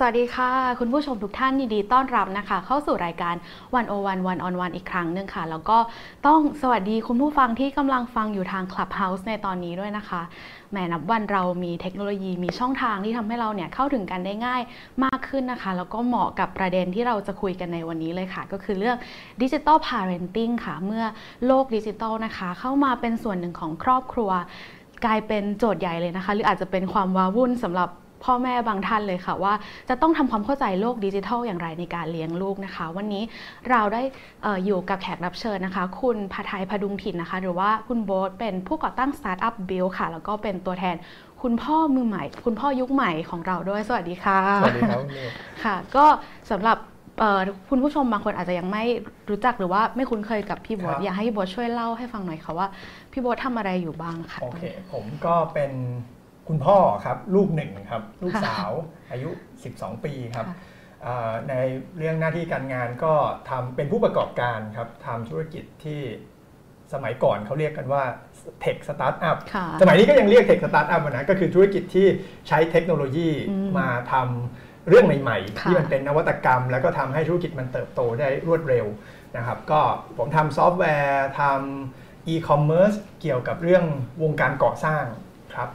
สวัสดีค่ะ คุณผู้ชมทุกท่านยินดีต้อนรับนะคะ เข้าสู่รายการวันโอวันวันออนวันอีกครั้งหนึ่งค่ะ แล้วก็ต้องสวัสดีคุณผู้ฟังที่กำลังฟังอยู่ทาง Clubhouse ในตอนนี้ด้วยนะคะแหมนับวันเรามีเทคโนโลยีมีช่องทางที่ทำให้เราเนี่ยเข้าถึงกันได้ง่ายมากขึ้นนะคะ แล้วก็เหมาะกับประเด็นที่เราจะคุยกันในวันนี้เลยค่ะ ก็คือเรื่องดิจิ t a ลพา r e n t i n g ค่ะ เมื่อโลกดิจิทัลนะคะ เข้ามาเป็นส่วนหนึ่งของครอบครัว กลายเป็นโจทย์ใหญ่เลยนะคะ หรืออาจจะเป็นความว้าวุ่นสำหรับ พ่อแม่บางท่านเลยค่ะว่า จะต้องทำความเข้าใจโลกดิจิทัลอย่างไรในการเลี้ยงลูกนะคะ วันนี้เราได้เอออยู่กับแขกรับเชิญนะคะ คุณพาทัยพดุงถิ่นนะคะ หรือว่าคุณโบ๊ทเป็นผู้ก่อตั้งสตาร์ทอัพบิลค่ะ แล้วก็เป็นตัวแทนคุณพ่อมือใหม่ คุณพ่อยุคใหม่ของเราด้วย สวัสดีค่ะ สวัสดีครับคุณนิวค่ะ ก็สำหรับเอ่อคุณผู้ชมบางคนอาจจะยังไม่รู้จักหรือว่าไม่คุ้นเคยกับพี่โบ๊ทอยากให้พี่โบ๊ทช่วยเล่าให้ฟังหน่อยค่ะว่าพี่โบ๊ททำอะไรอยู่บ้างค่ะโอเคผมก็เป็น คุณพ่อครับลูกหนึ่งครับลูกสาวอายุ 12 ปีครับค่ะอ่าในเรื่องหน้าที่การงานก็ทำเป็นผู้ประกอบการครับทำธุรกิจที่สมัยก่อนเขาเรียกกันว่า tech startup ค่ะสมัยนี้ก็ยังเรียก tech startup นะก็คือธุรกิจที่ใช้เทคโนโลยีอืมมาทำเรื่องใหม่ๆค่ะที่มันเป็นนวัตกรรม แล้วก็ทำให้ธุรกิจมันเติบโตได้รวดเร็วนะครับก็ผมทำซอฟต์แวร์ทำอีคอมเมิร์ซเกี่ยวกับเรื่องวงการก่อสร้างครับ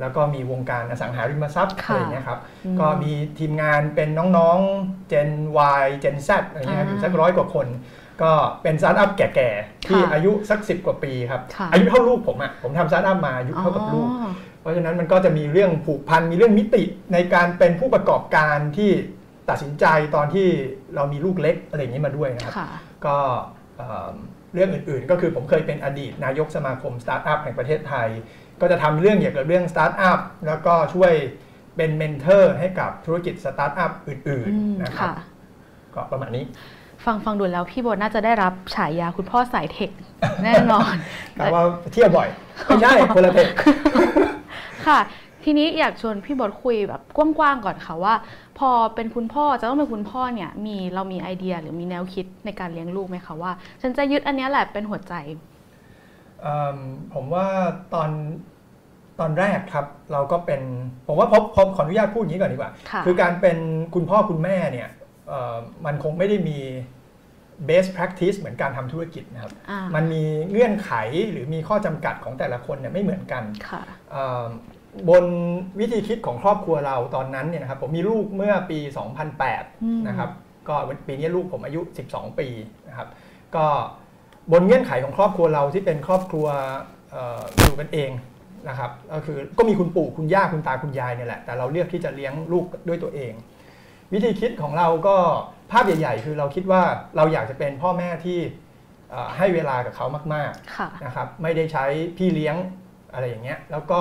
แล้วก็มีวงการอสังหาริมทรัพย์ค่ะอะไรอย่างเงี้ยครับอืมก็มีทีมงานเป็นน้องๆ Gen Y Gen Z อะไรเงี้ยครับอยู่สักร้อยกว่าคน ก็เป็นสตาร์ทอัพแก่ๆ ที่ค่ะอายุสัก10กว่าปีครับค่ะอายุเท่าลูกผมอะผมทำสตาร์ทอัพมาอายุเท่ากับลูกอ๋อเพราะฉะนั้นมันก็จะมีเรื่องผูกพัน มีเรื่องมิติในการเป็นผู้ประกอบการที่ตัดสินใจตอนที่เรามีลูกเล็กอะไรอย่างนี้มาด้วยนะครับค่ะก็เอ่อเรื่องอื่นๆ ก็คือผมเคยเป็นอดีตนายกสมาคมสตาร์ทอัพแห่งประเทศไทย ก็จะทำเรื่องเกี่ยวกับเรื่องสตาร์ทอัพแล้วก็ช่วยเป็น mentor ให้กับธุรกิจสตาร์ทอัพอื่นอืมๆนะครับค่ะก็ประมาณนี้ ฟังฟังดูแล้วพี่โบ๊ทน่าจะได้รับฉายาคุณพ่อสาย tech แน่นอนแต่ว่าเที่ยวบ่อยไม่ใช่คนละเธคค่ะทีนี้อยากชวนพี่โบทคุยแบบกว้างๆก่อนค่ะว่า พอเป็นคุณพ่อจะต้องเป็นคุณพ่อเนี่ยมีเรามีไอเดียหรือมีแนวคิดในการเลี้ยงลูกไหมคะว่า ฉันจะยึดอันเนี้ยแหละเป็นหัวใจเอิ่ม ผมว่าตอนตอนแรกครับเราก็เป็นผมว่าพบพบขออนุญาตพูดอย่างนี้ก่อนดีกว่าค่ะคือการเป็นคุณพ่อคุณแม่เนี่ยเอ่อมันคงไม่ได้มี best practice เหมือนการทำธุรกิจนะครับอ่ามันมีเงื่อนไขหรือมีข้อจำกัดของแต่ละคนเนี่ยไม่เหมือนกันค่ะเอ่อบนวิธีคิดของครอบครัวเราตอนนั้นเนี่ยนะครับผมมีลูกเมื่อปีอืม2008 นะครับ ก็ปีนี้ลูกผมอายุ 12 ปีนะครับ ก็ บนเงื่อนไขของครอบครัวเราที่เป็นครอบครัวเอ่ออยู่กันเองนะครับก็คือก็มีคุณปู่คุณย่าคุณตาคุณยายเนี่ยแหละ แต่เราเลือกที่จะเลี้ยงลูกด้วยตัวเอง วิธีคิดของเราก็ภาพใหญ่ ๆ คือเราคิดว่าเราอยากจะเป็นพ่อแม่ที่เอ่อให้เวลากับเขามากๆค่ะนะครับไม่ได้ใช้พี่เลี้ยงอะไรอย่างเงี้ยแล้วก็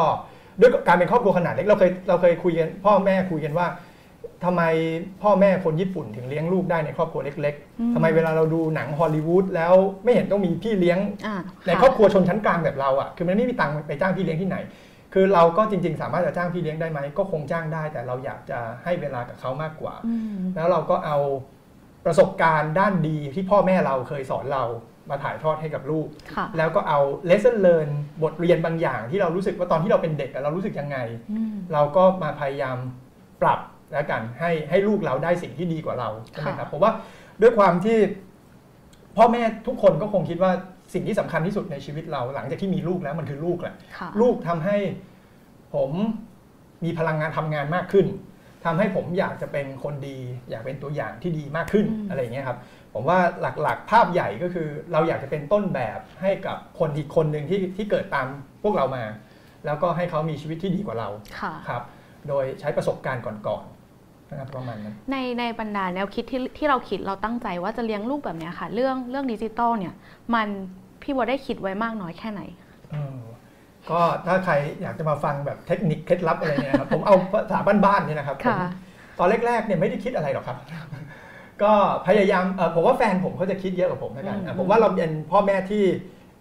ด้วยการเป็นครอบครัวขนาดเล็กเราเคยเราเคยคุยกันพ่อแม่คุยกันว่า ทำไมพ่อแม่คนญี่ปุ่นถึงเลี้ยงลูกได้ในครอบครัวเล็กอืมๆทำไมเวลาเราดูหนังฮอลลีวูดแล้วไม่เห็นต้องมีพี่เลี้ยงอ่าในครอบครัวชนชั้นกลางแบบเราอะคือมันไม่มีตังค์ไปจ้างพี่เลี้ยงที่ไหน คือเราก็จริง ๆ สามารถจะจ้างพี่เลี้ยงได้ไหมก็คงจ้างได้ แต่เราอยากจะให้เวลากับเขามากกว่าอืมแล้วเราก็เอาประสบการณ์ด้านดีที่พ่อแม่เราเคยสอนเรามาถ่ายทอดให้กับลูกค่ะแล้วก็เอา lesson learn บทเรียนบางอย่างที่เรารู้สึกว่าตอนที่เราเป็นเด็กอะเรารู้สึกยังไงอืมเราก็มาพยายามปรับ แล้วกันให้ให้ลูกเราได้สิ่งที่ดีกว่าเราใช่ไหมครับผมว่าด้วยความที่พ่อแม่ทุกคนก็คงคิดว่าสิ่งที่สำคัญที่สุดในชีวิตเรา หลังจากที่มีลูกแล้วมันคือลูกแหละค่ะลูกทำให้ผมมีพลังงานทำงานมากขึ้นทำให้ผมอยากจะเป็นคนดี อยากเป็นตัวอย่างที่ดีมากขึ้นอืมอะไรอย่างเงี้ยครับผมว่าหลักๆ ภาพใหญ่ก็คือ เราอยากจะเป็นต้นแบบให้กับคนอีกคนหนึ่งที่ที่เกิดตามพวกเรามา แล้วก็ให้เขามีชีวิตที่ดีกว่าเราค่ะครับ โดยใช้ประสบการณ์ก่อนๆ นะครับประมาณนั้นในในบรรดาแนวคิดที่ที่เราคิดเราตั้งใจว่าจะเลี้ยงลูกแบบเนี้ยค่ะ เรื่องเรื่องดิจิตอลเนี่ย มันพี่บัวได้คิดไว้มากน้อยแค่ไหนเออก็ถ้าใครอยากจะมาฟังแบบเทคนิคเคล็ดลับอะไรเนี่ยนะครับผมเอาภาษาบ้านๆเนี่ยนะครับผมค่ะตอนแรกๆเนี่ยไม่ได้คิดอะไรหรอกครับ ก็พยายามเอ่อผมว่าแฟนผมเขาจะคิดเยอะกว่าผมแล้วกันอืมอะผมว่าเราเป็นพ่อแม่ที่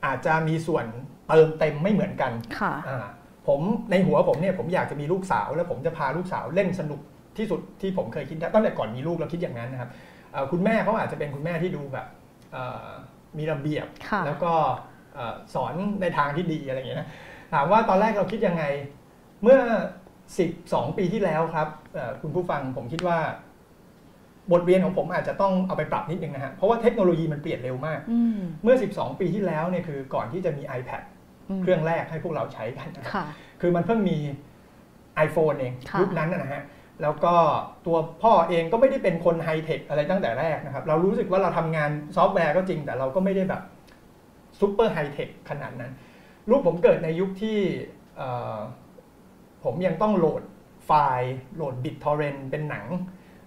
อาจจะมีส่วนเติมเต็มไม่เหมือนกันค่ะอ่าผมในหัวผมเนี่ยผมอยากจะมีลูกสาว แล้วผมจะพาลูกสาวเล่นสนุก ที่สุดที่ผมเคยคิดได้ตั้งแต่ก่อนมีลูกเราคิดอย่างนั้นนะครับเอ่อคุณแม่เขาอาจจะเป็นคุณแม่ที่ดูแบบเอ่อมีระเบียบค่ะแล้วก็เอ่อสอนในทางที่ดีอะไรอย่างเงี้ยนะถามว่าตอนแรกเราคิดยังไง เมื่อ 12 ปีที่แล้วครับเอ่อคุณผู้ฟังผมคิดว่า บทเรียนของผมอาจจะต้องเอาไปปรับนิดนึงนะฮะเพราะว่าเทคโนโลยีมันเปลี่ยนเร็วมากอืมเมื่อ 12 ปีที่แล้วเนี่ยคือก่อนที่จะมี iPad มเครื่องแรกให้พวกเราใช้กันนะครับค่ะคือมันเพิ่งมี iPhone เองค่ะยุคนั้นนะนะฮะ แล้วก็ตัวพ่อเองก็ไม่ได้เป็นคนไฮเทคอะไรตั้งแต่แรกนะครับ เรารู้สึกว่าเราทำงานซอฟต์แวร์ก็จริง แต่เราก็ไม่ได้แบบซูเปอร์ไฮเทคขนาดนั้น ลูกผมเกิดในยุคที่เอ่อผมยังต้องโหลดไฟล์โหลด BitTorrent เป็นหนัง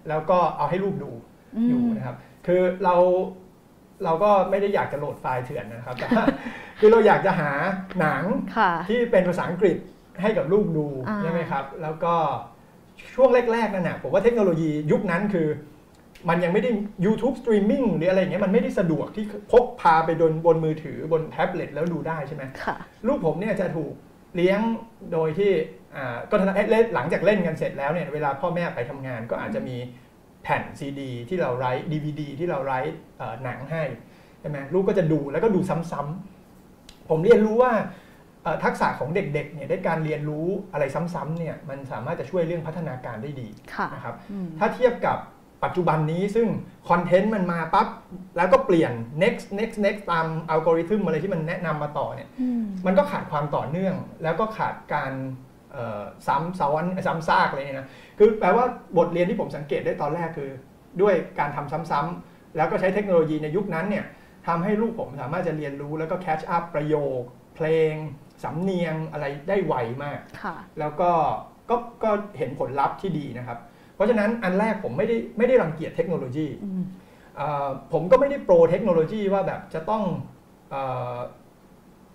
แล้วก็เอาให้ลูกดูอือยู่มนะครับ คือเราเราก็ไม่ได้อยากจะโหลดไฟล์เถื่อนนะครับแต่ว่าคือเราอยากจะหาหนังค่ะที่เป็นภาษาอังกฤษให้กับลูกดูอ่าใช่ไหมครับ แล้วก็ ช่วงแรกๆนั่นนะผมว่าเทคโนโลยียุคนั้นคือ มันยังไม่ได้ YouTube Streaming หรืออะไรอย่างเงี้ยมันไม่ได้สะดวกที่พกพาไปบนบนมือถือบนแท็บเล็ตแล้วดูได้ใช่ไหมค่ะลูกผมเนี่ยจะถูกเลี้ยงโดยที่อ่าก็ทันเล่นหลังจากเล่นกันเสร็จแล้วเนี่ยเวลาพ่อแม่ไปทำงานก็อาจจะมีแผ่นซีดีที่เราไร้ดีวดีที่เราไร้เอ่อหนังให้ใช่ไหมลูกก็จะดูแล้วก็ดูซ้ำๆผมเรียนรู้ว่าเอ่อ ทักษะของเด็กๆเนี่ยได้การเรียนรู้อะไรซ้ำๆเนี่ยมันสามารถจะช่วยเรื่องพัฒนาการได้ดีค่ะนะครับอืมถ้าเทียบกับปัจจุบันนี้ซึ่งคอนเทนต์มันมาปั๊บแล้วก็เปลี่ยน next next next ตามอัลกอริทึมอะไรที่มันแนะนำมาต่อเนี่ยอืมมันก็ขาดความต่อเนื่อง แล้วก็ขาดการเอ่อซ้ำซ้อนซ้ำซากอะไรเนี่ยนะคือแปลว่าบทเรียนที่ผมสังเกตได้ตอนแรกคือ ด้วยการทำซ้ำๆแล้วก็ใช้เทคโนโลยีในยุคนั้นเนี่ยทำให้ลูกผมสามารถจะเรียนรู้แล้วก็แคชอัพประโยค เพลง สำเนียงอะไรได้ไวมากค่ะแล้วก็ก็ก็เห็นผลลัพธ์ที่ดีนะครับ เพราะฉะนั้นอันแรกผมไม่ได้ไม่ได้รังเกียจเทคโนโลยีอืมเอ่อผมก็ไม่ได้โปรเทคโนโลยีว่าแบบจะต้องเออ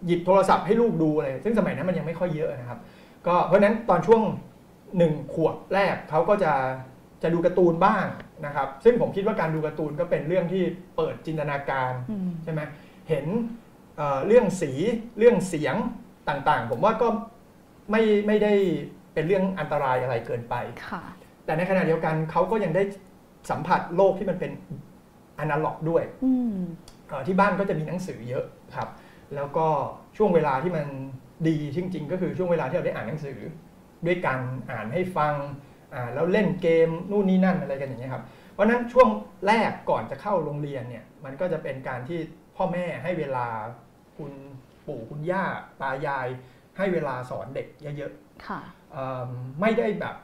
หยิบโทรศัพท์ให้ลูกดูอะไร ซึ่งสมัยนั้นมันยังไม่ค่อยเยอะนะครับ ก็เพราะฉะนั้นตอนช่วงหนึ่งขวบแรกเขาก็จะจะดูการ์ตูนบ้างนะครับ ซึ่งผมคิดว่าการดูการ์ตูนก็เป็นเรื่องที่เปิดจินตนาการอืมใช่ไหมเห็นเอ่อเรื่องสีเรื่องเสียง ต่างๆ ผมว่าก็ไม่ไม่ได้เป็นเรื่องอันตรายอะไรเกินไปค่ะแต่ในขณะเดียวกันเขาก็ยังได้สัมผัสโลกที่มันเป็นอนาล็อกด้วยอืมเอ่อที่บ้านก็จะมีหนังสือเยอะครับ แล้วก็ช่วงเวลาที่มันดีจริง ๆ ก็คือช่วงเวลาที่เราได้อ่านหนังสือ ด้วยการอ่านให้ฟังอ่านแล้วเล่นเกมนู่นนี่นั่นอะไรกันอย่างเงี้ยครับเพราะฉะนั้นช่วงแรกก่อนจะเข้าโรงเรียนเนี่ยมันก็จะเป็นการที่พ่อแม่ให้เวลาคุณ ปู่คุณย่าตายายให้เวลาสอนเด็กเยอะค่ะๆเอิ่มไม่ได้แบบ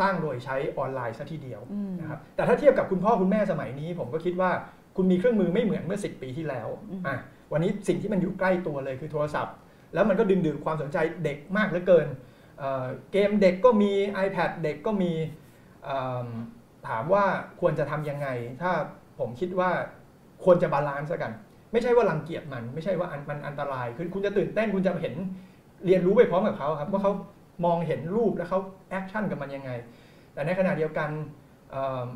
สร้างโดยใช้ออนไลน์ซะทีเดียวอืมนะครับแต่ถ้าเทียบกับคุณพ่อคุณแม่สมัยนี้ ผมก็คิดว่าคุณมีเครื่องมือไม่เหมือนเมื่อ 10 ปีที่แล้วอืมอะวันนี้สิ่งที่มันอยู่ใกล้ตัวเลยคือโทรศัพท์ แล้วมันก็ดึงดูดความสนใจเด็กมากเหลือเกินเอ่อเกมเด็กก็มี iPad เด็กก็มีเอิ่มถามว่าควรจะทำยังไง ถ้าผมคิดว่าควรจะ balance กัน ไม่ใช่ว่ารังเกียจมัน ไม่ใช่ว่าอันมันอันตรายคือคุณจะตื่นเต้นคุณจะเห็นเรียนรู้ไปพร้อมกับเขาครับว่าเขามองเห็นรูปแล้วเขา action กับมันยังไง แต่ในขณะเดียวกันเอิ่ม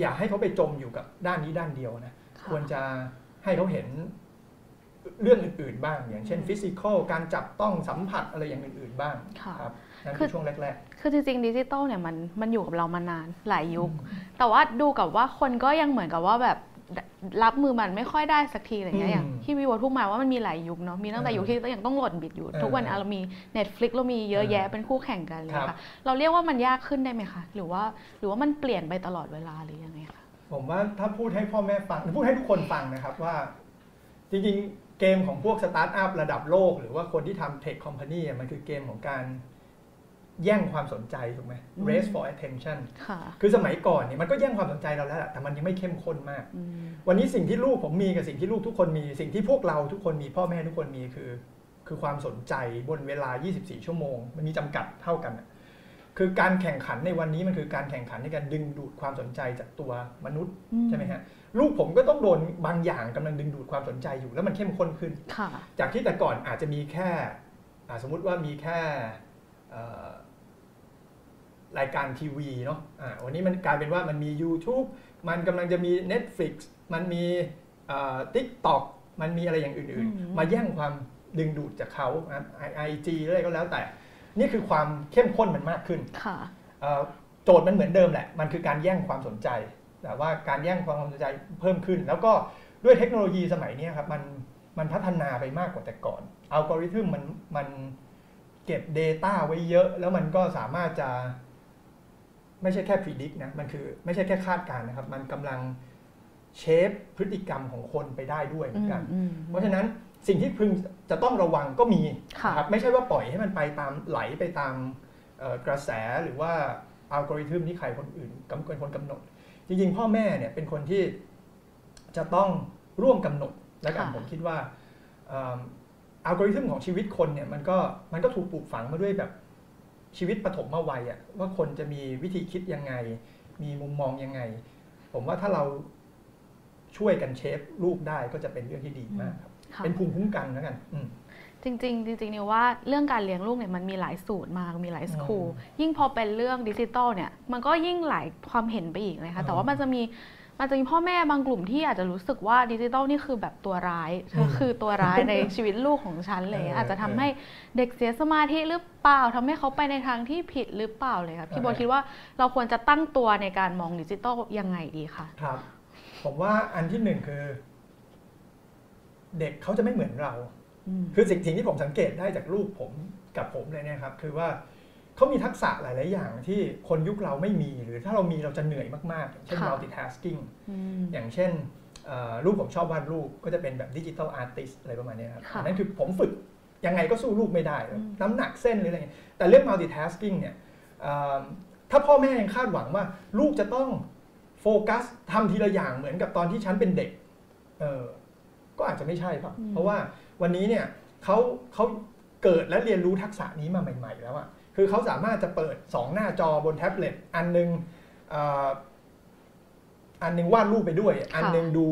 อย่าให้เขาไปจมอยู่กับด้านนี้ด้านเดียวนะค่ะควรจะให้เขาเห็นเรื่องอื่น ๆ บ้าง อย่างเช่น physical การจับต้องสัมผัสอะไรอย่างอื่น ๆ บ้างค่ะครับนั่นคืคืออช่วงแรกคือจริง ๆ ดิจิตอลเนี่ยมันมันอยู่กับเรามานานหลายยุค แต่ว่าดูกับว่าคนก็ยังเหมือนกับว่าแบบ รับมือมันไม่ค่อยได้สักทีอะไรเงี้ยอย่างที่พี่โบ๊ทพูดมาว่ามันมีหลายยุคเนาะมีตั้งแต่ยุคที่ยังต้องโหลด bit อยู่ ทุกวันนี้เรามี Netflix เรามีเยอะแยะเป็นคู่แข่งกันเลยค่ะเราเรียกว่ามันยากขึ้นได้ไหมคะหรือว่าหรือว่ามันเปลี่ยนไปตลอดเวลาหรือยังไงคะๆผมว่าถ้าพูดให้พ่อแม่ฟังพูดให้ทุกคนฟังนะครับว่า จริงๆ เกมของพวกสตาร์ทอัพระดับโลก หรือว่าคนที่ทำ tech company มันคือเกมของการ แย่งความสนใจถูกไหมอืม race for attention ค่ะคือสมัยก่อนเนี่ยมันก็แย่งความสนใจเราแล้วแหละแต่มันยังไม่เข้มข้นมากอืมวันนี้สิ่งที่ลูกผมมีกับสิ่งที่ลูกทุกคนมี สิ่งที่พวกเราทุกคนมีพ่อแม่ทุกคนมีคือ คือความสนใจบนเวลา 24 ชั่วโมง มันมีจำกัดเท่ากันน่ะคือการแข่งขันในวันนี้มันคือการแข่งขันในการดึงดูดความสนใจจากตัวมนุษย์อืใช่ไหมฮะลูกผมก็ต้องโดนบางอย่างกำลังดึงดูดความสนใจอยู่ แล้วมันเข้มข้นขึ้นค่ะจากที่แต่ก่อนอาจจะมีแค่อ่าสมมุติว่ามีแค่เอ่อ รายการทีวีเนาะอ่าวันนี้มันกลายเป็นว่ามันมี YouTube มันกำลังจะมี Netflix มันมี TikTok มันมีอะไรอย่างอื่นอืมๆมาแย่งความดึงดูดจากเขา IG อะไรก็แล้วแต่ นี่คือความเข้มข้นมันมากขึ้นค่ะเอ่อโจทย์มันเหมือนเดิมแหละ มันคือการแย่งความสนใจ แต่ว่าการแย่งความสนใจเพิ่มขึ้น แล้วก็ด้วยเทคโนโลยีสมัยเนี้ยครับมันมันพัฒนาไปมากกว่าแต่ก่อน อัลกอริทึมมันมันเก็บ Data ไว้เยอะ แล้วมันก็สามารถจะ ไม่ใช่แค่ predict นะมันคือไม่ใช่แค่คาดการณ์นะครับ มันกำลังเชฟพฤติกรรมของคนไปได้ด้วยเหมือนกันอืมเพราะฉะนั้นสิ่งที่พึงจะต้องระวังก็มีค่ะนะครับไม่ใช่ว่าปล่อยให้มันไปตามไหลไปตามเอ่อกระแสหรือว่าอัลกอริทึมที่ใครคนอื่นกำเป็นคนกำหนด จริงๆ พ่อแม่เนี่ยเป็นคนที่จะต้องร่วมกำหนดแล้วกันค่ะผมคิดว่าอัลกอริทึมของชีวิตคนเนี่ยมันก็มันก็ถูกปลูกฝังมาด้วยแบบ ชีวิตปฐมวัยอะว่าคนจะมีวิธีคิดยังไง มีมุมมองยังไง ผมว่าถ้าเราช่วยกัน shape ลูกได้ก็จะเป็นเรื่องที่ดีมากครับ ค่ะ เป็นภูมิคุ้มกันแล้วกันอืม จริงๆจริงๆนิวว่าเรื่องการเลี้ยงลูกเนี่ยมันมีหลายสูตรมากมีหลาย school อืมยิ่งพอเป็นเรื่องดิจิตอลเนี่ยมันก็ยิ่งหลายความเห็นไปอีกเลยค่ะอืมแต่ว่ามันจะมี มันจะมีพ่อแม่บางกลุ่มที่อาจจะรู้สึกว่าดิจิตอลนี่คือแบบตัวร้ายอืมคือตัวร้ายในชีวิตลูกของฉันเลยเอออาจจะทำให้เด็กเสียสมาธิหรือเปล่าทำให้เขาไปในทางที่ผิดหรือเปล่าเลยค่ะพี่โบเออคิดว่าเราควรจะตั้งตัวในการมองดิจิตอลยังไงดีคะครับผมว่าอันที่หนึ่งคือ เด็กเขาจะไม่เหมือนเราอืมคือสิ่งสิ่งที่ผมสังเกตได้จากลูกผมกับผมเลยเนี่ยครับ คือว่า เขามีทักษะหลาย ๆ อย่างที่คนยุคเราไม่มี หรือถ้าเรามีเราจะเหนื่อยมากๆอย่างเช่นค่ะ multitasking อืมอย่างเช่นเอ่อลูกผมชอบวาดรูปก็จะเป็นแบบดิจิทัลอาร์ติสอะไรประมาณเนี้ยครับค่ะอันนั่นคือผมฝึกยังไงก็สู้ลูกไม่ได้อืมน้ำหนักเส้นหรืออะไรเงี้ยแต่เรื่อง multitasking เนี่ยเอิ่มถ้าพ่อแม่ยังคาดหวังว่า ลูกจะต้องโฟกัสทำทีละอย่างเหมือนกับตอนที่ฉันเป็นเด็กเออก็อาจจะไม่ใช่ครับ เพราะว่าวันนี้เนี่ยเขาเขาเกิดและเรียนรู้ทักษะนี้มาใหม่ ๆ แล้วอะ คือเขาสามารถจะเปิด 2 หน้าจอบนแท็บเล็ตอันหนึงเอ่ออันหนึงวาดรูปไปด้วย อันหนึงดู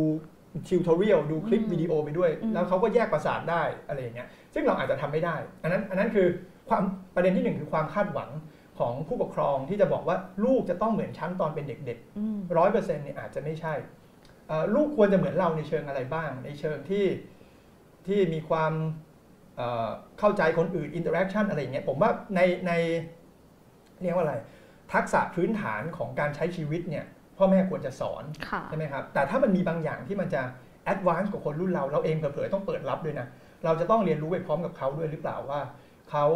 tutorial ดูคลิปอืมวิดีโอไปด้วยอืมแล้วเขาก็แยกประสาทได้อะไรอย่างเงี้ยซึ่งเราอาจจะทำไม่ได้ อันนั้นอันนั้นคือความประเด็นที่หนึ่งคือความคาดหวังของผู้ปกครองที่จะบอกว่าลูกจะต้องเหมือนชั้นตอนเป็นเด็กๆอืมร้อยเปอร์เซ็นต์เนี่ยอาจจะไม่ใช่เอ่อลูกควรจะเหมือนเราในเชิงอะไรบ้าง ในเชิงที่ที่มีความ เอ่อเข้าใจคนอื่น interaction อะไรอย่างเงี้ยผมว่าในในเรียกว่าอะไร ทักษะพื้นฐานของการใช้ชีวิตเนี่ยพ่อแม่ควรจะสอนค่ะใช่ไหมครับแต่ถ้ามันมีบางอย่างที่มันจะ advance กว่าคนรุ่นเรา เราเองเผลอๆต้องเปิดรับด้วยนะ เราจะต้องเรียนรู้ไปพร้อมกับเขาด้วยหรือเปล่าว่าเขา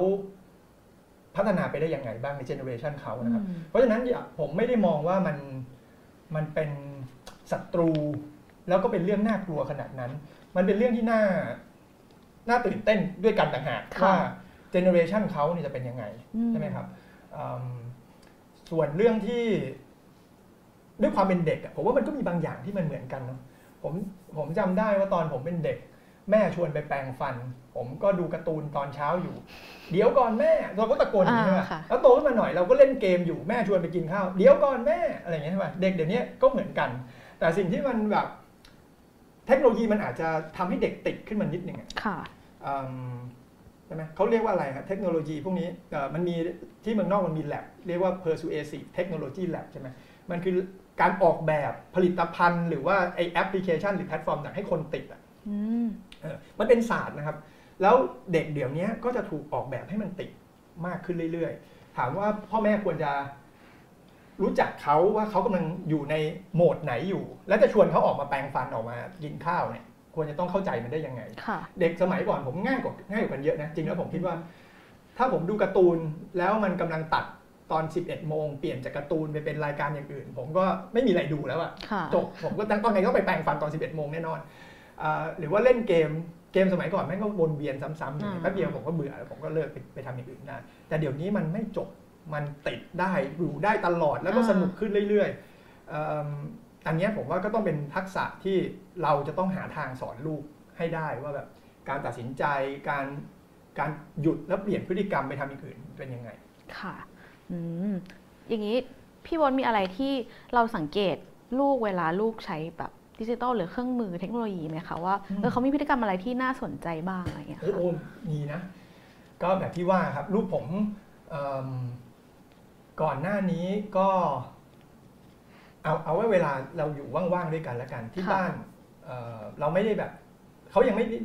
พัฒนาไปได้ยังไงบ้างใน generation เขานะครับอืมเพราะฉะนั้นอย่าผมไม่ได้มองว่ามันมันเป็นศัตรู แล้วก็เป็นเรื่องน่ากลัวขนาดนั้น มันเป็นเรื่องที่น่า น่าตื่นเต้นด้วยกันต่างหากค่ะว่า generation เขาเนี่ยจะเป็นยังไงอืมใช่ไหมครับอืมส่วนเรื่องที่ด้วยความเป็นเด็กอะผมว่ามันก็มีบางอย่างที่มันเหมือนกันเนาะผมผมจำได้ว่าตอนผมเป็นเด็ก แม่ชวนไปแปรงฟัน ผมก็ดูการ์ตูนตอนเช้าอยู่ เดี๋ยวก่อนแม่เราก็ตะโกนอย่างนี้ใช่ไหมอ่าค่ะแล้วโตขึ้นมาหน่อยเราก็เล่นเกมอยู่แม่ชวนไปกินข้าวเดี๋ยวก่อนแม่อะไรอย่างเงี้ยใช่ไหมเด็กเดี๋ยวนี้ก็เหมือนกัน แต่สิ่งที่มันแบบ เทคโนโลยีมันอาจจะทำให้เด็กติดขึ้นมานิดนึงอะค่ะอืม ใช่ไหมเขาเรียกว่าอะไรครับเทคโนโลยีพวกนี้เอ่อมันมีที่เมืองนอกมันมี lab เรียกว่า persuasive technology lab ใช่ไหมมันคือการออกแบบผลิตภัณฑ์ หรือว่าไอแอปพลิเคชัน หรือแพลตฟอร์มต่างให้คนติดอะอืมเออมันเป็นศาสตร์นะครับ แล้วเด็กเดี๋ยวนี้ก็จะถูกออกแบบให้มันติดมากขึ้นเรื่อยๆ ถามว่าพ่อแม่ควรจะรู้จักเขาว่าเขากำลังอยู่ในโหมดไหนอยู่ แล้วจะชวนเขาออกมาแปรงฟันออกมากินข้าวเนี่ย ควรจะต้องเข้าใจมันได้ยังไงค่ะเด็กสมัยก่อนผมง่ายกว่าง่ายกว่ากันเยอะนะจริงแล้วผมคิดว่า ถ้าผมดูการ์ตูนแล้วมันกำลังตัดตอน 11 โมง เปลี่ยนจากการ์ตูนไปเป็นรายการอย่างอื่น ผมก็ไม่มีอะไรดูแล้วอะค่ะจบผมก็ต้องต้องไงก็ไปแปลงฟันตอน 11 โมงแน่นอนอาหรือว่าเล่นเกมเกมสมัยก่อนแม่งก็วนเวียนซ้ำๆอย่างนี้อ่าแป๊บเดียวผมก็เบื่อแล้วผมก็เลิกไปไปทำอย่างอื่นได้แต่เดี๋ยวนี้มันไม่จบมันติดได้อยู่ได้ตลอดแล้วก็สนุกขึ้นเรื่อยๆ อืมอันเนี้ยผมว่าก็ต้องเป็นทักษะที่เราจะต้องหาทางสอนลูกให้ได้ว่าแบบการตัดสินใจการการหยุดแล้วเปลี่ยนพฤติกรรมไปทำอย่างอื่นเป็นยังไง ค่ะอืมอย่างนี้พี่บอลมีอะไรที่เราสังเกตลูกเวลาลูกใช้แบบดิจิตอลหรือเครื่องมือเทคโนโลยีไหมคะว่าอืมเออเขามีพฤติกรรมอะไรที่น่าสนใจบ้างอะไรอย่างเงี้ยโอ้โหมีนะ ก็แบบที่ว่าครับ ลูกผมเอิ่มก่อนหน้านี้ก็ เอาเอาไว้เวลาเราอยู่ว่างๆด้วยกันแล้วกันที่ค่ะบ้านเอ่อเราไม่ได้แบบเขายังไม่ได้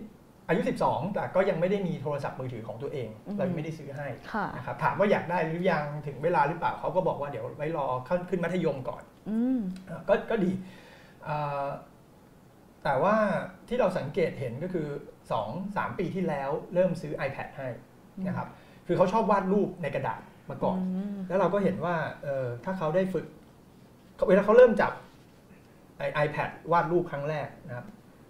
อายุ 12 แต่ก็ยังไม่ได้มีโทรศัพท์มือถือของตัวเอง เรายังไม่ได้ซื้อให้ค่ะนะครับถามว่าอยากได้หรือยังถึงเวลาหรือเปล่าเขาก็บอกว่าเดี๋ยวไว้รอเข้าขึ้นมัธยมก่อนอืมอะก็ก็ดีอ่าแต่ว่าที่เราสังเกตเห็นก็คือ2-3 ปีที่แล้วเริ่มซื้อ iPad ให้นะครับคือเขาชอบวาดรูปในกระดาษมาก่อนมแล้วเราก็เห็นว่าเออถ้าเขาได้ฝึก เวลาเขาเริ่มจับไอ iPad วาดรูปครั้งแรกนะครับ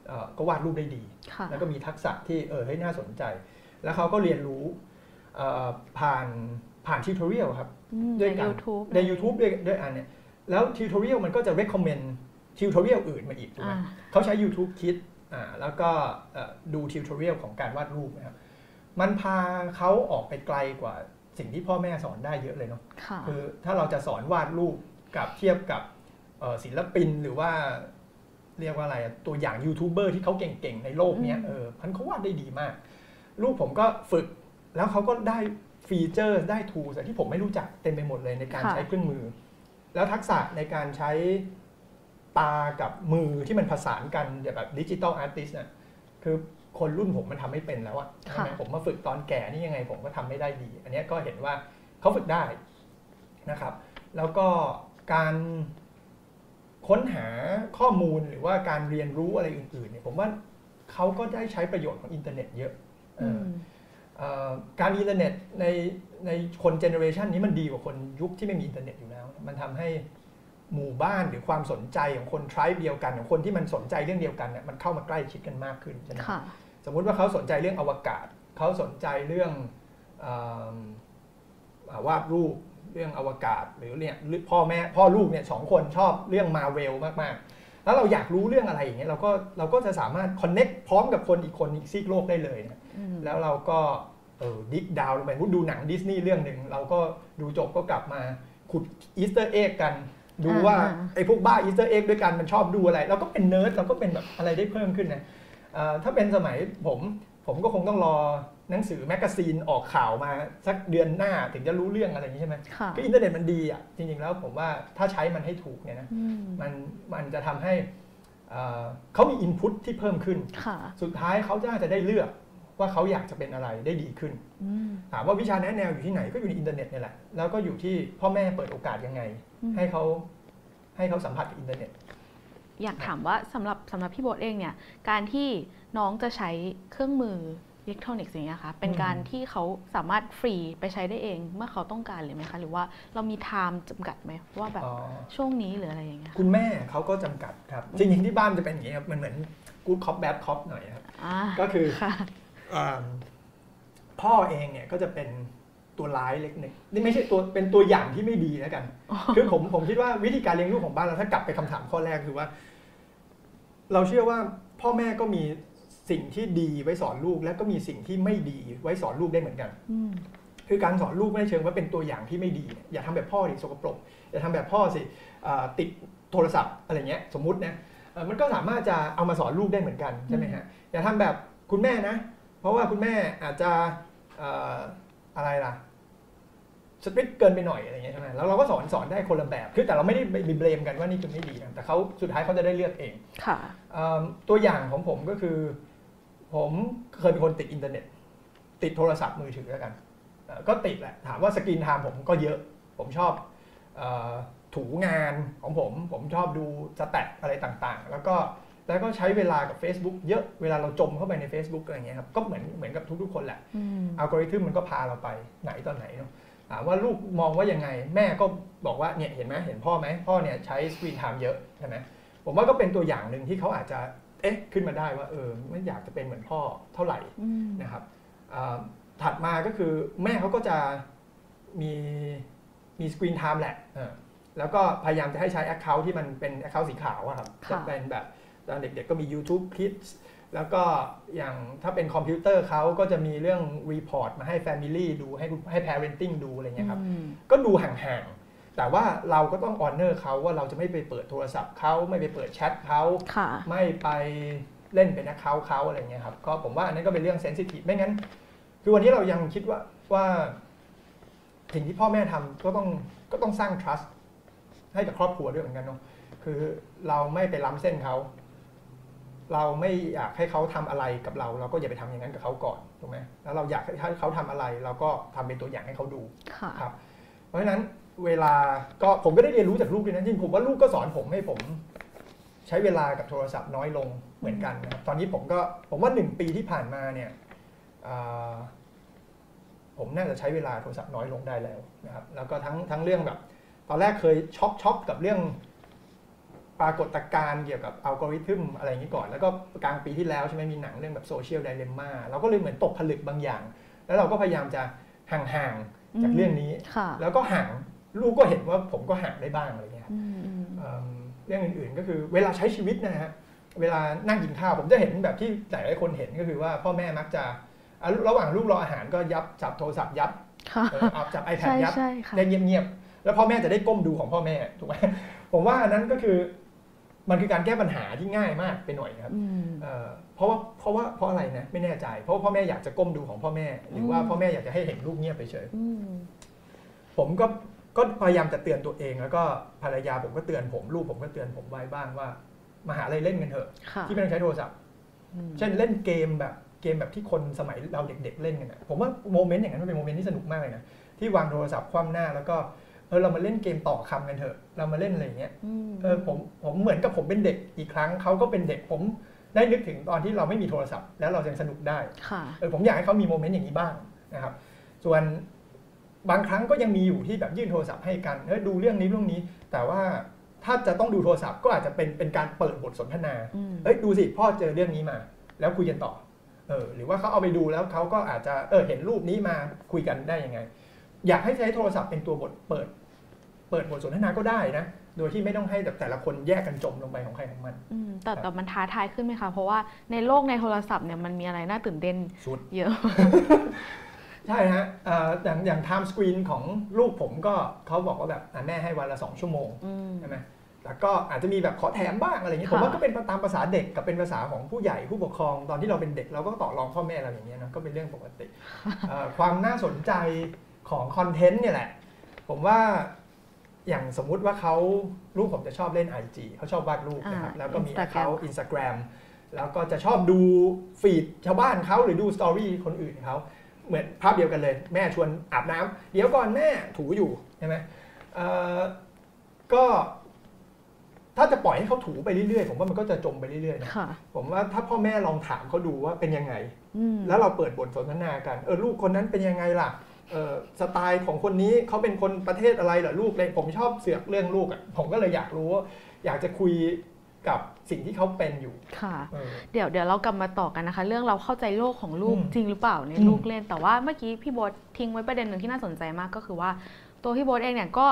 เอ่อก็วาดรูปได้ดีค่ะแล้วก็มีทักษะที่เออเฮ้ยน่าสนใจ แล้วเขาก็เรียนรู้เอ่อผ่านผ่าน tutorial ครับอืมด้วยในกัน YouTube ใน YouTube ด้วยด้วยอันเนี่ยแล้ว tutorial มันก็จะ recommend tutorial อื่นมาอีกถูกไหมอ่าเขาใช้ YouTube คิดอ่าแล้วก็เอ่อดู tutorial ของการวาดรูปนะครับมันพาเขาออกไปไกลกว่าสิ่งที่พ่อแม่สอนได้เยอะเลยเนาะค่ะคือถ้าเราจะสอนวาดรูป กับเทียบกับเอ่อศิลปินหรือว่าเรียกว่าอะไรอะตัวอย่างยูทูบเบอร์ที่เขาเก่งๆ ในโลกเนี้ยอืมเออบางคนเขาวาดได้ดีมาก ลูกผมก็ฝึกแล้วเขาก็ได้ feature ได้ tools ที่ผมไม่รู้จักเต็มไปหมดเลยในการใช้เครื่องมือ แล้วทักษะในการใช้ตากับมือที่มันผสานกันแบบ digital artist เนี่ยคือคนรุ่นผมมันทำไม่เป็นแล้วอะใช่ไหมค่ะผมมาฝึกตอนแก่นี่ยังไงผมก็ทำไม่ได้ดี อันเนี้ยก็เห็นว่าเขาฝึกได้นะครับ แล้วก็ การค้นหาข้อมูลหรือว่าการเรียนรู้อะไรอื่นๆเนี่ยผมว่าเขาก็ได้ใช้ประโยชน์ของอินเทอร์เน็ตเยอะเออือมเอ่อการอินเทอร์เน็ตในในคน generation นี้มันดีกว่าคนยุคที่ไม่มีอินเทอร์เน็ตอยู่แล้ว มันทำให้หมู่บ้านหรือความสนใจของคน tribe เดียวกัน ของคนที่มันสนใจเรื่องเดียวกันเนี่ยมันเข้ามาใกล้ชิดกันมากขึ้นใช่ไหมค่ะสมมุติว่าเขาสนใจเรื่องอวกาศ เขาสนใจเรื่องเอิ่มอ่าวาดรูป เรื่องอวกาศ หรือเนี่ยหรือพ่อแม่พ่อลูกเนี่ยสองคนชอบเรื่องมาเวลมากๆ แล้วเราอยากรู้เรื่องอะไรอย่างเงี้ยเราก็เราก็จะสามารถ connect พร้อมกับคนอีกคนอีกซีกโลกได้เลยนะอืมแล้วเราก็เออ dig down ลงไปพูดดูหนังดิสนีย์เรื่องหนึ่งเราก็ดูจบก็กลับมาขุด Easter egg กันดูว่าอ่าไอ้พวกบ้า Easter egg ด้วยกันมันชอบดูอะไร เราก็เป็นเนิร์ดเราก็เป็นแบบอะไรได้เพิ่มขึ้นนะเอ่อถ้าเป็นสมัยผมผมก็คงต้องรอ หนังสือแมกกาซีนออกข่าวมาสักเดือนหน้าถึงจะรู้เรื่องอะไรอย่างนี้ใช่ไหมค่ะคืออินเทอร์เน็ตมันดีอะจริงๆแล้วผมว่าถ้าใช้มันให้ถูกเนี่ยนะอืมมันมันจะทำให้เอ่อเขามี input ที่เพิ่มขึ้นค่ะสุดท้ายเขาน่าจะได้เลือกว่าเขาอยากจะเป็นอะไรได้ดีขึ้นอืมถามว่าวิชาแนะแนวอยู่ที่ไหนก็อยู่ในอินเทอร์เน็ตนี่แหละแล้วก็อยู่ที่พ่อแม่เปิดโอกาสยังไงอืมให้เขาให้เขาสัมผัสกับอินเทอร์เน็ตอยากถามว่าสำหรับสำหรับพี่โบทเองเนี่ยการที่น้องจะใช้เครื่องมือ อิเล็กทรอนิกส์อย่างเงี้ยค่ะเป็นการที่เขาสามารถฟรีไปใช้ได้เองเมื่อเขาต้องการเลยไหมคะ หรือว่าเรามี time จำกัดไหมว่าแบบอ๋อช่วงนี้หรืออะไรอย่างเงี้ยคุณแม่เขาก็จำกัดครับจริงๆที่บ้านจะเป็นอย่างนี้ครับมันเหมือนกู๊ดคอปแบดคอปหน่อยครับอ่าก็คือค่ะอ่าพ่อเองเนี่ยก็จะเป็นตัวร้ายเล็กหนึ่งนี่ไม่ใช่ตัวเป็นตัวอย่างที่ไม่ดีแล้วกัน คือผมผมคิดว่าวิธีการเลี้ยงลูกของบ้านเราถ้ากลับไปคำถามข้อแรกคือว่า เราเชื่อว่าพ่อแม่ก็มี สิ่งที่ดีไว้สอนลูก และก็มีสิ่งที่ไม่ดีไว้สอนลูกได้เหมือนกันอืมคือการสอนลูกไม่ได้เชิงว่าเป็นตัวอย่างที่ไม่ดีเนี่ยอย่าทำแบบพ่อดิสกปรกอย่าทำแบบพ่อสิอ่าติดโทรศัพท์อะไรเงี้ยสมมุตินะเอ่อมันก็สามารถจะเอามาสอนลูกได้เหมือนกันใช่ไหมฮะอย่าทำแบบคุณแม่นะ เพราะว่าคุณแม่อาจจะเอ่ออะไรล่ะสตริกเกินไปหน่อยอะไรเงี้ยใช่ไหมแล้วเราก็สอนสอนได้คนละแบบ คือแต่เราไม่ได้ไปเบลมกันว่านี่คือไม่ดีนะแต่เขาสุดท้ายเขาจะได้เลือกเอง ค่ะเอิ่มตัวอย่างของผมก็คือ ผมเคยเป็นคนติดอินเทอร์เน็ต ติดโทรศัพท์มือถือแล้วกันเอ่อก็ติดแหละ ถามว่า screen time ผมก็เยอะ ผมชอบเออดูงานของผม ผมชอบดู stat อะไรต่างๆ แล้วก็แล้วก็ใช้เวลากับ Facebook เยอะเวลาเราจมเข้าไปใน Facebook อะไรเงี้ยครับก็เหมือนเหมือนกับทุกๆคนแหละอืมอัลกอริทึมมันก็พาเราไปไหนตอนไหนเนาะถามว่าลูกมองว่ายังไง แม่ก็บอกว่าเนี่ยเห็นไหมเห็นพ่อไหมพ่อเนี่ยใช้ screen time เยอะใช่ไหมผมว่าก็เป็นตัวอย่างหนึ่งที่เขาอาจจะ เอ๊ะขึ้นมาได้ว่าเออไม่อยากจะเป็นเหมือนพ่อเท่าไหร่อืมนะครับอ่าถัดมาก็คือแม่เขาก็จะมีมี screen time แหละเออแล้วก็พยายามจะให้ใช้ Account ที่มันเป็น Account สีขาวอะครับค่ะจะเป็นแบบตอนเด็กๆก็มี YouTube Kids แล้วก็อย่างถ้าเป็นคอมพิวเตอร์เขาก็จะมีเรื่อง report มาให้ Family ดูให้ให้ Parenting ดูอะไรเงี้ยครับอืมก็ดูห่างๆ แต่ว่าเราก็ต้อง honor เขาว่าเราจะไม่ไปเปิดโทรศัพท์เขาไม่ไปเปิดแชทเขาค่ะไม่ไปเล่นเป็น account เขาอะไรเงี้ยครับก็ผมว่าอันนั้นก็เป็นเรื่องเซนซิทีฟไม่งั้น คือวันนี้เรายังคิดว่าว่าสิ่งที่พ่อแม่ทำก็ต้องก็ต้องสร้าง trust ให้กับครอบครัวด้วยเหมือนกันเนาะคือเราไม่ไปล้ำเส้นเขาเราไม่อยากให้เขาทำอะไรกับเรา เราก็อย่าไปทำอย่างนั้นกับเขาก่อนถูกไหมแล้วเราอยากให้เขาทำอะไร เราก็ทำเป็นตัวอย่างให้เขาดูค่ะครับ เพราะฉะนั้น เวลาก็ผมก็ได้เรียนรู้จากลูกด้วยนะจริงผมว่าลูกก็สอนผมให้ผม ใช้เวลากับโทรศัพท์น้อยลงเหมือนกันนะครับตอนนี้ผมก็ผมว่าหนึ่งปีที่ผ่านมาเนี่ยอ่าผมน่าจะใช้เวลาโทรศัพท์น้อยลงได้แล้วนะครับแล้วก็ทั้งทั้งเรื่องแบบ ตอนแรกเคยช็อกช็อกกับเรื่องปรากฏการณ์เกี่ยวกับอัลกอริทึมอะไรอย่างนี้ก่อน แล้วก็กลางปีที่แล้วใช่ไหมมีหนังเรื่องแบบโซเชียลไดเลม่าเราก็เลยเหมือนตกผลึกบางอย่าง แล้วเราก็พยายามจะห่างๆจากเรื่องนี้ค่ะแล้วก็ห่าง ลูกก็เห็นว่าผมก็ห่างได้บ้างอะไรเงี้ยอืมอืมเอิ่มเรื่องอื่นๆก็คือเวลาใช้ชีวิตนะฮะเวลานั่งกินข้าวผมจะเห็นแบบที่หลายๆคนเห็นก็คือว่าพ่อแม่มักจะอะระหว่างลูกรออาหารก็ยับจับโทรศัพท์ยับค่ะเออเอาจับ iPad ใช่ยับใช่ค่ะได้เงียบๆแล้วพ่อแม่จะได้ก้มดูของพ่อแม่ถูกไหมผมว่าอันนั้นก็คือมันคือการแก้ปัญหาที่ง่ายมากไปหน่อยครับอืมเอ่อเพราะว่าเพราะว่าเพราะอะไรนะไม่แน่ใจ เพราะว่าพ่อแม่อยากจะก้มดูของพ่อแม่ หรือว่าอืมพ่อแม่อยากจะให้เห็นลูกเงียบไปเฉยอืมผมก็ ก็พยายามจะเตือนตัวเอง แล้วก็ภรรยาผมก็เตือนผมลูกผมก็เตือนผมไว้บ้างว่ามาหาอะไรเล่นกันเถอะค่ะที่ไม่ต้องใช้โทรศัพท์อืมเช่นเล่นเกมแบบเกมแบบที่คนสมัยเราเด็ก ๆ เล่นกันนะผมว่า moment อย่างนั้นมันเป็น moment ที่สนุกมากเลยนะที่วางโทรศัพท์คว่ำหน้าแล้วก็เออเรามาเล่นเกมต่อคำกันเถอะ เรามาเล่นอะไรอย่างเงี้ยอืมเออผมผมเหมือนกับผมเป็นเด็กอีกครั้งเขาก็เป็นเด็กผมได้นึกถึงตอนที่เราไม่มีโทรศัพท์ แล้วเรายังสนุกได้ค่ะเออผมอยากให้เขามีโมเมนต์อย่างนี้บ้างนะครับ ส่วน บางครั้งก็ยังมีอยู่ที่แบบยื่นโทรศัพท์ให้กันเออดูเรื่องนี้เรื่องนี้ แต่ว่าถ้าจะต้องดูโทรศัพท์ก็อาจจะเป็นเป็นการเปิดบทสนทนาอืมเอ้ยดูสิพ่อเจอเรื่องนี้มา แล้วคุยกันต่อเออหรือว่าเขาเอาไปดูแล้วเขาก็อาจจะเออเห็นรูปนี้มาคุยกันได้ยังไง อยากให้ใช้โทรศัพท์เป็นตัวบทเปิด เปิดบทสนทนาก็ได้นะโดยที่ไม่ต้องให้แบบแต่ละคนแยกกันจมลงไปของใครของมันอืมแต่แต่มันท้าทายขึ้นไหมคะ เพราะว่าในโลกในโทรศัพท์เนี่ยมันมีอะไรน่าตื่นเต้นสุดเยอะ ใช่ฮะเอ่ออย่างอย่างไทม์สกรีนของลูกผมก็เขาบอกว่าแบบอะแม่ให้วันละสองชั่วโมงอืมใช่ไหมแล้วก็อาจจะมีแบบขอแถมบ้างอะไรอย่างเงี้ยค่ะผมว่าก็เป็นตามภาษาเด็กกับเป็นภาษาของผู้ใหญ่ผู้ปกครองตอนที่เราเป็นเด็กเราก็ต่อรองพ่อแม่เราอย่างเงี้ยนะก็เป็นเรื่องปกติเอ่อความน่าสนใจของคอนเทนต์เนี่ยแหละ ผมว่าอย่างสมมุติว่าเขาลูกผมจะชอบเล่น IG เขาชอบวาดรูปนะครับอ่าแล้วก็มี Instagram เขา Instagram แล้วก็จะชอบดูฟีดชาวบ้านเขาหรือดูสตอรี่คนอื่นเขา เหมือนภาพเดียวกันเลย แม่ชวนอาบน้ำเดี๋ยวก่อนแม่ถูอยู่ใช่ไหมเอ่อก็ถ้าจะปล่อยให้เขาถูไปเรื่อยๆ ผมว่ามันก็จะจมไปเรื่อยๆนะค่ะผมว่าถ้าพ่อแม่ลองถามเขาดูว่าเป็นยังไงอืมแล้วเราเปิดบทสนทนากันเออลูกคนนั้นเป็นยังไงล่ะเออสไตล์ของคนนี้เขาเป็นคนประเทศอะไรเหรอลูกเลยผมชอบเสือกเรื่องลูกอะผมก็เลยอยากรู้ว่าอยากจะคุย กับสิ่งที่เขาเป็นอยู่ค่ะเออเดี๋ยวเดี๋ยวเรากลับมาต่อกันนะคะ เรื่องเราเข้าใจโลกของลูกอืมจริงหรือเปล่าในอืมลูกเล่นแต่ว่าเมื่อกี้พี่โบททิ้งไว้ประเด็นหนึ่งที่น่าสนใจมากก็คือว่า ตัวพี่โบทเองเนี่ยก็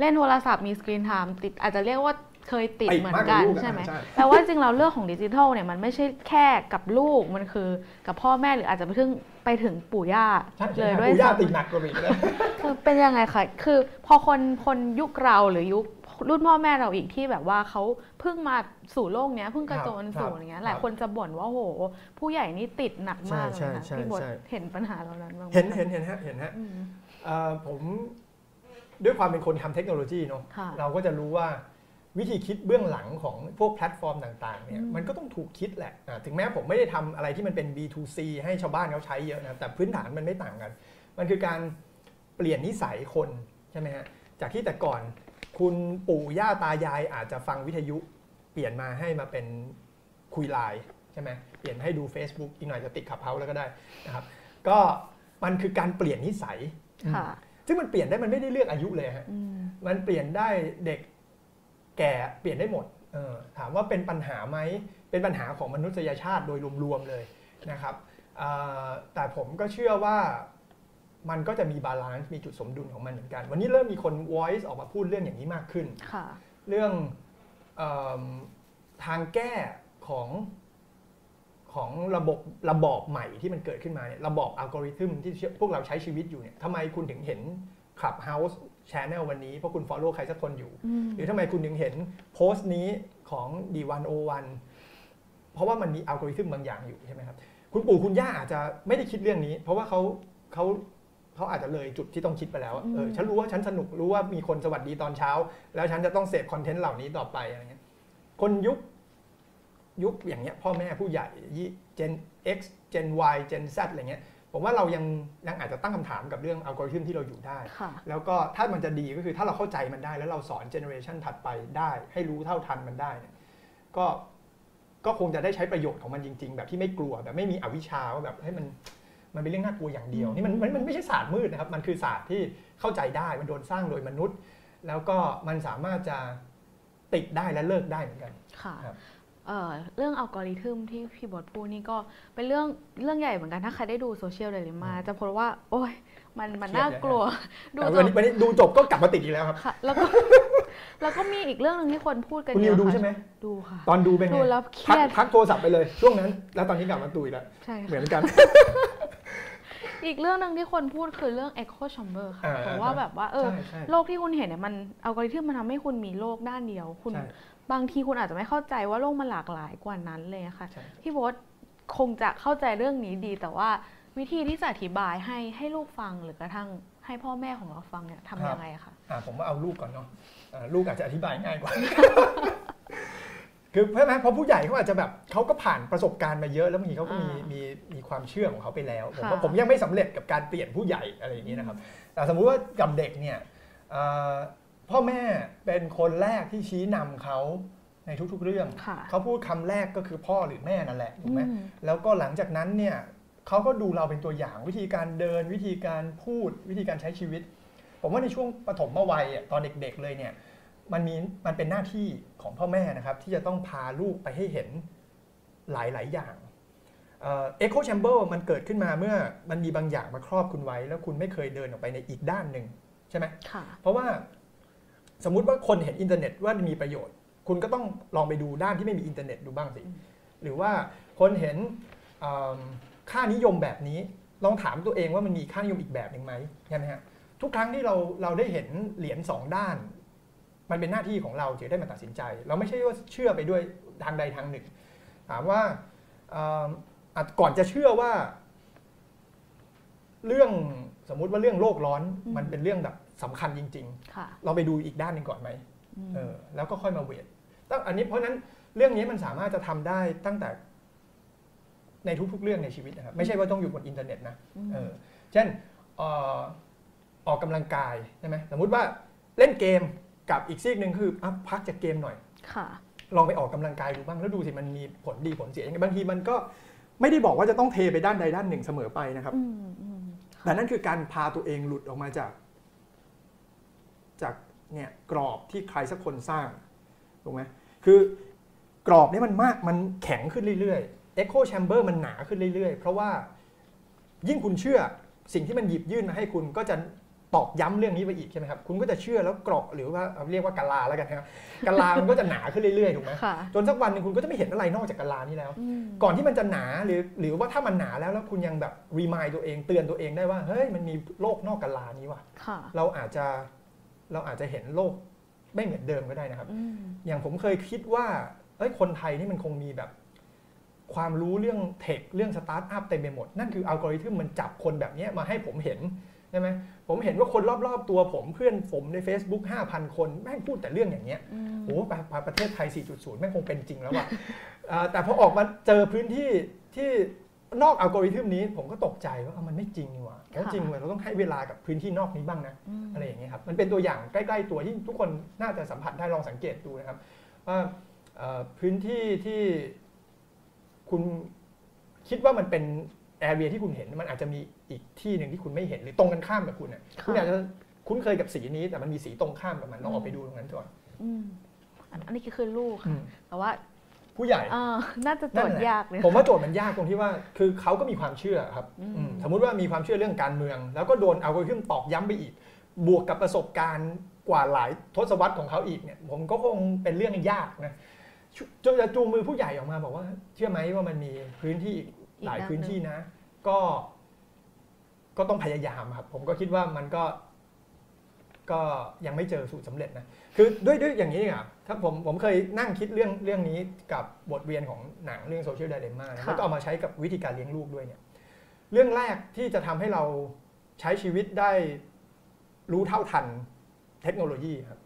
เล่นโทรศัพท์มี screen time ติดอาจจะเรียกว่าเคยติดติดเหมือมากนกว่ากันลูกอะใช่ไหมใช่แปลว่าจริงเราเรื่องของดิจิทัลเนี่ยมันไม่ใช่แค่กับลูกมันคือกับพ่อแม่หรืออาจจะไปถึงไปถึงปู่ย่าใช่เลยใช่ด้วยปู่ย่าซ้ำติดหนักกว่าอีกเลยคือเป็นยังไงคะคือพอคนคนยุคเราหรือยุค รุ่นพ่อแม่เราอีกที่แบบว่าเขาเพิ่งมาสู่โลกเนี้ยเพิ่งกระโจนครับสู่อย่างเงี้ยครับหลายคนจะบ่นว่าโห ผู้ใหญ่นี่ติดหนักมากเลใช่ยค่ะใช่พี่บดใช่เห็นปัญหาเหล่านั้นบ้างไมเห็นเห็นเห็นฮะเห็นฮะอืมเอ่อผมด้วยความเป็นคนทำเทคโนโลยีเนาะค่ะเราก็จะรู้ว่าวิธีคิดเบื้องหลังของพวกแพลตฟอร์มต่างๆเนี่ยอืมมันก็ต้องถูกคิดแหละอะถึงแม้ผมไม่ได้ทำอะไรที่มันเป็น B2C ให้ชาวบ้านเขาใช้เยอะนะแต่พื้นฐานมันไม่ต่างกัน มันคือการเปลี่ยนนิสัยคนใช่ไหมฮะจากที่แต่ก่อน คุณปู่ย่าตายายอาจจะฟังวิทยุเปลี่ยนมาให้มาเป็นคุยไลน์ใช่ไหมเปลี่ยนให้ดู Facebook อีกหน่อยจะติดขับเฮาแล้วก็ได้นะครับ ก็มันคือการเปลี่ยนนิสัยค่ะซึ่งมันเปลี่ยนได้มันไม่ได้เลือกอายุเลยฮะอืมมันเปลี่ยนได้เด็กแก่เปลี่ยนได้หมดเออถามว่าเป็นปัญหาไหมเป็นปัญหาของมนุษยชาติโดยรวมๆเลยนะครับเอ่อแต่ผมก็เชื่อว่า มันก็จะมี balance มีจุดสมดุลของมันเหมือนกัน วันนี้เริ่มมีคน voice ออกมาพูดเรื่องอย่างนี้มากขึ้นค่ะเรื่องเอมทางแก้ของของระบบระบอบใหม่ที่มันเกิดขึ้นมาเนี่ยระบอบอัลกอริทึมที่พวกเราใช้ชีวิตอยู่เนี่ยทำไมคุณถึงเห็น Clubhouse Channel วันนี้ เพราะคุณ follow ใครสักคนอยู่อืมหรือทำไมคุณถึงเห็นโพสต์นี้ของ D101 เพราะว่ามันมีอัลกอริทึมบางอย่างอยู่ใช่ไหมครับ คุณปู่คุณย่าอาจจะไม่ได้คิดเรื่องนี้ เพราะว่าเขาเขา เขาอาจจะเลยจุดที่ต้องคิดไปแล้วอะเออฉันรู้ว่าฉันสนุกรู้ว่ามีคนสวัสดีตอนเช้า แล้วฉันจะต้องเสพคอนเทนต์เหล่านี้ต่อไปอะไรเงี้ยคนยุคยุคอย่างเงี้ยพ่อแม่ผู้ใหญ่ยี่ Gen X Gen Y Gen Z อะไรเงี้ยผมว่าเรายังยังอาจจะตั้งคำถามกับเรื่องอัลกอริทึมที่เราอยู่ได้ค่ะแล้วก็ถ้ามันจะดีก็คือถ้าเราเข้าใจมันได้ แล้วเราสอนเจเนอเรชันถัดไปได้ ให้รู้เท่าทันมันได้เนี่ยก็ก็คงจะได้ใช้ประโยชน์ของมันจริง ๆ แบบที่ไม่กลัวแบบไม่มีอวิชชาว่าแบบให้มัน มันเป็นเรื่องน่ากลัวอย่างเดียวนี่มันมันมันไม่ใช่ศาสตร์มืดนะครับ มันคือศาสตร์ที่เข้าใจได้มันโดนสร้างโดยมนุษย์ แล้วก็มันสามารถจะติดได้และเลิกได้เหมือนกันค่ะครับเอ่อเรื่องอัลกอริทึมที่พี่บดพูดนี่ก็เป็นเรื่องเรื่องใหญ่เหมือนกันถ้าใครได้ดูโซเชียลเดลิมา จะพบว่า โอ้ยมันมันเครียดน่ากลัว ดูแต่จวันบนี้วันนี้ดูจบก็กลับมาติดอีกแล้วครับค่ะแล้วก็แล้วก็มีอีกเรื่องหนึ่งที่คนพูดกันคุณเยนิวอะดูค่ะใช่ไหมดูค่ะ ตอนดูเป็นไงดูแล้วเคพักรียดพักโทรศัพท์ไปเลยช่วงนั้น แล้วตอนนี้กลับมาตุยแล้ว ใช่เหมืค่ะอนกัน อีกเรื่องหนึ่งที่คนพูดคือเรื่อง echo chamber ค่ะอ่าเพราะว่าแบบว่าเออใช่ใช่โลกที่คุณเห็นเนี่ยมันอัลกอริทึมมันทำให้คุณมีโลกด้านเดียว คุณใช่บางทีคุณอาจจะไม่เข้าใจว่าโลกมันหลากหลายกว่านั้นเลยอะค่ะใช่พี่โบ๊ทคงจะเข้าใจเรื่องนี้ดี แต่ว่าวิธีที่จะอธิบายให้ให้ลูกฟังหรือกระทั่งให้พ่อแม่ของเราฟังเนี่ยทำยังไงอะคะอ่าผมว่าเอาลูกก่อนเนาะอ่าลูกอาจจะอธิบายง่ายกว่า คือใช่ไหมเพราะผู้ใหญ่เขาอาจจะแบบเขาก็ผ่านประสบการณ์มาเยอะแล้วบางทีเขาก็มีอ่ามีมีมีความเชื่อของเขาไปแล้วผมค่ะว่าผมยังไม่สำเร็จกับการเปลี่ยนผู้ใหญ่อะไรอย่างนี้นะครับแต่สมมุติว่ากับเด็กเนี่ยเอ่อพ่อแม่เป็นคนแรกที่ชี้นำเขาในทุกๆเรื่องค่ะเขาพูดคำแรกก็คือพ่อหรือแม่นั่นแหละถูกไหมอืมแล้วก็หลังจากนั้นเนี่ยเขาก็ดูเราเป็นตัวอย่างวิธีการเดินวิธีการพูดวิธีการใช้ชีวิต ผมว่าในช่วงปฐมวัยอะตอนเด็กๆเลยเนี่ย มันมีมันเป็นหน้าที่ของพ่อแม่นะครับ ที่จะต้องพาลูกไปให้เห็นหลาย ๆ อย่างecho chamber มันเกิดขึ้นมาเมื่อมันมีบางอย่างมาครอบคุณไว้ แล้วคุณไม่เคยเดินออกไปในอีกด้านหนึ่งใช่ไหมค่ะเพราะว่าสมมุติว่าคนเห็นอินเทอร์เน็ตว่ามีประโยชน์ คุณก็ต้องลองไปดูด้านที่ไม่มีอินเทอร์เน็ตดูบ้างสิอืมหรือว่าคนเห็นเอิ่มค่านิยมแบบนี้ลองถามตัวเองว่ามันมีค่านิยมอีกแบบหนึ่งไหมใช่ไหมฮะทุกครั้งที่เราเราได้เห็นเหรียญสองด้าน มันเป็นหน้าที่ของเราที่ได้มาตัดสินใจ เราไม่ใช่ว่าเชื่อไปด้วยทางใดทางหนึ่ง ถามว่าเอิ่มอะก่อนจะเชื่อว่า เรื่องสมมุติว่าเรื่องโลกร้อนอืมมันเป็นเรื่องแบบสำคัญจริงค่ะๆเราไปดูอีกด้านหนึ่งก่อนไหมมเออแล้วก็ค่อยมาเวทตั้งอันนี้เพราะฉะนั้นเรื่องนี้มันสามารถจะทำได้ตั้งแต่ในทุกๆเรื่องในชีวิตนะครับไม่ใช่ว่าต้องอยู่บนอินเทอร์เน็ตนะมเออเช่นเอ่อออกกำลังกายใช่ไหมสมมุติว่าเล่นเกม กับอีกซีกหนึ่งคืออะพักจากเกมหน่อยค่ะลองไปออกกำลังกายดูบ้างแล้วดูสิมันมีผลดีผลเสียยังไงบางทีมันก็ไม่ได้บอกว่าจะต้องเทไปด้านใดด้านหนึ่งเสมอไปนะครับอืมอืมแต่นั่นคือการพาตัวเองหลุดออกมาจาก จากเนี่ยกรอบที่ใครสักคนสร้างถูกไหมคือกรอบนี้มันมากมันแข็งขึ้นเรื่อยๆ Echo Chamber มันหนาขึ้นเรื่อยๆ เพราะว่ายิ่งคุณเชื่อสิ่งที่มันหยิบยื่นมาให้คุณก็จะ ตอกย้ำเรื่องนี้ไปอีกใช่ไหมครับ คุณก็จะเชื่อแล้วกรอบหรือว่าเอาเรียกว่ากะลาแล้วกันนะครับกะลามันก็จะหนาขึ้นเรื่อยๆถูกไหมค่ะจนสักวันหนึ่งคุณก็จะไม่เห็นอะไรนอกจากกะลานี้แล้วอืมก่อนที่มันจะหนาหรือหรือว่าถ้ามันหนาแล้วแล้วคุณยังแบบรีมายตัวเองเตือนตัวเองได้ว่าเฮ้ยมันมีโลกนอกกะลานี้ว่ะค่ะเราอาจจะเราอาจจะเห็นโลกไม่เหมือนเดิมก็ได้นะครับอืมอย่างผมเคยคิดว่าเอ้ยคนไทยนี่มันคงมีแบบ ความรู้เรื่อง tech เรื่องสตาร์ทอัพเต็มไปหมด นั่นคืออัลกอริทึมมันจับคนแบบเนี้ยมาให้ผมเห็นใช่ไหม ผมเห็นว่าคนรอบๆตัวผมเพื่อนผมใน Facebook 5,000 คนแม่งพูดแต่เรื่องอย่างเงี้ยอืมโอ้ไปไปประเทศไทย 4.0 แม่งคงเป็นจริงแล้วว่ะเอ่อแต่พอออกมาเจอพื้นที่ที่นอกอัลกอริทึมนี้ผมก็ตกใจว่าเอ้ามันไม่จริงนี่หว่าแล้วจริงเราต้องให้เวลากับพื้นที่นอกนี้บ้างนะมอะไรอย่างเงี้ยครับมันเป็นตัวอย่างใกล้ๆตัวที่ทุกคนน่าจะสัมผัสได้ลองสังเกตดูนะครับว่าเอ่อพื้นที่ที่คุณคิดว่ามันเป็น แอเรียที่คุณเห็นมันอาจจะมีอีกที่หนึ่งที่คุณไม่เห็นหรือตรงกันข้ามกับคุณน่ะคุณอาจจะคุ้นเคยกับสีนี้แต่มันมีสีตรงข้ามกับมันลองออกไปดูตรงนั้นก่อนอืมอันอันนี้คือลูกอืค่ะมแต่ว่าผู้ใหญ่เออน่าจะโจนั่ทนย์แหละยากเลยผมว่าโจทย์มันยากตรงที่ว่า คือเขาก็มีความเชื่อครับอืมอืมสมมุติว่ามีความเชื่อเรื่องการเมือง แล้วก็โดนอัลกอริทึมตอกย้ำไปอีก บวกกับประสบการณ์กว่าหลายทศวรรษของเขาอีกเนี่ย ผมก็คงเป็นเรื่องยากนะชุจนจะจูงมือผู้ใหญ่ออกมาบอกว่า เชื่อไหมว่ามันมีพื้นที่อีก หลายพื้นที่นะ ก็ก็ต้องพยายามครับผมก็คิดว่ามันก็ ก็ยังไม่เจอสูตรสำเร็จนะคือด้วยด้วยอย่างนี้อะถ้าผมผมเคยนั่งคิดเรื่องเรื่องนี้กับบทเรียนของหนังเรื่องโซเชียลไดเ e ม่าค่ะแล้วก็เอามาใช้กับวิธีการเลี้ยงลูกด้วยเนี่ย เรื่องแรกที่จะทำให้เราใช้ชีวิตได้รู้เท่าทันเทคโนโลยีครับ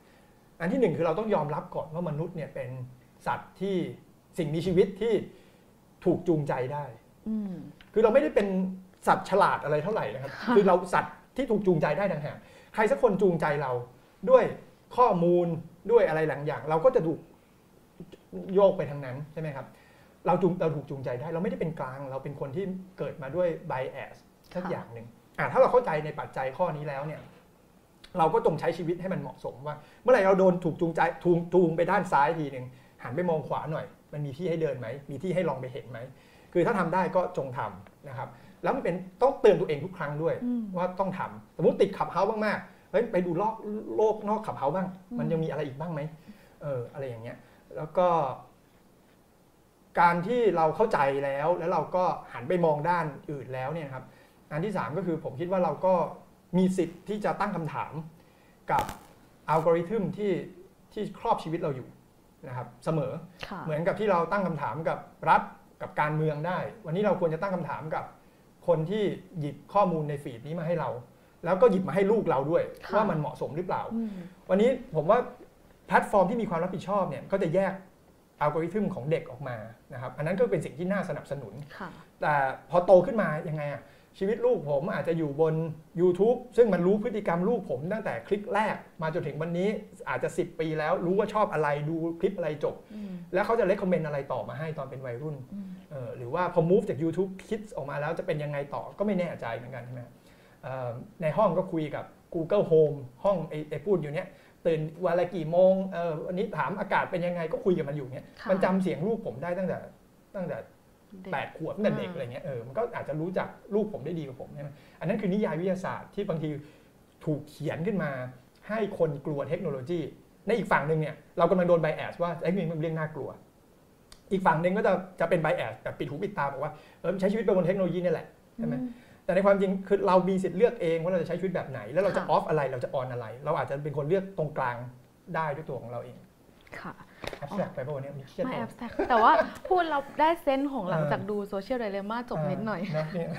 อันที่หนึ่งคือเราต้องยอมรับก่อนว่ามนุษย์เนี่ยเป็นสัตว์ที่สิ่งมีชีวิตที่ถูกจูงใจได้อืม คือเราไม่ได้เป็นสัตว์ฉลาดอะไรเท่าไหร่นะครับค่ะคือเราสัตว์ที่ถูกจูงใจได้ต่างหากใครสักคนจูงใจเราด้วยข้อมูลด้วยอะไรหลายอย่าง เราก็จะถูกโยกไปทางนั้นใช่ไหมครับ เราจูงเราถูกจูงใจได้ เราไม่ได้เป็นกลาง เราเป็นคนที่เกิดมาด้วย bias สักค่ะอย่างหนึ่งอะถ้าเราเข้าใจในปัจจัยข้อนี้แล้วเนี่ย เราก็จงใช้ชีวิตให้มันเหมาะสมว่า เมื่อไหร่เราโดนถูกจูงใจถูกจูงไปด้านซ้ายทีหนึ่งหันไปมองขวาหน่อย มันมีที่ให้เดินไหมมีที่ให้ลองไปเห็นไหม คือถ้าทำได้ก็จงทำนะครับแล้วมันเป็นต้องเตือนตัวเองทุกครั้งด้วยอืมว่าต้องทำสมมติติด Clubhouse มากๆเฮ้ยไปดูโลกโลกนอก Clubhouse บ้างอืมมันยังมีอะไรอีกบ้างไหมเอออะไรอย่างเงี้ย แล้วก็ การที่เราเข้าใจแล้วแล้วเราก็หันไปมองด้านอื่นแล้วเนี่ยนะครับอันที่ 3 ก็คือผมคิดว่าเราก็มีสิทธิ์ที่จะตั้งคำถามกับอัลกอริทึมที่ที่ครอบชีวิตเราอยู่นะครับเสมอค่ะเหมือนกับที่เราตั้งคำถามกับรัฐ กับการเมืองได้ วันนี้เราควรจะตั้งคำถามกับคนที่หยิบข้อมูลในฟีดนี้มาให้เรา แล้วก็หยิบมาให้ลูกเราด้วยค่ะว่ามันเหมาะสมหรือเปล่าอืมวันนี้ผมว่าแพลตฟอร์มที่มีความรับผิดชอบเนี่ยก็จะแยกอัลกอริทึมของเด็กออกมานะครับอันนั้นก็เป็นสิ่งที่น่าสนับสนุนค่ะแต่พอโตขึ้นมายังไงอะ ชีวิตลูกผมอาจจะอยู่บน YouTube ซึ่งมันรู้พฤติกรรมลูกผมตั้งแต่คลิปแรก มาจนถึงวันนี้อาจจะ 10 ปีแล้วรู้ว่าชอบอะไรดูคลิปอะไรจบอืมแล้วเขาจะเล c คอมเมนต์อะไรต่อมาให้ตอนเป็นวัยรุ่นอืมเออหรือว่าพอ move จาก YouTube Kids ออกมาแล้วจะเป็นยังไงต่อก็ไม่แน่ใจเหมือนกันใช่ไหมเอ่อในห้องก็คุยกับ Google Home ห้องไอ้ไอ้พูดอยู่เนี้ยตื่นวันละกี่โมงเออวันนี้ถามอากาศเป็นยังไงก็คุยกับมันอยู่เนี้ยค่ะมันจำเสียงลูกผมได้ตั้งแต่ตั้งแต่เด็ก แปดขวบตั้งแต่เด็กอ่าอะไรเงี้ยเออมันก็อาจจะรู้จักลูกผมได้ดีกว่าผมใช่ไหมอันนั้นคือนิยายวิทยาศาสตร์ที่บางทีถูกเขียนขึ้นมา ให้คนกลัวเทคโนโลยี ในอีกฝั่งหนึ่งเนี่ยเรากำลังโดนไบแอสว่าไอ้นี่มันเป็นเรื่องน่ากลัว อีกฝั่งหนึ่งก็จะจะเป็นไบแอสแบบปิดหูปิดตาบอกว่าเออใช้ชีวิตไปบนเทคโนโลยีนี่แหละใช่ไหมอืมแต่ในความจริงคือเรามีสิทธิ์เลือกเองว่าเราจะใช้ชีวิตแบบไหน แล้วเราจะค่ะออฟอะไรเราจะออนอะไร เราอาจจะเป็นคนเลือกตรงกลางได้ด้วยตัวของเราเองค่ะ แอบแฝงไปป่ะวันนี้มีเครียดไม่ปะแอบแซกแต่ว่าพูดเราได้เซนส์ของหลังเออจากดูโซเชียลไดเลม่าจบนิดหน่อยนะเนี่ย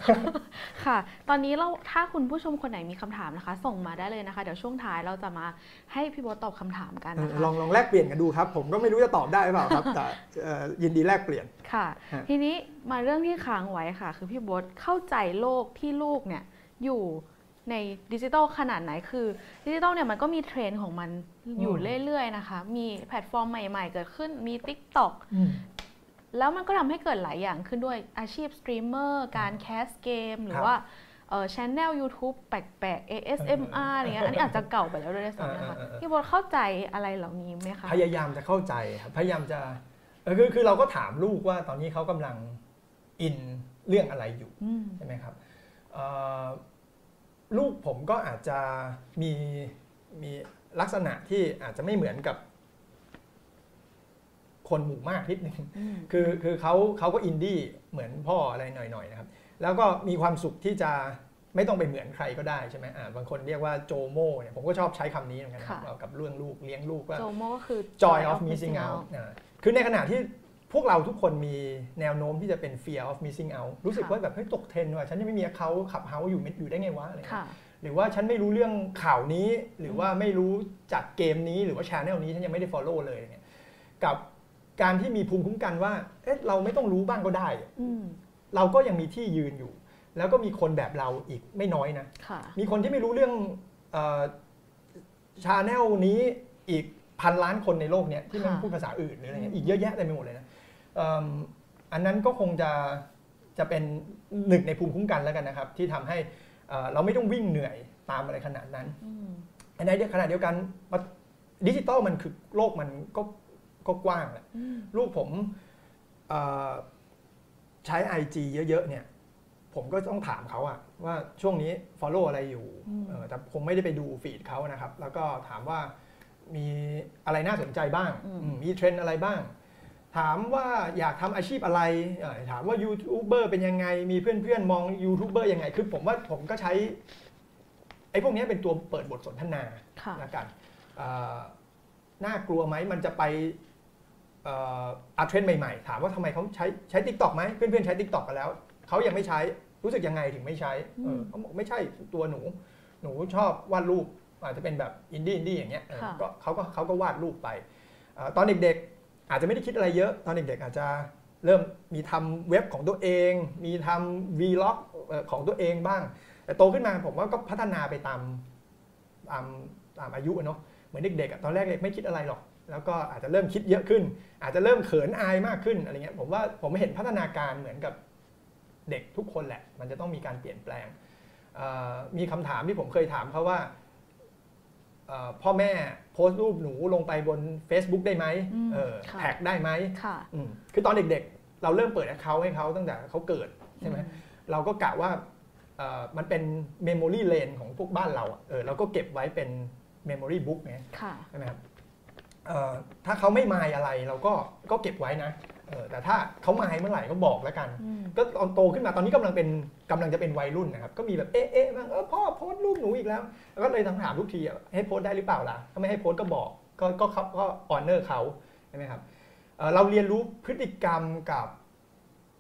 ค่ะ ตอนนี้เราถ้าคุณผู้ชมคนไหนมีคำถามนะคะ ส่งมาได้เลยนะคะ เดี๋ยวช่วงท้ายเราจะมาให้พี่โบทตอบคำถามกันนะคะลองลองแลกเปลี่ยนกันดูครับ ผมก็ไม่รู้จะตอบได้หรือเปล่าครับแต่เอ่อยินดีแลกเปลี่ยนค่ะฮะทีนี้มาเรื่องที่ค้างไว้ค่ะ คือพี่โบทเข้าใจโลกที่ลูกเนี่ยอยู่ ในดิจิทัลขนาดไหนคือดิจิทัลเนี่ยมันก็มีเทรนด์ของมันอยู่เรื่อยๆนะคะ มีแพลตฟอร์มใหม่ๆ เกิดขึ้นมี TikTok แล้วมันก็ทำให้เกิดหลายอย่างขึ้นด้วยอาชีพสตรีมเมอร์การ cast เกม หรือครับว่าเออ channel YouTube แปลกๆ ASMR อะไรเงี้ยอันนี้อาจจะเก่าไปแล้วด้วยซ้ำนะคะเออเออเออพี่โบทเข้าใจอะไรเหล่านี้ไหมคะ พยายามจะเข้าใจครับพยายามจะเออคือคือเราก็ถามลูกว่าตอนนี้เขากำลังอินเรื่องอะไรอยู่อืมใช่ไหมครับเอ่อ ลูกผมก็อาจจะมีมีลักษณะที่อาจจะไม่เหมือนกับ คนหมู่มากนิดนึงอืมคือคือเขาเขาก็อินดี้เหมือนพ่ออะไรหน่อยๆนะครับ แล้วก็มีความสุขที่จะไม่ต้องไปเหมือนใครก็ได้ใช่ไหมอ่าบางคนเรียกว่าโจโมเนี่ยผมก็ชอบใช้คำนี้เหมือนกันนะครับกับเรื่องลูกเลี้ยงลูกว่าโจโมก็คือ joy of missing out อ่าคือในขณะที่ พวกเราทุกคนมีแนวโน้มที่จะเป็น fear of missing out รู้สึกค่ะว่าแบบเฮ้ยตกเทรนด์ว่ะฉันยังไม่มีเขาขับเฮาอยู่อยู่ได้ไงวะอะไรเงี้ยค่ะหรือว่าฉันไม่รู้เรื่องข่าวนี้ หรือว่าไม่รู้จากเกมนี้หรือว่าชาแนลนี้ฉันยังไม่ได้ follow เลยเนี่ยกับการที่มีภูมิคุ้มกันว่าเอ๊ะเราไม่ต้องรู้บ้างก็ได้อืมเราก็ยังมีที่ยืนอยู่ แล้วก็มีคนแบบเราอีกไม่น้อยนะค่ะมีคนที่ไม่รู้เรื่องchannel นี้อีกพันล้านคนในโลกเนี้ยที่มันค่ะพูดภาษาอื่นหรืออะไรเงี้ยอืยมอีกเยอะแยะเต็มไปหมดเลยนะเอิ่มอันนั้นก็คงจะจะเป็นหนึ่งในภูมิคุ้มกันแล้วกันนะครับ ที่ทำให้เอ่อเราไม่ต้องวิ่งเหนื่อยตามอะไรขนาดนั้นอืมในขณะเดียวกันดิจิตอลมันคือโลกมันก็ก็กว้างแหละอืมลูกผมเอ่อใช้ IG เยอะๆเนี่ยผมก็ต้องถามเขาอะว่าช่วงนี้ Follow อะไรอยู่อืมเออแต่คงไม่ได้ไปดู feed เขานะครับ แล้วก็ถามว่ามีอะไรน่าสนใจบ้างอืมอืมมีเทรนด์อะไรบ้าง ถามว่าอยากทำอาชีพอะไรเอ่อถามว่ายูทูบเบอร์เป็นยังไง มีเพื่อนๆ มองยูทูบเบอร์ยังไง คือผมว่าผมก็ใช้ไอ้พวกนี้เป็นตัวเปิดบทสนทนาค่ะละกันเอ่อน่ากลัวไหมมันจะไปเอ่ออัพเทรนด์ใหม่ๆ ถามว่าทำไมเขาใช้ใช้ TikTok ไหมเพื่อนๆ ใช้ TikTok กันแล้ว เขายังไม่ใช้ รู้สึกยังไงถึงไม่ใช้เออเขาบอกไม่ใช่ตัวหนู หนูชอบวาดรูปอาจจะเป็นแบบอินดี้อินดี้อย่างเงี้ยเออค่ะก็เขาก็เขาก็วาดรูปไปเอ่อตอนเด็กๆ อาจจะไม่ได้คิดอะไรเยอะ ตอนเด็กๆอาจจะเริ่มมีทำเว็บของตัวเอง มีทำวีล็อกของตัวเองบ้าง แต่โตขึ้นมาผมว่าก็พัฒนาไปตามตามตามอายุเนาะเหมือนเด็กๆตอนแรกเด็กไม่คิดอะไรหรอก แล้วก็อาจจะเริ่มคิดเยอะขึ้น อาจจะเริ่มเขินอายมากขึ้นอะไรเงี้ยผมว่าผมเห็นพัฒนาการเหมือนกับเด็กทุกคนแหละ มันจะต้องมีการเปลี่ยนแปลงมีคำถามที่ผมเคยถามเขาว่า พ่อแม่โพสต์รูปหนูลงไปบน Facebook ได้ไหมอืมเออค่ะ tag ได้ไหมค่ะอืมคือตอนเด็กๆ เราเริ่มเปิด Account ให้เขาตั้งแต่เขาเกิดใช่ไหมเราก็กะว่าเอ่อมันเป็น memory lane ของพวกบ้านเราอะเออเราก็เก็บไว้เป็นmemory book เนี่ยค่ะใช่ไหมครับเอ่อถ้าเขาไม่มายอะไรเราก็ก็เก็บไว้นะเออ แต่ถ้าเขามายเมื่อไหร่ก็บอกแล้วกันอืมก็ตอนโตขึ้นมาตอนนี้กำลังเป็นกำลังจะเป็นวัยรุ่นนะครับ ก็มีแบบเอ๊ะเอ๊ะบ้างเออพ่อโพสต์รูปหนูอีกแล้ว แล้วก็เลยต้องถามทุกทีอะให้โพสต์ได้หรือเปล่าล่ะถ้าไม่ให้โพสต์ก็บอกก็ก็เขาก็ owner เขาใช่ไหมครับเอ่อเราเรียนรู้พฤติกรรมกับ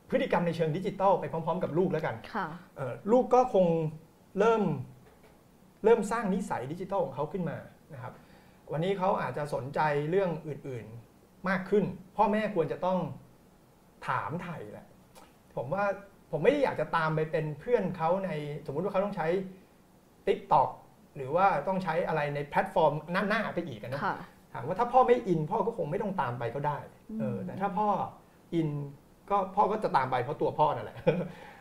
พฤติกรรมในเชิงดิจิตอลไปพร้อม ๆ กับลูกแล้วกันค่ะเอ่อลูกก็คงเริ่มเริ่มสร้างนิสัยดิจิทัลของเขาขึ้นมานะครับ วันนี้เขาอาจจะสนใจเรื่องอื่นๆมากขึ้น พ่อแม่ควรจะต้อง ถามไถ่แหละผมว่าผมไม่ได้อยากจะตามไปเป็นเพื่อนเขาในสมมุติว่าเขาต้องใช้ TikTok หรือว่าต้องใช้อะไรในแพลตฟอร์มหน้าๆไปอีกอะนะค่ะถามว่าถ้าพ่อไม่อินพ่อก็คงไม่ต้องตามไปก็ได้เอออืมแต่ถ้าพ่ออินก็พ่อก็จะตามไปเพราะตัวพ่อนั่นแหละ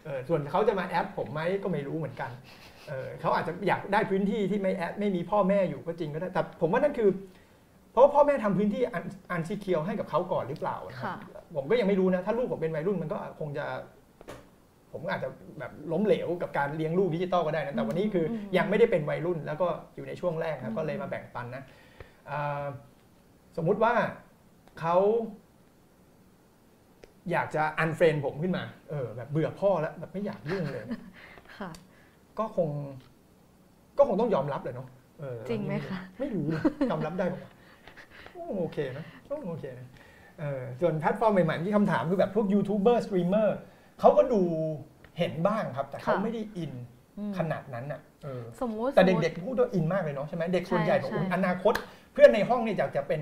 เออส่วนเขาจะมาแอปผมไหมก็ไม่รู้เหมือนกันเออเขาอาจจะอยากได้พื้นที่ที่ไม่แอปไม่มีพ่อแม่อยู่ก็จริงก็ได้ แต่ผมว่านั่นคือ เพราะว่าพ่อแม่ทำพื้นที่ unsecure ให้กับเขาก่อนหรือเปล่านะครับค่ะผมก็ยังไม่รู้นะ ถ้าลูกผมเป็นวัยรุ่นมันก็คงจะ ผมอาจจะแบบล้มเหลวกับการเลี้ยงลูกดิจิตอลก็ได้นะ แต่วันนี้คืออมยังไม่ได้เป็นวัยรุ่น แล้วก็อยู่ในช่วงแรกนะก็เลยมาแบ่งปันนะอ่าสมมุติว่าเขาอยากจะ unfriend ผมขึ้นมา เออ แบบเบื่อพ่อแล้วแบบไม่อยากยุ่งเลยค่ะก็คง ก็คงต้องยอมรับเลยเนาะเออจริงไหมคะ ไม่รู้นะยอมรับได้ปะ โอ้โอเคนะโอเคนะเออส่วนแพลตฟอร์มใหม่ๆที่คำถามคือแบบพวกยูทูบเบอร์สตรีมเมอร์เขาก็ดูเห็นบ้างครับ แต่เขาค่ะไม่ได้อินอืมขนาดนั้นอะเออสมมุติแต่สมมุติเด็กๆพูดว่าอินมากเลยเนาะใช่ไหมเด็กส่วนใหญ่บอกใช่ว่าใช่อนาคต เพื่อนในห้องนี่อยากจะเป็น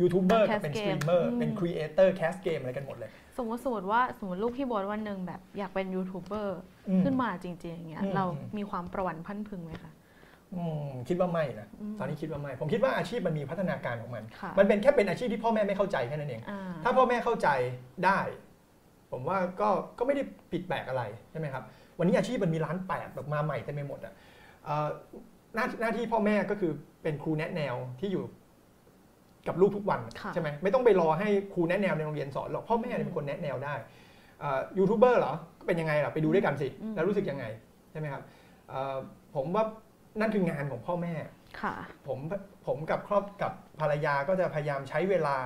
ยูทูบเบอร์กับ Cast เป็นส game ตรีมเมอร์อืมเป็น creator cast เกมอะไรกันหมดเลย สมมติสมมติว่าสมมติลูกพี่โบอสวันหนึ่งแบบอยากเป็นยูทูบเบอร์อืมขึ้นมาจริงๆอย่างเงี้ยอืมเรามีความประหวั่นพรั่นพรึงไหมคะอืม คิดว่าไม่นะอืมตอนนี้คิดว่าไม่ ผมคิดว่าอาชีพมันมีพัฒนาการของมันค่ะมันเป็นแค่เป็นอาชีพที่พ่อแม่ไม่เข้าใจแค่นั้นเองอ่าถ้าพ่อแม่เข้าใจได้ ผมว่าก็ก็ไม่ได้ผิดแปลกอะไรใช่ไหมครับ วันนี้อาชีพมันมีร้านแปดแบบมาใหม่เต็มไปหมดอะเอ่อหน้าหน้าที่พ่อแม่ก็คือเป็นครูแนะแนวที่อยู่กับลูกทุกวันค่ะใช่ไหมไม่ต้องไปรอให้ครูแนะแนวในโรงเรียนสอนหรอกพ่อแม่เนี่ยเป็นคนแนะแนวได้เอ่อยูทูบเบอร์เหรอเป็นยังไงล่ะไปดูด้วยกันสิอืมแล้วรู้สึกยังไงใช่ไหมครับเอ่อผมว่า นั่นคืองานของพ่อแม่ค่ะผมผมกับครอบกับภรรยาก็จะพยายามใช้เวลา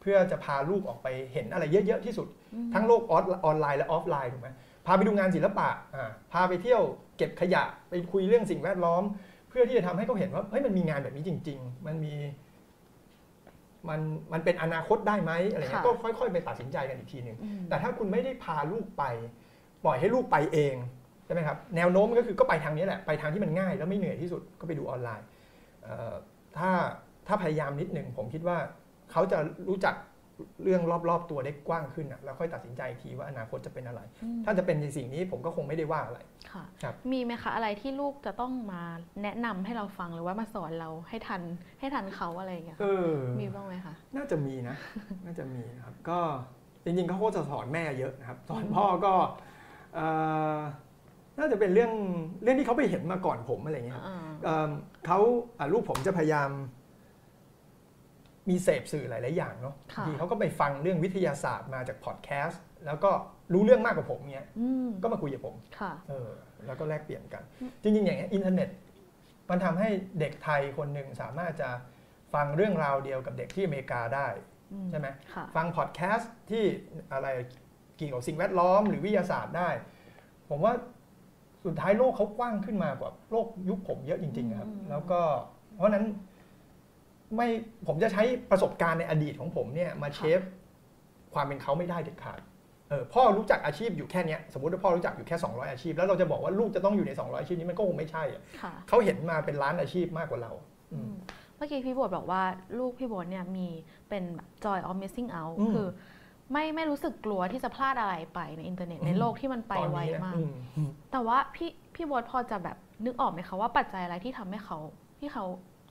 เพื่อจะพาลูกออกไปเห็นอะไรเยอะๆที่สุดอืมทั้งโลกออนออนไลน์และออฟไลน์ถูกไหมพาไปดูงานศิลปะอ่าพาไปเที่ยวเก็บขยะไปคุยเรื่องสิ่งแวดล้อม เพื่อที่จะทำให้เขาเห็นว่าเฮ้ยมันมีงานแบบนี้จริง ๆ มันมีมันมันเป็นอนาคตได้ไหมอะไรเงี้ยค่ะก็ค่อย ๆ ไปตัดสินใจกันอีกทีหนึ่งอืมแต่ถ้าคุณไม่ได้พาลูกไป ปล่อยให้ลูกไปเองใช่ไหมครับแนวโน้มก็คือก็ไปทางนี้แหละไปทางที่มันง่ายแล้วไม่เหนื่อยที่สุดก็ไปดูออนไลน์เอ่อถ้าถ้าพยายามนิดหนึ่งผมคิดว่าเขาจะรู้จักเรื่องรอบๆตัวได้กว้างขึ้นอะแล้วค่อยตัดสินใจอีกทีว่าอนาคตจะเป็นอะไรอืมถ้าจะเป็นในสิ่งนี้ผมก็คงไม่ได้ว่าอะไรค่ะครับมีไหมคะอะไรที่ลูกจะต้องมาแนะนำให้เราฟังหรือว่ามาสอนเราให้ทันให้ทันเขาอะไรอย่างเงี้ยเอค่ะอมีบ้างไหมคะน่าจะมีนะน่าจะมีนะครับก็จริงๆเขาก็จะสอนแม่เยอะนะครับสอนพ่อก็เอ่อ น่าจะเป็นเรื่องเรื่องที่เขาไปเห็นมาก่อนผมอะไรเงี้ยครับอ่าเอิ่มเขาอะลูกผมจะพยายาม มีเสพสื่อหลาย ๆ อย่างเนาะค่ะบางทีเขาก็ไปฟังเรื่องวิทยาศาสตร์มาจากพอดแคสต์แล้วก็รู้เรื่องมากกว่าผมเนี้ยอืมก็มาคุยกับผมค่ะเออแล้วก็แลกเปลี่ยนกัน จริง ๆ อย่างเงี้ยอินเทอร์เน็ต มันทำให้เด็กไทยคนหนึ่งสามารถจะฟังเรื่องราวเดียวกับเด็กที่อเมริกาได้อืมใช่ไหมค่ะฟังพอดแคสต์ที่อะไรเกี่ยวกับสิ่งแวดล้อมหรือวิทยาศาสตร์ได้ ผมว่า สุดท้ายโลกเขากว้างขึ้นมากว่าโลกยุคผมเยอะจริง ๆ ครับอืมแล้วก็ เพราะฉะนั้นไม่ผมจะใช้ประสบการณ์ในอดีตของผมเนี่ยมาเชฟความเป็นเขาไม่ได้เด็ดขาดเออพ่อรู้จักอาชีพอยู่แค่เนี้ยสมมติว่าพ่อรู้จักอยู่แค่ 200 อาชีพ แล้วเราจะบอกว่าลูกจะต้องอยู่ใน 200 อาชีพนี้มันก็คงไม่ใช่อะค่ะเขาเห็นมาเป็นล้านอาชีพมากกว่าเราอืมเมื่อกี้พี่โบทบอกว่าลูกพี่โบทเนี่ยมีเป็นแบบ joy of missing out อืมคือ ไม่ไม่รู้สึกกลัวที่จะพลาดอะไรไปในอินเทอร์เน็ตอืมในโลกที่มันไปตอนไวนี้นะมากอืมอืมแต่ว่าพี่พี่โบทพอจะแบบนึกออกไหมคะว่าปัจจัยอะไรที่ทำให้เขาที่เขา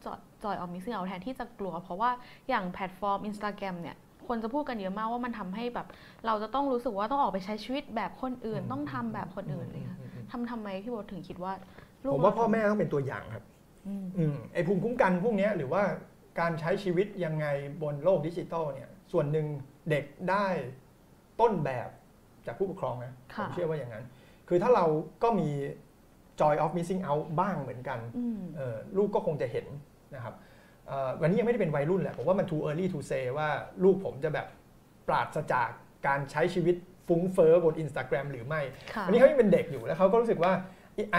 joy joy of missing out แทนที่จะกลัว เพราะว่าอย่างแพลตฟอร์ม Instagram เนี่ยคนจะพูดกันเยอะมากว่ามันทำให้แบบ เราจะต้องรู้สึกว่าต้องออกไปใช้ชีวิตแบบคนอื่น ต้องทำแบบคนอื่นเลยค่ะทำทำไมพี่โบทถึงคิดว่าลูกผมว่าพ่อแม่ต้องเป็นตัวอย่างครับอืมอืมไอ้ภูมิคุ้มกันพวกเนี้ยหรือว่าการใช้ชีวิตยังไงบนโลกดิจิตอลเนี่ยส่วนหนึ่ง เด็กได้ต้นแบบจากผู้ปกครองนะผค่ะมเชื่อว่าอย่างนั้น คือถ้าเราก็มี joy of missing out บ้างเหมือนกันอืมเออลูกก็คงจะเห็นนะครับเอ่อวันนี้ยังไม่ได้เป็นวัยรุ่นแหละผมว่ามัน too early to say ว่าลูกผมจะแบบปราศจากการใช้ชีวิตฟุ้งเฟ้อบน Instagram หรือไม่ค่ะวันนี้เขายังเป็นเด็กอยู่แล้วเขาก็รู้สึกว่า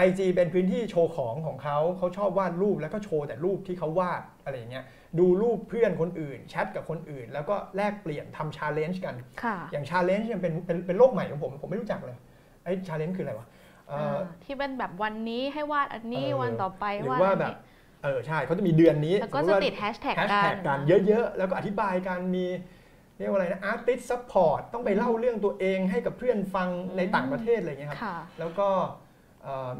IG เป็นพื้นที่โชว์ของของเขาเขาชอบวาดรูปแล้วก็โชว์แต่รูปที่เขาวาดอะไรอย่างเงี้ย ดูรูปเพื่อนคนอื่น แชทกับคนอื่น แล้วก็แลกเปลี่ยนทำ challenge กันค่ะอย่าง challenge ยังเป็นเป็นเป็นโลกใหม่ของผม ผมไม่รู้จักเลยไอ้ challenge คืออะไรวะเอ่อาที่เป็นแบบวันนี้ให้วาดอันนี้เออวันต่อไปหรือวาดว่าอันแบนี้บเออใช่เขาจะมีเดือนนี้แล้วก็สมจะมุว่าติดแฮชแท็กกันแฮชแท็กกันเยอะๆ แล้วก็อธิบายกันมีเรียกว่าอะไรนะ artist support ต้องไปเล่าเรื่องตัวเองให้กับเพื่อนฟังในต่างประเทศอะไรอย่างเงี้ยครับค่ะแล้วก็เอ่อ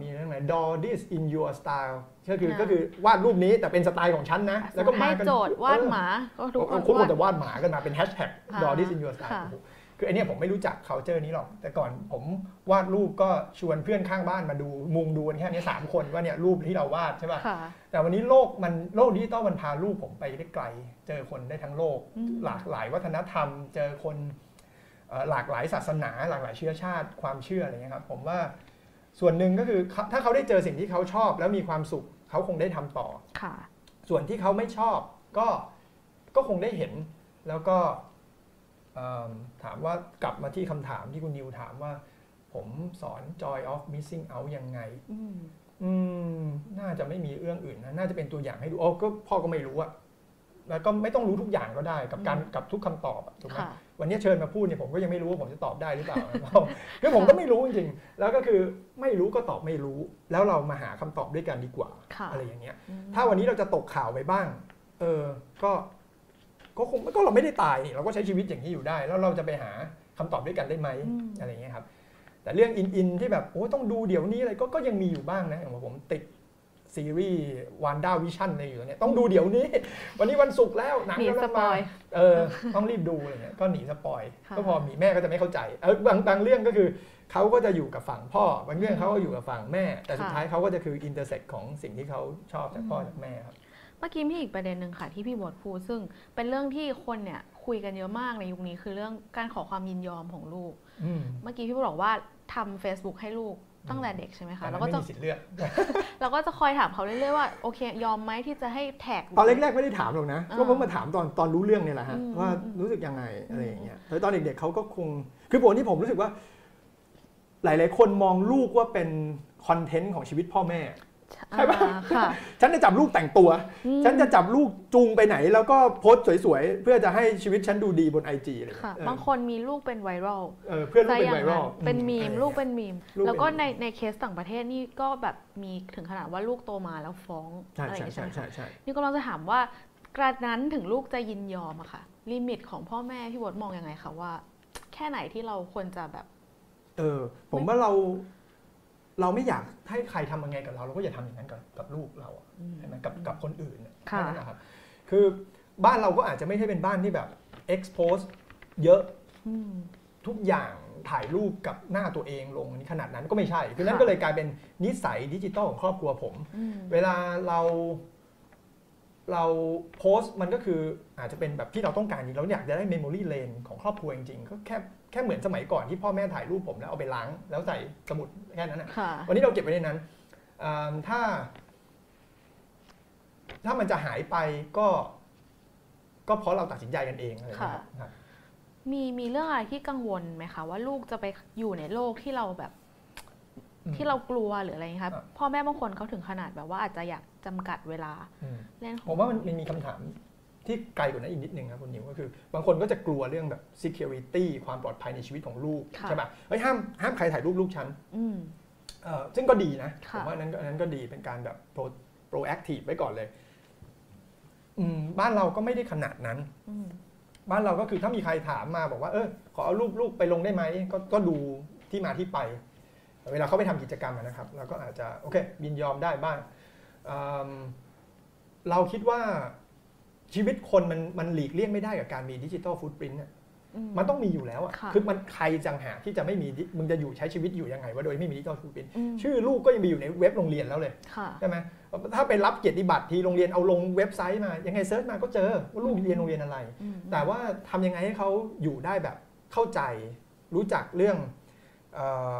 มีเรื่องไหน draw this in your style ก็คือค่ะก็คือวาดรูปนี้แต่เป็นสไตล์ของฉันนะ แล้วก็มาให้กันโจทย์วาดหมา ก็ทุกเออคนคุณควรวาดจะวาดหมากันมาเป็นแฮชแท็กค่ะ draw this in your style ค่ะโอ้โหคือไอเนี้ยผมไม่รู้จัก culture นี้หรอก แต่ก่อนผมวาดรูปก็ชวนเพื่อนข้างบ้านมาดูมุงดูกันแค่นี้สามคนว่าเนี่ยรูปที่เราวาดใช่ป่ะค่ะแต่วันนี้โลกมันโลกดิจิตอลมันพาลูกผมไปได้ไกล เจอคนได้ทั้งโลกอืมหลากหลายวัฒนธรรม เจอคนเอ่อหลากหลายศาสนา หลากหลายเชื้อชาติความเชื่ออะไรเงี้ยครับผมว่า ส่วนหนึ่งก็คือเขาถ้าเขาได้เจอสิ่งที่เขาชอบ แล้วมีความสุขเขาคงได้ทำต่อค่ะส่วนที่เขาไม่ชอบก็ก็คงได้เห็นแล้วก็เอิ่มถามว่ากลับมาที่คำถามที่คุณนิวถามว่า ผมสอน joy of missing out ยังไงอืมอืมน่าจะไม่มีเรื่องอื่นนะน่าจะเป็นตัวอย่างให้ดูอ๋อก็พ่อก็ไม่รู้อะแล้วก็ไม่ต้องรู้ทุกอย่างก็ได้ กับการกับทุกคำตอบอะถูกไหมค่ะ วันนี้เชิญมาพูดเนี่ยผมก็ยังไม่รู้ว่าผมจะตอบได้หรือเปล่าคือผมก็ไม่รู้จริงๆ แล้วก็คือไม่รู้ก็ตอบไม่รู้ แล้วเรามาหาคำตอบด้วยกันดีกว่าค่ะอะไรอย่างเงี้ยอืมถ้าวันนี้เราจะตกข่าวไปบ้าง เออ ก็ ก็คงก็เราไม่ได้ตายนี่เราก็ใช้ชีวิตอย่างนี้อยู่ได้ แล้วเราจะไปหาคำตอบด้วยกันได้ไหมอืมอะไรอย่างเงี้ยครับ แต่เรื่องอินอินที่แบบโอ้ต้องดูเดี๋ยวนี้อะไรก็ก็ยังมีอยู่บ้างนะอย่างว่าผมติด ซีรีส์ WandaVision อะไรอยู่เนี่ยต้องดูเดี๋ยวนี้ วันนี้วันศุกร์แล้วหนังหนีกำสลังปมาอยเออต้องรีบดูอะไรเงี้ยก็หนี spoil ค่ะก็พอมีแม่ก็จะไม่เข้าใจเออบางบางเรื่องก็คือเขาก็จะอยู่กับฝั่งพ่อบางเรื่องเขาก็อยู่กับฝั่งแม่ แต่สุดท้ายเขาก็จะคือ intersect ของสิ่งที่เขาชอบจากพ่อจากแม่ครับเมื่อกี้มีอีกประเด็นหนึ่งค่ะที่พี่โบทพูดซึ่งเป็นเรื่องที่คนเนี่ยคุยกันเยอะมากในยุคนี้คือเรื่องการขอความยินยอมของลูกอืมเมื่อกี้พี่บดบอกว่าทำ Facebook ให้ลูก ตั้งแต่เด็กใช่ไหมตอคะนนั้แล้วนก็ไม่จะมีสิทธิ์เลือกเราก็จะคอยถามเขาเรื่อยๆว่าโอเค ยอมไหมที่จะให้แท็กตอนแรกๆไม่ได้ถามหรอกนะอ่าก็เพิ่งมาถามตอนตอนรู้เรื่องเนี่ยแหละฮะอืมว่าอืมรู้สึกยังไงอืมอะไรอย่างเงี้ยแต่ตอนเด็กๆเขาก็คงคือผมที่ผมรู้สึกว่า หลาย ๆ คนมองลูกว่าเป็นคอนเทนต์ของชีวิตพ่อแม่ ใช่ปะอ่าค่ะฉันจะจับลูกแต่งตัวอืมฉันจะจับลูกจูงไปไหน แล้วก็โพสต์สวยๆ เพื่อจะให้ชีวิตฉันดูดีบนไอจีอะไรอย่างค่ะเงี้ยบางคนมีลูกเป็นไวรัลเออเพื่อนลูกเป็นซะไวอย่างรัลเป็นมีมอืลูกเป็นมีมลูกเป็นแล้วก็ในในเคสต่างประเทศนี่ก็แบบมีถึงขนาดว่าลูกโตมาแล้วฟ้องใช่อะไรอย่างใช่เงี้ยใช่ใช่ไหมใช่คะใช่นี่ก็เราจะถามว่ากระนั้นถึงลูกจะยินยอมอะค่ะ ลิมิตของพ่อแม่พี่บดมองยังไงคะว่า แค่ไหนที่เราควรจะแบบ เออ ผมว่าเรา เราไม่อยากให้ใครทำยังไงกับเรา เราก็อย่าทำอย่างนั้นกับกับลูกเราอะใช่ไหมกับกับคนอื่นเนี่ยค่ะแค่นั้นนะครับคือบ้านเราก็อาจจะไม่ใช่เป็นบ้านที่แบบ expose เยอะอืมทุกอย่างถ่ายรูปกับหน้าตัวเองลงขนาดนั้นก็ไม่ใช่ คือนั่นค่ะก็เลยกลายเป็นนิสัยดิจิตอลของครอบครัวผมอืมเวลาเรา เราโพสต์มันก็คืออาจจะเป็นแบบที่เราต้องการจริงเราอยากจะได้เมมโมรี่เลนของครอบครัวจริงๆก็แค่แค่เหมือนสมัยก่อนที่พ่อแม่ถ่ายรูปผมแล้วเอาไปล้าง แล้วใส่สมุดแค่นั้นนะค่ะวันนี้เราเก็บไว้ในนั้นอ่าถ้า ถ้ามันจะหายไปก็ ก็เพราะเราตัดสินใจกันเองอะไรอย่างเงี้ยครับครับมีมีเรื่องอะไรที่กังวลไหมคะว่าลูกจะไปอยู่ในโลกที่เราแบบอืม ที่เรากลัวหรืออะไรอย่างเงี้ยคะอะพ่อแม่บางคนเขาถึงขนาดแบบว่าอาจจะอยากจำกัดเวลาอืมเล่นของผมว่ามันมันมีคำถามที่ไกลกว่านั้นอีกนิดนึงครับคุณนิวก็คือบางคนก็จะกลัวเรื่องแบบ security ความปลอดภัยในชีวิตของลูกค่ะใช่ป่ะเฮ้ยห้ามห้ามใครถ่ายรูปลูกฉันอืมเอ่อซึ่งก็ดีนะผค่ะมว่านั้นก็อันนั้นก็ดีเป็นการแบบ pro proactive ไว้ก่อนเลยอืมบ้านเราก็ไม่ได้ขนาดนั้นอืมบ้านเราก็คือถ้ามีใครถามมาบอกว่าเออขอเอารูปลูกไปลงได้ไหมก็ก็ดูที่มาที่ไป เวลาเขาไปทำกิจกรรมอะนะครับเราก็อาจจะโอเคยินยอมได้บ้างอืมเราคิดว่าชีวิตคนมันมันหลีกเลี่ยงไม่ได้กับการมี digital footprint อืมมันต้องมีอยู่แล้วอะค่ะคือมันใครจังหากที่จะไม่มีดิมึงจะอยู่ใช้ชีวิตอยู่ยังไงว่าโดยไม่มี digital footprint อืมชื่อลูกก็ยังมีอยู่ในเว็บโรงเรียนแล้วเลยค่ะใช่ไหมถ้าไปรับเกียรติบัตรที่โรงเรียนเอาลงเว็บไซต์มา ยังไง search มาก็เจอว่าลูกเรียนโรงเรียนอะไรอืมแต่ว่าทำยังไงให้เขาอยู่ได้แบบเข้าใจรู้จักเรื่องเออ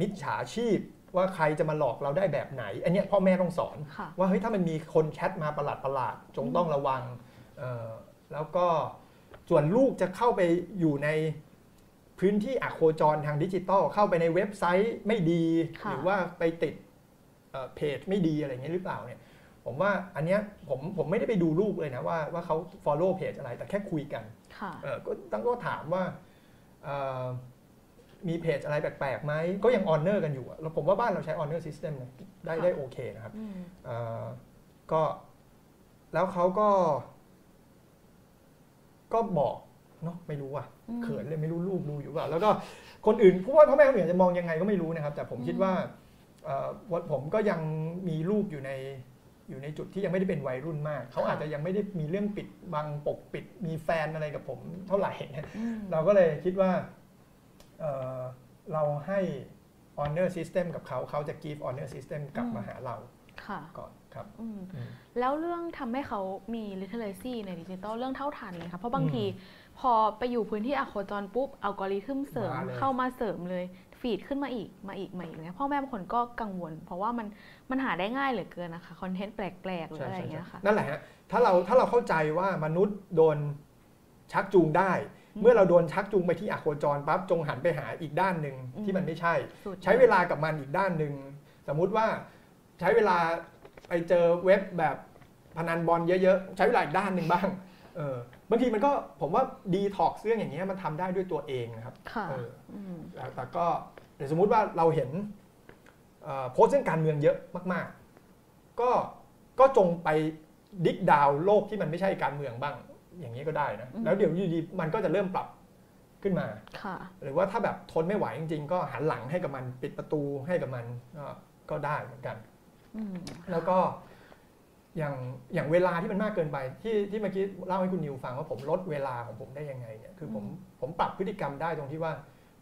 มิจฉาชีพ ว่าใครจะมาหลอกเราได้แบบไหน อันเนี้ยพ่อแม่ต้องสอนค่ะว่าเฮ้ยถ้ามันมีคนแชทมาประหลาดประหลาดๆจงต้องระวังเอ่อแล้วก็ส่วนลูกจะเข้าไปอยู่ในพื้นที่อโคจรทางดิจิตอลเข้าไปในเว็บไซต์ไม่ดีค่ะหรือว่าไปติดเอ่อเพจไม่ดีอะไรอย่างเงี้ยหรือเปล่าเนี่ยผมว่าอันเนี้ยผมผมไม่ได้ไปดูลูกเลยนะว่าว่าเขา follow เพจอะไรแต่แค่คุยกันค่ะเออก็ต้องก็ถามว่าเอ่อ มีเพจอะไรแปลกๆไหมก็ยัง honor กันอยู่อะแล้วผมว่าบ้านเราใช้ honor system นะได้ค่ะได้โอเคนะครับอืมเอ่อก็แล้วเขาก็ ก็บอกเนาะไม่รู้อะอืมเขินเลยไม่รู้ลูกดูอยู่เปล่าแล้วก็คนอื่นผู้ว่าพ่อแม่คนอื่นจะมองยังไงก็ไม่รู้นะครับ แต่ผมคิดว่าเอ่อว่าผมก็ยังมีลูกอยู่ในอยู่ในจุดที่ยังไม่ได้เป็นวัยรุ่นมาก เขาอาจจะยังไม่ได้มีเรื่องปิดบังปกปิด มีแฟนอะไรกับผมเท่าไหร่เนี่ยอืมเราก็เลยคิดว่า เอ่อเราให้ honor system กับเขาเขาจะ give honor system กลับมาหาเราค่ะก่อนครับอืมอืมแล้วเรื่องทำให้เขามี literacy ในดิจิทัลเรื่องเท่าทันเลยค่ะเพราะบางอืมทีพอไปอยู่พื้นที่อะโคจรปุ๊บอัลกอริทึมเสริมมาเลยเข้ามาเสริมเลยฟีดขึ้นมาอีกมาอีกมาอีกเนี่ยพ่อแม่บางคนก็กังวล เพราะว่ามันมันหาได้ง่ายเหลือเกินนะคะคอนเทนต์แปลกๆหรืออะไรอย่างเงี้ยค่ะนั่นแหละฮะถ้าเราถ้าเราเข้าใจว่ามนุษย์โดนชักจูงได้ เมื่อเราโดนชักจูงไปที่อโคจรปั๊บจงหันไปหาอีกด้านหนึ่งอืมที่มันไม่ใช่สุดใช้เวลากับมันอีกด้านหนึ่งสมมุติว่าใช้เวลาไปเจอเว็บแบบพนันบอลเยอะๆ ใช้เวลาอีกด้านหนึ่งบ้างเออบางทีมันก็ผมว่าดีท็อกซ์เรื่องอย่างเงี้ยมันทำได้ด้วยตัวเองนะครับค่ะเอออืมแต่แต่ก็เดี๋ยวสมมุติว่าเราเห็นเอ่อโพสต์เรื่องการเมืองเยอะมาก ๆ ก็ก็จงไปดิกดาวโลกที่มันไม่ใช่การเมืองบ้าง อย่างนี้ก็ได้นะอืมแล้วเดี๋ยวอยู่ดีๆมันก็จะเริ่มปรับขึ้นมาค่ะหรือว่าถ้าแบบทนไม่ไหวจริง ๆ ก็หันหลังให้กับมันปิดประตูให้กับมันก็ก็ได้เหมือนกันอืมแล้วก็อย่างอย่างเวลาที่มันมากเกินไปที่ที่เมื่อกี้เล่าให้คุณนิวฟังว่าผมลดเวลาของผมได้ยังไงเนี่ยคือผมผมปรับพฤติกรรมได้ตรงที่ว่า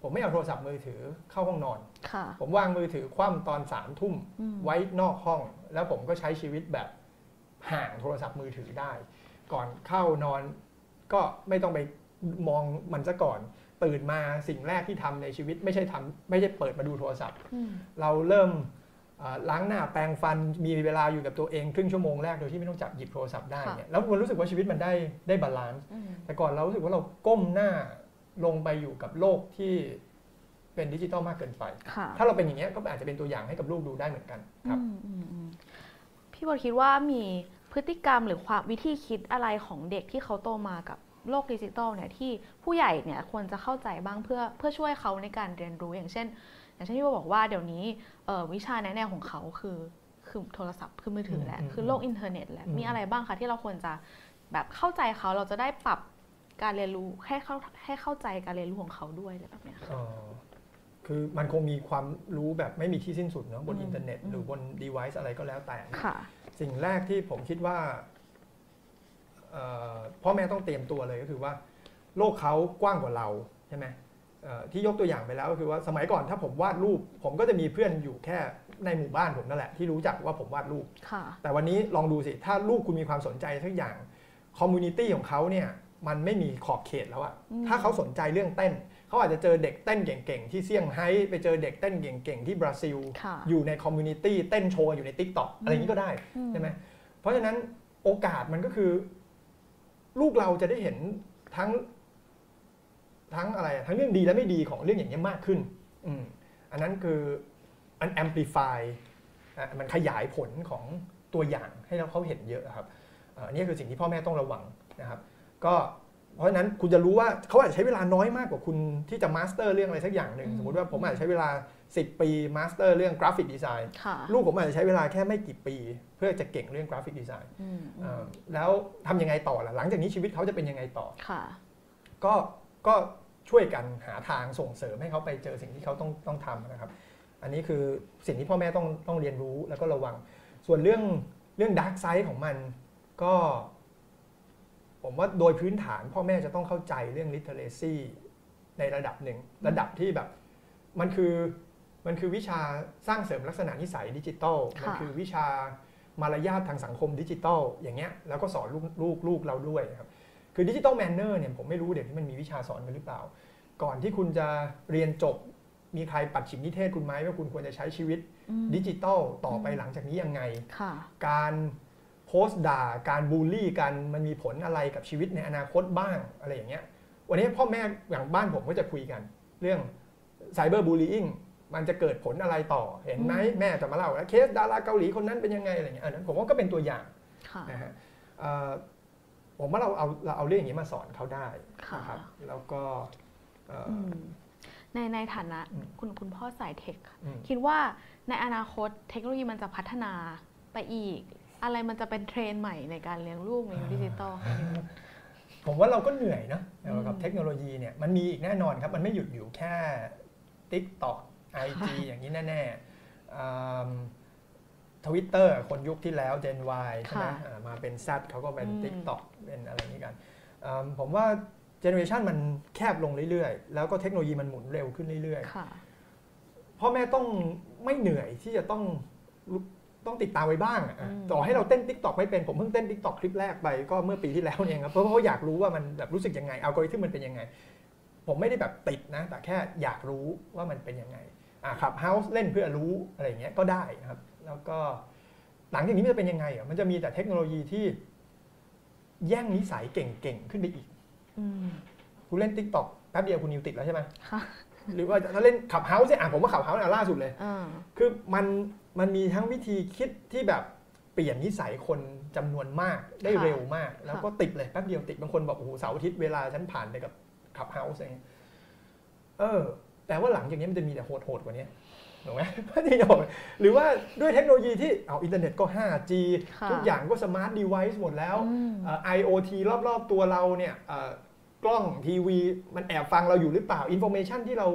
ผมไม่เอาโทรศัพท์มือถือเข้าห้องนอนค่ะผมวางมือถือคว่ำตอนสามทุ่มอืมไว้นอกห้อง แล้วผมก็ใช้ชีวิตแบบห่างโทรศัพท์มือถือได้ ก่อนเข้านอน ก็ไม่ต้องไปมองมันซะก่อน ตื่นมาสิ่งแรกที่ทำในชีวิต ไม่ใช่ทำไม่ใช่เปิดมาดูโทรศัพท์อืมเราเริ่มเอ่อล้างหน้าแปรงฟันมีเวลาอยู่กับตัวเองครึ่งชั่วโมงแรกโดยที่ไม่ต้องจับหยิบโทรศัพท์ได้เนี่ยแล้วมันรู้สึกว่าชีวิตมันได้ได้ balance อืมแต่ก่อนเรารู้สึกว่าเราก้มหน้าลงไปอยู่กับโลกที่เป็นดิจิตอลมากเกินไปค่ะถ้าเราเป็นอย่างเงี้ยก็อาจจะเป็นตัวอย่างให้กับลูกดูได้เหมือนกันครับอืมอืมอืมพี่โบทคิดว่ามี พฤติกรรมหรือความวิธีคิดอะไรของเด็กที่เขาโตมากับโลกดิจิตอลเนี่ยที่ผู้ใหญ่เนี่ยควรจะเข้าใจบ้างเพื่อเพื่อช่วยเขาในการเรียนรู้อย่างเช่น อย่างเช่นที่โบทบอกว่าเดี๋ยวนี้เอ่อวิชาแนะแนวของเขาคือคือโทรศัพท์คือมือถือแหละอืมคือโลกอินเทอร์เน็ตแหละอืมมีอะไรบ้างคะที่เราควรจะแบบเข้าใจเขาเราจะได้ปรับการเรียนรู้ให้เข้าให้เข้าใจการเรียนรู้ของเขาด้วยอะไรแบบเนี้ยค่ะเอ่อคือมันคงมีความรู้แบบไม่มีที่สิ้นสุดเนาะบนอืมอินเทอร์เน็ตอืมหรือบน device อะไรก็แล้วแต่ค่ะ สิ่งแรกที่ผมคิดว่าเอ่อพ่อแม่ต้องเตรียมตัวเลยก็คือว่า โลกเขากว้างกว่าเราใช่ไหมเอ่อที่ยกตัวอย่างไปแล้วก็คือว่าสมัยก่อนถ้าผมวาดรูป ผมก็จะมีเพื่อนอยู่แค่ในหมู่บ้านผมนั่นแหละที่รู้จักว่าผมวาดรูปค่ะแต่วันนี้ลองดูสิ ถ้าลูกคุณมีความสนใจสักอย่างcommunity ของเขาเนี่ยมันไม่มีขอบเขตแล้วอะอืมถ้าเขาสนใจเรื่องเต้น เขาอาจจะเจอเด็กเต้นเก่งๆ ที่เซี่ยงไฮ้ไปเจอเด็กเต้นเก่งๆ ที่บราซิลค่ะอยู่ใน community เต้นโชว์อยู่ใน TikTok อะไรอย่างนี้ก็ได้อืมใช่ไหมเพราะฉะนั้นโอกาสมันก็คือ ลูกเราจะได้เห็นทั้งทั้งอะไรอะทั้งเรื่องดีและไม่ดีของเรื่องอย่างเนี้ยมากขึ้นอืมอันนั้นคือมัน amplify อะมันขยายผลของตัวอย่างให้เราเขาเห็นเยอะครับเอ่ออันนี้คือสิ่งที่พ่อแม่ต้องระวังนะครับ ก็ เพราะฉะนั้นคุณจะรู้ว่าเขาอาจจะใช้เวลาน้อยมากกว่าคุณที่จะ master เรื่องอะไรสักอย่างหนึ่งอืมสมมติว่าผมอาจจะใช้เวลา 10 ปี master เรื่อง graphic design ค่ะลูกผมอาจจะใช้เวลาแค่ไม่กี่ปี เพื่อจะเก่งเรื่อง graphic design อืมอืมเอ่อแล้วทำยังไงต่อล่ะหลังจากนี้ชีวิตเขาจะเป็นยังไงต่อค่ะก็ก็ช่วยกันหาทางส่งเสริมให้เขาไปเจอสิ่งที่เขาต้องต้องทำนะครับ อันนี้คือสิ่งที่พ่อแม่ต้องต้องเรียนรู้แล้วก็ระวัง ส่วนเรื่องเรื่อง dark side ของมันก็ ผมผมว่าโดยพื้นฐานพ่อแม่จะต้องเข้าใจเรื่อง literacy ในระดับหนึ่ง ระดับที่แบบ มันคือมันคือวิชาสร้างเสริมลักษณะนิสัยดิจิตอลมันคือวิชามารยาททางสังคมดิจิตอลอย่างเงี้ยแล้วก็สอนลูกลูกลูกเราด้วยครับคือ digital manner เนี่ยผมไม่รู้เดี๋ยวนี้มันมีวิชาสอนกันหรือเปล่า ก่อนที่คุณจะเรียนจบมีใครปัดฉิมนิเทศคุณไหมว่าคุณควรจะใช้ชีวิตอืมดิจิตอลต่อไปหลังจากนี้ยังไงค่ะการ โพสต์ด่าการบูลลี่กันมันมีผลอะไรกับชีวิตในอนาคตบ้างอะไรอย่างเงี้ยวันนี้พ่อแม่อย่างบ้านผมก็จะคุยกัน เรื่องไซเบอร์บูลลี่มันจะเกิดผลอะไรต่อเห็นไหมแม่จะมาเล่าแล้วเคสดาราเกาหลีคนนั้นเป็นยังไงอะไรเงี้ยอันนั้นผมว่าก็เป็นตัวอย่างค่ะนะฮะเอ่อผมว่าเราเอาเราเอาเรื่องอย่างนี้มาสอนเขาได้ค่ะนะครับแล้วก็เอ่ออืมในในฐานะอืมคุณคุณพ่อสายเทคค่ะอืมคิดว่าในอนาคตเทคโนโลยีมันจะพัฒนาไปอีก อะไรมันจะเป็นเทรนด์ใหม่ในการเลี้ยงลูกในยุคดิจิตอลค่ะพี่มดผมว่าเราก็เหนื่อยนะอืมกับเทคโนโลยีเนี่ยมันมีอีกแน่นอนครับ มันไม่หยุดอยู่แค่ TikTok IG อย่างนี้แน่ๆทวิตเตอร์คนยุคที่แล้ว Gen Y ใช่ไหมค่ะอ่ามาเป็น Z เขาก็เป็นอืม TikTok เป็นอะไรอย่างนี้กันอืมผมว่าเจเนอเรชันมันแคบลงเรื่อยๆ แล้วก็เทคโนโลยีมันหมุนเร็วขึ้นเรื่อยๆค่ะพ่อแม่ต้องไม่เหนื่อยที่จะต้องลุก ต้องติดตามไว้บ้างอะอืมต่อให้เราเต้น t ิ k t o k ไม่เป็นผมเพิ่งเต้น t ิ k t o k คลิปแรกไปก็เมื่อปีที่แล้วเองครับเพราะว่าเขาอยากรู้ว่ามันแบบรู้สึกยังไงอัลกอริทึมมันเป็นยังไง ผมไม่ได้แบบติดนะ แต่แค่อยากรู้ว่ามันเป็นยังไงอะ Clubhouse เล่นเพื่อรู้อะไรอย่างเงี้ยก็ได้นะครับ แล้วก็หลังจากนี้มันจะเป็นยังไงอะมันจะมีแต่เทคโนโลยีที่ แย่งนิสัยเก่งๆขึ้นไปอีกอืมคุณเล่น TikTok แป๊บเดียวคุณนิวติดแล้วใช่ไหมค่ะหรือว่าถ้าเล่น Clubhouse เนี่ยอะผมว่า Clubhouse เนี่ยล่าสุดเลยอ่าคือมัน มันมีทั้งวิธีคิดที่แบบเปลี่ยนนิสัยคนจำนวนมากได้ค่ะเร็วมาก แล้วค่ะก็ติดเลยแป๊บเดียวติดบางคนบอกโอ้โหเสาร์อาทิตย์เวลาฉันผ่านไปกับClubhouse อะไรเงี้ยเออ แต่ว่าหลังจากนี้มันจะมีแต่โหดๆกว่านี้ถูกไหมที่จะบอกหรือว่าด้วยเทคโนโลยีที่เอาอินเทอร์เน็ตก็ 5G ค่ะทุกอย่างก็ smart device หมดแล้วอืมเอ่อ IoT รอบๆตัวเราเนี่ยเอ่อกล้องทีวีมันแอบฟังเราอยู่หรือเปล่า information ที่เรา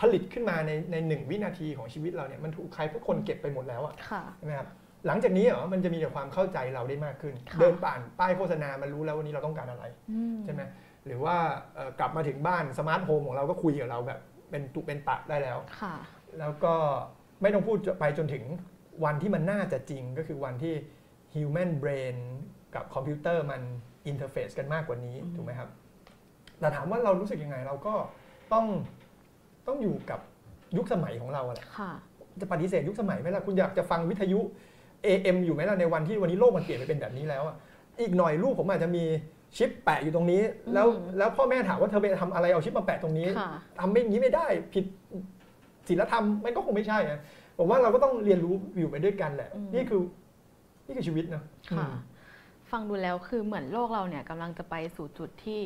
ผลิตขึ้นมาในในหนึ่งวินาทีของชีวิตเราเนี่ยมันถูกใครทุกคนเก็บไปหมดแล้วอะค่ะใช่ไหมครับหลังจากนี้เหรอมันจะมีแต่ความเข้าใจเราได้มากขึ้นค่ะเดินผ่านป้ายโฆษณามันรู้แล้ววันนี้เราต้องการอะไรอืมใช่ไหมหรือว่าเอ่อกลับมาถึงบ้าน smart home ของเราก็คุยกับเราแบบเป็นตุเป็นตะได้แล้วค่ะแล้วก็ไม่ต้องพูดไปจนถึงวันที่มันน่าจะจริงก็คือวันที่ human brain กับคอมพิวเตอร์มัน interface กันมากกว่านี้อืมถูกไหมครับ แต่ถามว่าเรารู้สึกยังไงเราก็ต้อง ต้องอยู่กับยุคสมัยของเราอะแหละค่ะจะปฏิเสธยุคสมัยไหมล่ะคุณอยากจะฟังวิทยุ AM อยู่ไหมล่ะในวันที่วันนี้โลกมันเปลี่ยนไปเป็นแบบนี้แล้วอะอีกหน่อยลูกผมอาจจะมีชิปแปะอยู่ตรงนี้ แล้วอืมแล้วพ่อแม่ถามว่าเธอไปทำอะไรเอาชิปมาแปะตรงนี้ค่ะทำไม่อย่างนี้ไม่ได้ ผิดศีลธรรมมันก็คงไม่ใช่อะผมว่าเราก็ต้องเรียนรู้อยู่ไปด้วยกันแหละอืมนี่คือนี่คือชีวิตนะค่ะอืมฟังดูแล้วคือเหมือนโลกเราเนี่ยกำลังจะไปสู่จุดที่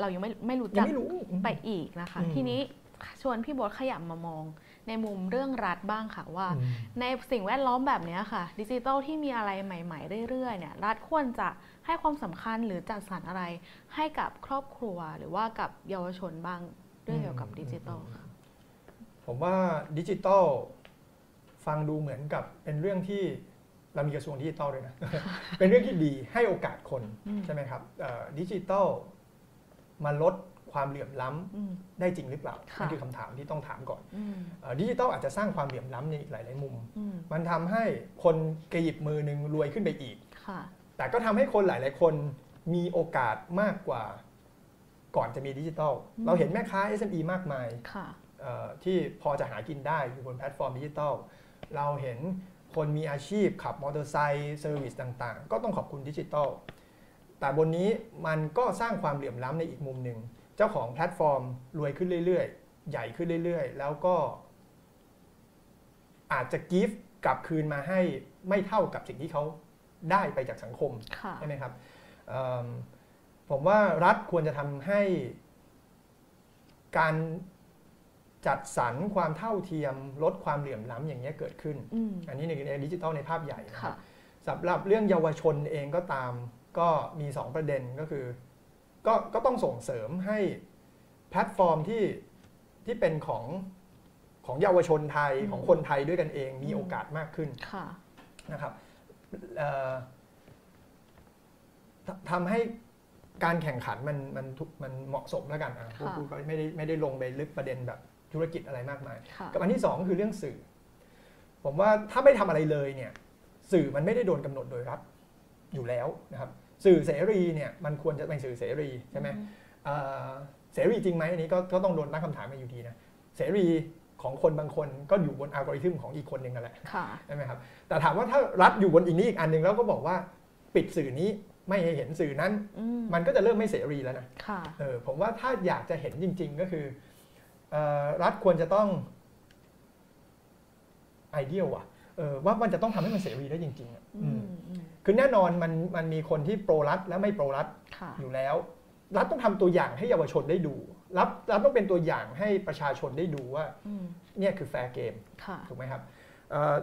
เรายังไม่ไม่รู้ยัจังกไม่รู้ไปอีกนะคะอืมทีนี้ ชวนพี่โบทขยับมามอง ในมุมเรื่องรัฐบ้างค่ะว่าอืมในสิ่งแวดล้อมแบบเนี้ยค่ะ ดิจิทัลที่มีอะไรใหม่ ๆ เรื่อยๆเนี่ยรัฐควรจะให้ความสำคัญหรือจัดสรรอะไรให้กับครอบครัว หรือว่ากับเยาวชนบ้างเรื่องเกี่ยวกับดิจิทัลค่ะผมว่าดิจิตอลฟังดูเหมือนกับเป็นเรื่องที่เรามีกระทรวงดิจิตอลด้วยนะ เป็นเรื่องที่ดีให้โอกาสคนอืมใช่ไหมครับเอ่อดิจิตอลมาลด ความเหลื่อมล้ำอืมได้จริงหรือเปล่าค่ะนั่นคือคำถามที่ต้องถามก่อนอืมเอ่อดิจิตอลอาจจะสร้างความเหลื่อมล้ำในอีกหลาย ๆ มุมอืมมันทำให้คนกระหยิบมือหนึ่งรวยขึ้นไปอีกค่ะแต่ก็ทำให้คนหลาย ๆ คนมีโอกาสมากกว่าก่อนจะมีดิจิทัลอืมเราเห็นแม่ค้า SME มากมายค่ะเอ่อที่พอจะหากินได้อยู่บนแพลตฟอร์มดิจิทัลเราเห็นคนมีอาชีพขับมอเตอร์ไซค์ service ต่าง ๆ ก็ต้องขอบคุณดิจิทัลแต่บนนี้มันก็สร้างความเหลื่อมล้ำในอีกมุมหนึ่ง เจ้าของแพลตฟอร์มรวยขึ้นเรื่อยๆ ใหญ่ขึ้นเรื่อยๆ แล้วก็ อาจจะกิฟต์กลับคืนมาให้ไม่เท่ากับสิ่งที่เขาได้ไปจากสังคมค่ะใช่ไหมครับเอิ่มผมว่ารัฐควรจะทำให้การจัดสรรความเท่าเทียมลดความเหลื่อมล้ำอย่างนี้ยเกิดขึ้นอืมอันนี้ในในดิจิทัลในภาพใหญ่นะคค่ะรับสำหรับเรื่องเยาวชนเองก็ตาม ก็มี 2 ประเด็นก็คือ ก็ก็ต้องส่งเสริมให้แพลตฟอร์มที่ที่เป็นของของเยาวชนไทยอืมของคนไทยด้วยกันเองมีอืมโอกาสมากขึ้นค่ะนะครับเอ่อททำให้การแข่งขันมันมันทุกมันเหมาะสมแล้วกันอะพูดค่ะพูดก็ไม่ได้ไม่ได้ลงไปลึกประเด็นแบบธุรกิจอะไรมากมายค่ะกับอันที่สองก็คือเรื่องสื่อ ผมว่าถ้าไม่ทำอะไรเลยเนี่ย สื่อมันไม่ได้โดนกำหนดโดยรัฐอยู่แล้วนะครับ สื่อเสรีเนี่ยมันควรจะเป็นสื่อเสรีใช่ไหมเอ่อเสรีจริงไหมอันนี้ก็ก็ต้องโดนตั้งคำถามมาอยู่ดีนะเสรีของคนบางคนก็อยู่บนอัลกอริทึมของอีกคนหนึ่งกันแหละค่ะใช่ไหมครับแต่ถามว่าถ้ารัฐอยู่บนอีกนี้อีกอันหนึ่งแล้วก็บอกว่าปิดสื่อนี้ไม่ให้เห็นสื่อนั้นอืมมันก็จะเริ่มไม่เสรีแล้วนะค่ะเออผมว่าถ้าอยากจะเห็นจริง ๆ ก็คือเอ่อรัฐควรจะต้องไอเดียว่ะเออว่ามันจะต้องทำให้มันเสรีได้จริงๆอะอือืมมอืม คือแน่นอนมันมันมีคนที่ pro รัฐและไม่ pro รัฐค่ะอยู่แล้ว รัฐต้องทำตัวอย่างให้เยาวชนได้ดูรัฐรัฐต้องเป็นตัวอย่างให้ประชาชนได้ดูว่าอืมเนี่ยคือ fair game ค่ะถูกไหมครับเอ่อ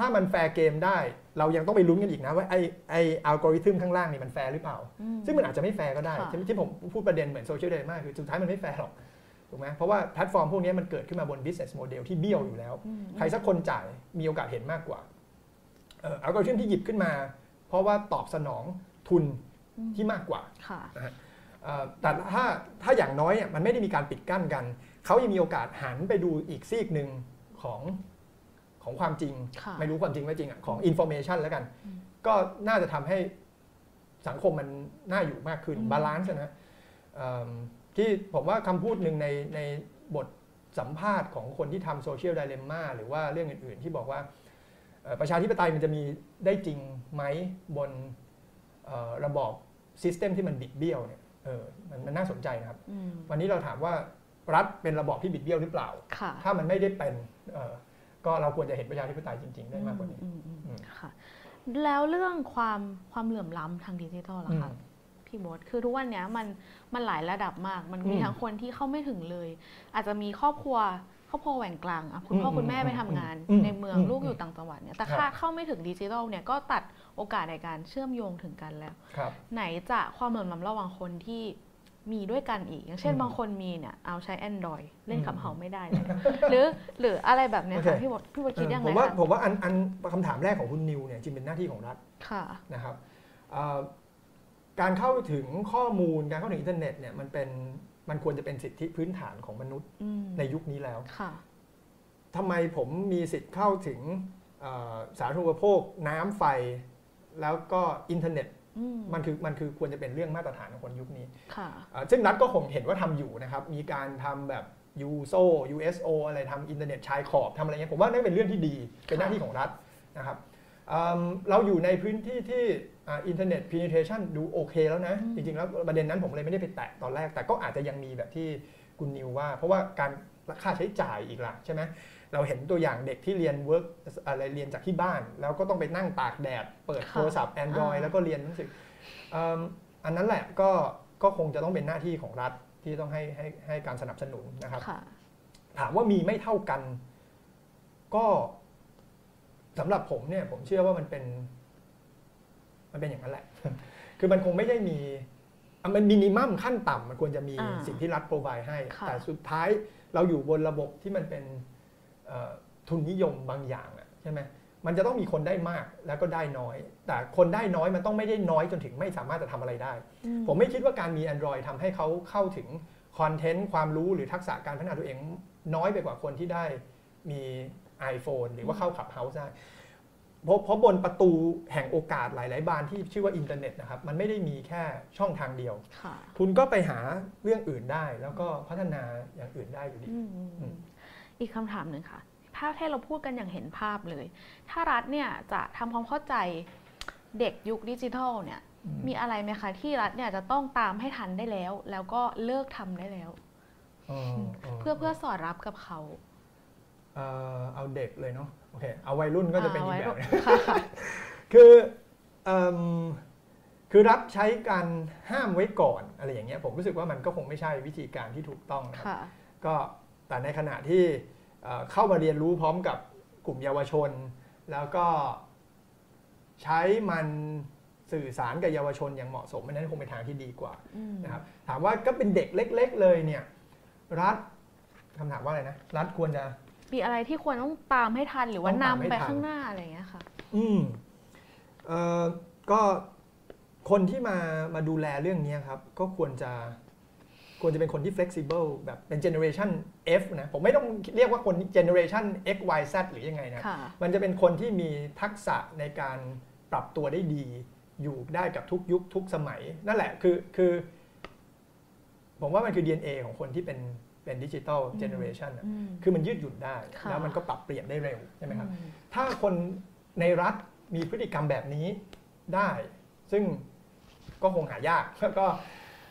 ถ้ามัน fair game ได้ เรายังต้องไปลุ้นกันอีกนะว่าไอ้ไออัลกอริทึมข้างล่างนี่มันแฟร์หรือเปล่าอืมซึ่งมันอาจจะไม่แฟร์ก็ได้ค่ะที่ที่ผมพูดประเด็นเหมือน Social Dilemma คือสุดท้ายมันไม่แฟร์หรอกถูกไหมเพราะว่าแพลตฟอร์มพวกนี้มันเกิดขึ้นมาบน business model ที่เบี้ยวอยู่แล้วอืมใครสักคนจ่ายมีโอกาสเห็นมากกว่าอัลกอริทึมที่หยิบขึ้นมา เพราะว่าตอบสนองทุนอืมที่มากกว่าค่ะเอ่อแต่ถ้าถ้าอย่างน้อยเนี่ยมันไม่ได้มีการปิดกั้นกัน เขายังมีโอกาสหันไปดูอีกซีกหนึ่งของของความจริงค่ะไม่รู้ความจริงไม่จริงอะของ information แล้วกันอืมก็น่าจะทำให้สังคมมันน่าอยู่มากขึ้นอืม balance นะเอิ่มที่ผมว่าคำพูดหนึ่งในในบทสัมภาษณ์ของคนที่ทำโซเชียลไดเลมม่าหรือว่าเรื่องอื่นๆ ที่บอกว่าเอ่อ ประชาธิปไตยมันจะมีได้จริงไหมบนเอ่อระบอบซิสเต็มที่มันบิดเบี้ยวเนี่ยเออมันมันน่าสนใจนะครับอืมวันนี้เราถามว่ารัฐเป็นระบอบที่บิดเบี้ยวหรือเปล่าค่ะถ้ามันไม่ได้เป็นเอ่อก็เราควรจะเห็นประชาธิปไตยจริง ๆ ได้มากกว่านี้อืมอืมอือืมมค่ะแล้วเรื่องความความเหลื่อมล้ำทางดิจิทัลล่ะคะอืมพี่โบทคือทุกวันเนี้ยมันมันหลายระดับมาก มันมีอืมทั้งคนที่เข้าไม่ถึงเลย อาจจะมีครอบครัว ครอบครัวแหว่งกลางอะคุณพ่ออืมคุณแม่อืมไปทำงานอืมในเมืองอืมลูกอยู่ต่างจังหวัดเนี่ยแต่ครับถ้าเข้าไม่ถึงดิจิทัลเนี่ยก็ตัดโอกาสในการเชื่อมโยงถึงกันแล้วครับไหนจะความเหลื่อมล้ำระหว่างคนที่มีด้วยกันอีก อย่างเช่นอืมบางคนมีเนี่ยเอาใช้ Android เล่นกับอืมเฮาไม่ได้เลยหรือหรืออะไรแบบเนี้ยค่ะโอเคพี่บดพี่บดคิดยังผไงมว่าคะผมว่าอันอันคำถามแรกของคุณนิวเนี่ยจริงเป็นหน้าที่ของรัฐค่ะนะครับเอ่อการเข้าถึงข้อมูลการเข้าถึงอินเทอร์เน็ตเนี่ยมันเป็น มันควรจะเป็นสิทธิพื้นฐานของมนุษย์อืมในยุคนี้แล้วค่ะทำไมผมมีสิทธิ์เข้าถึงเอ่อสาธารณูปโภค น้ำไฟ แล้วก็อินเทอร์เน็ตอืมมันคือมันคือควรจะเป็นเรื่องมาตรฐานของคนยุคนี้ค่ะเอ่อซึ่งรัฐก็คงเห็นว่าทำอยู่นะครับ มีการทำแบบ USO USO อะไรทำอินเทอร์เน็ตชายขอบทำอะไรเงี้ยผมว่านั่นเป็นเรื่องที่ดีเป็นหน้าที่ของรัฐนะครับเอิ่มเราอยู่ในพื้นที่ที่ อินเทอร์เน็ต penetration ดูโอเคแล้วนะอืมจริงๆ แล้วประเด็นนั้นผมเลยไม่ได้ไปแตะตอนแรก แต่ก็อาจจะยังมีแบบที่คุณนิวว่า เพราะว่าการค่าใช้จ่ายอีกล่ะใช่ไหมเราเห็นตัวอย่างเด็กที่เรียน work อะไรเรียนจากที่บ้าน แล้วก็ต้องไปนั่งตากแดด เปิดโทรศัพท์ Android แล้วก็เรียนหนังสือเอิ่มอันนั้นแหละก็ก็คงจะต้องเป็นหน้าที่ของรัฐที่ต้องให้ให้ให้การสนับสนุนนะครับค่ะถามว่ามีไม่เท่ากัน ก็สำหรับผมเนี่ยผมเชื่อว่ามันเป็น มันเป็นอย่างนั้นแหละ คือมันคงไม่ได้มีอะมันมินิมัมขั้นต่ำมันควรจะมีอ่าสิ่งที่รัฐโปรไวให้ค่ะแต่สุดท้ายเราอยู่บนระบบที่มันเป็นเอ่อทุนนิยมบางอย่างอะใช่ไหมมันจะต้องมีคนได้มากแล้วก็ได้น้อย แต่คนได้น้อยมันต้องไม่ได้น้อยจนถึงไม่สามารถจะทำอะไรได้อืผมไม่คิดว่าการมี Android ทำให้เขาเข้าถึงคอนเทนต์ความรู้หรือทักษะการพัฒนาตัวเองน้อยไปกว่าคนที่ได้มี iPhone หรือว่าเข้า Clubhouse ได้ เพราะเพราะบนประตูแห่งโอกาสหลาย ๆ บานที่ชื่อว่าอินเทอร์เน็ตนะครับมันไม่ได้มีแค่ช่องทางเดียวค่ะคุณก็ไปหาเรื่องอื่นได้ แล้วก็พัฒนาอย่างอื่นได้อยู่ดีอืมอืมอืมอีกคำถามหนึ่งค่ะถ้าให้เราพูดกันอย่างเห็นภาพเลย ถ้ารัฐเนี่ยจะทำความเข้าใจเด็กยุคดิจิทัลเนี่ยมีอะไรไหมคะที่รัฐเนี่ยจะต้องตามให้ทันได้แล้ว แล้วก็เลิกทำได้แล้วอ๋อเพื่อเพื่อสอดรับกับเขาเอ่อเอาเด็กเลยเนาะ โอเคเอาวัยรุ่นก็จะเป็นอีกแบบหนึงค่ะค่ะคือเอิ่มคือรัฐใช้การห้ามไว้ก่อนอะไรอย่างเงี้ยผมรู้สึกว่ามันก็คงไม่ใช่วิธีการที่ถูกต้องนะครับค่ะก็แต่ในขณะที่เอ่อเข้ามาเรียนรู้พร้อมกับกลุ่มเยาวชน แล้วก็ใช้มันสื่อสารกับเยาวชนอย่างเหมาะสมอันนั้นคงเป็นทางที่ดีกว่าอืมนะครับถามว่าก็เป็นเด็กเล็ก ๆ เลยเนี่ยรัฐคำถามว่าอะไรนะรัฐควรจะ มีอะไรที่ควรต้องตามให้ทันหรือว่าต้องตามนำให้ไปทัน ข้างหน้าอะไรอย่างเงี้ยค่ะ อืมเอ่อก็คคนที่มามาดูแลเรื่องนี้ครับ ก็ควรจะควรจะเป็นคนที่ flexible แบบเป็น generation F นะ ผมไม่ต้องเรียกว่าคน generation X Y Z หรือยังไงนะ ค่ะ มันจะเป็นคนที่มีทักษะในการปรับตัวได้ดี อยู่ได้กับทุกยุคทุกสมัย นั่นแหละคือคือ ผมว่ามันคือ DNA ของคนที่เป็น เป็นดิจิตอลเจเนอเรชันอืมคือมันยืดหยุ่นได้ค่ะแล้วมันก็ปรับเปลี่ยนได้เร็วใช่ไหมครับอืมถ้าคนในรัฐมีพฤติกรรมแบบนี้ได้ ซึ่งก็คงหายากแล้วก็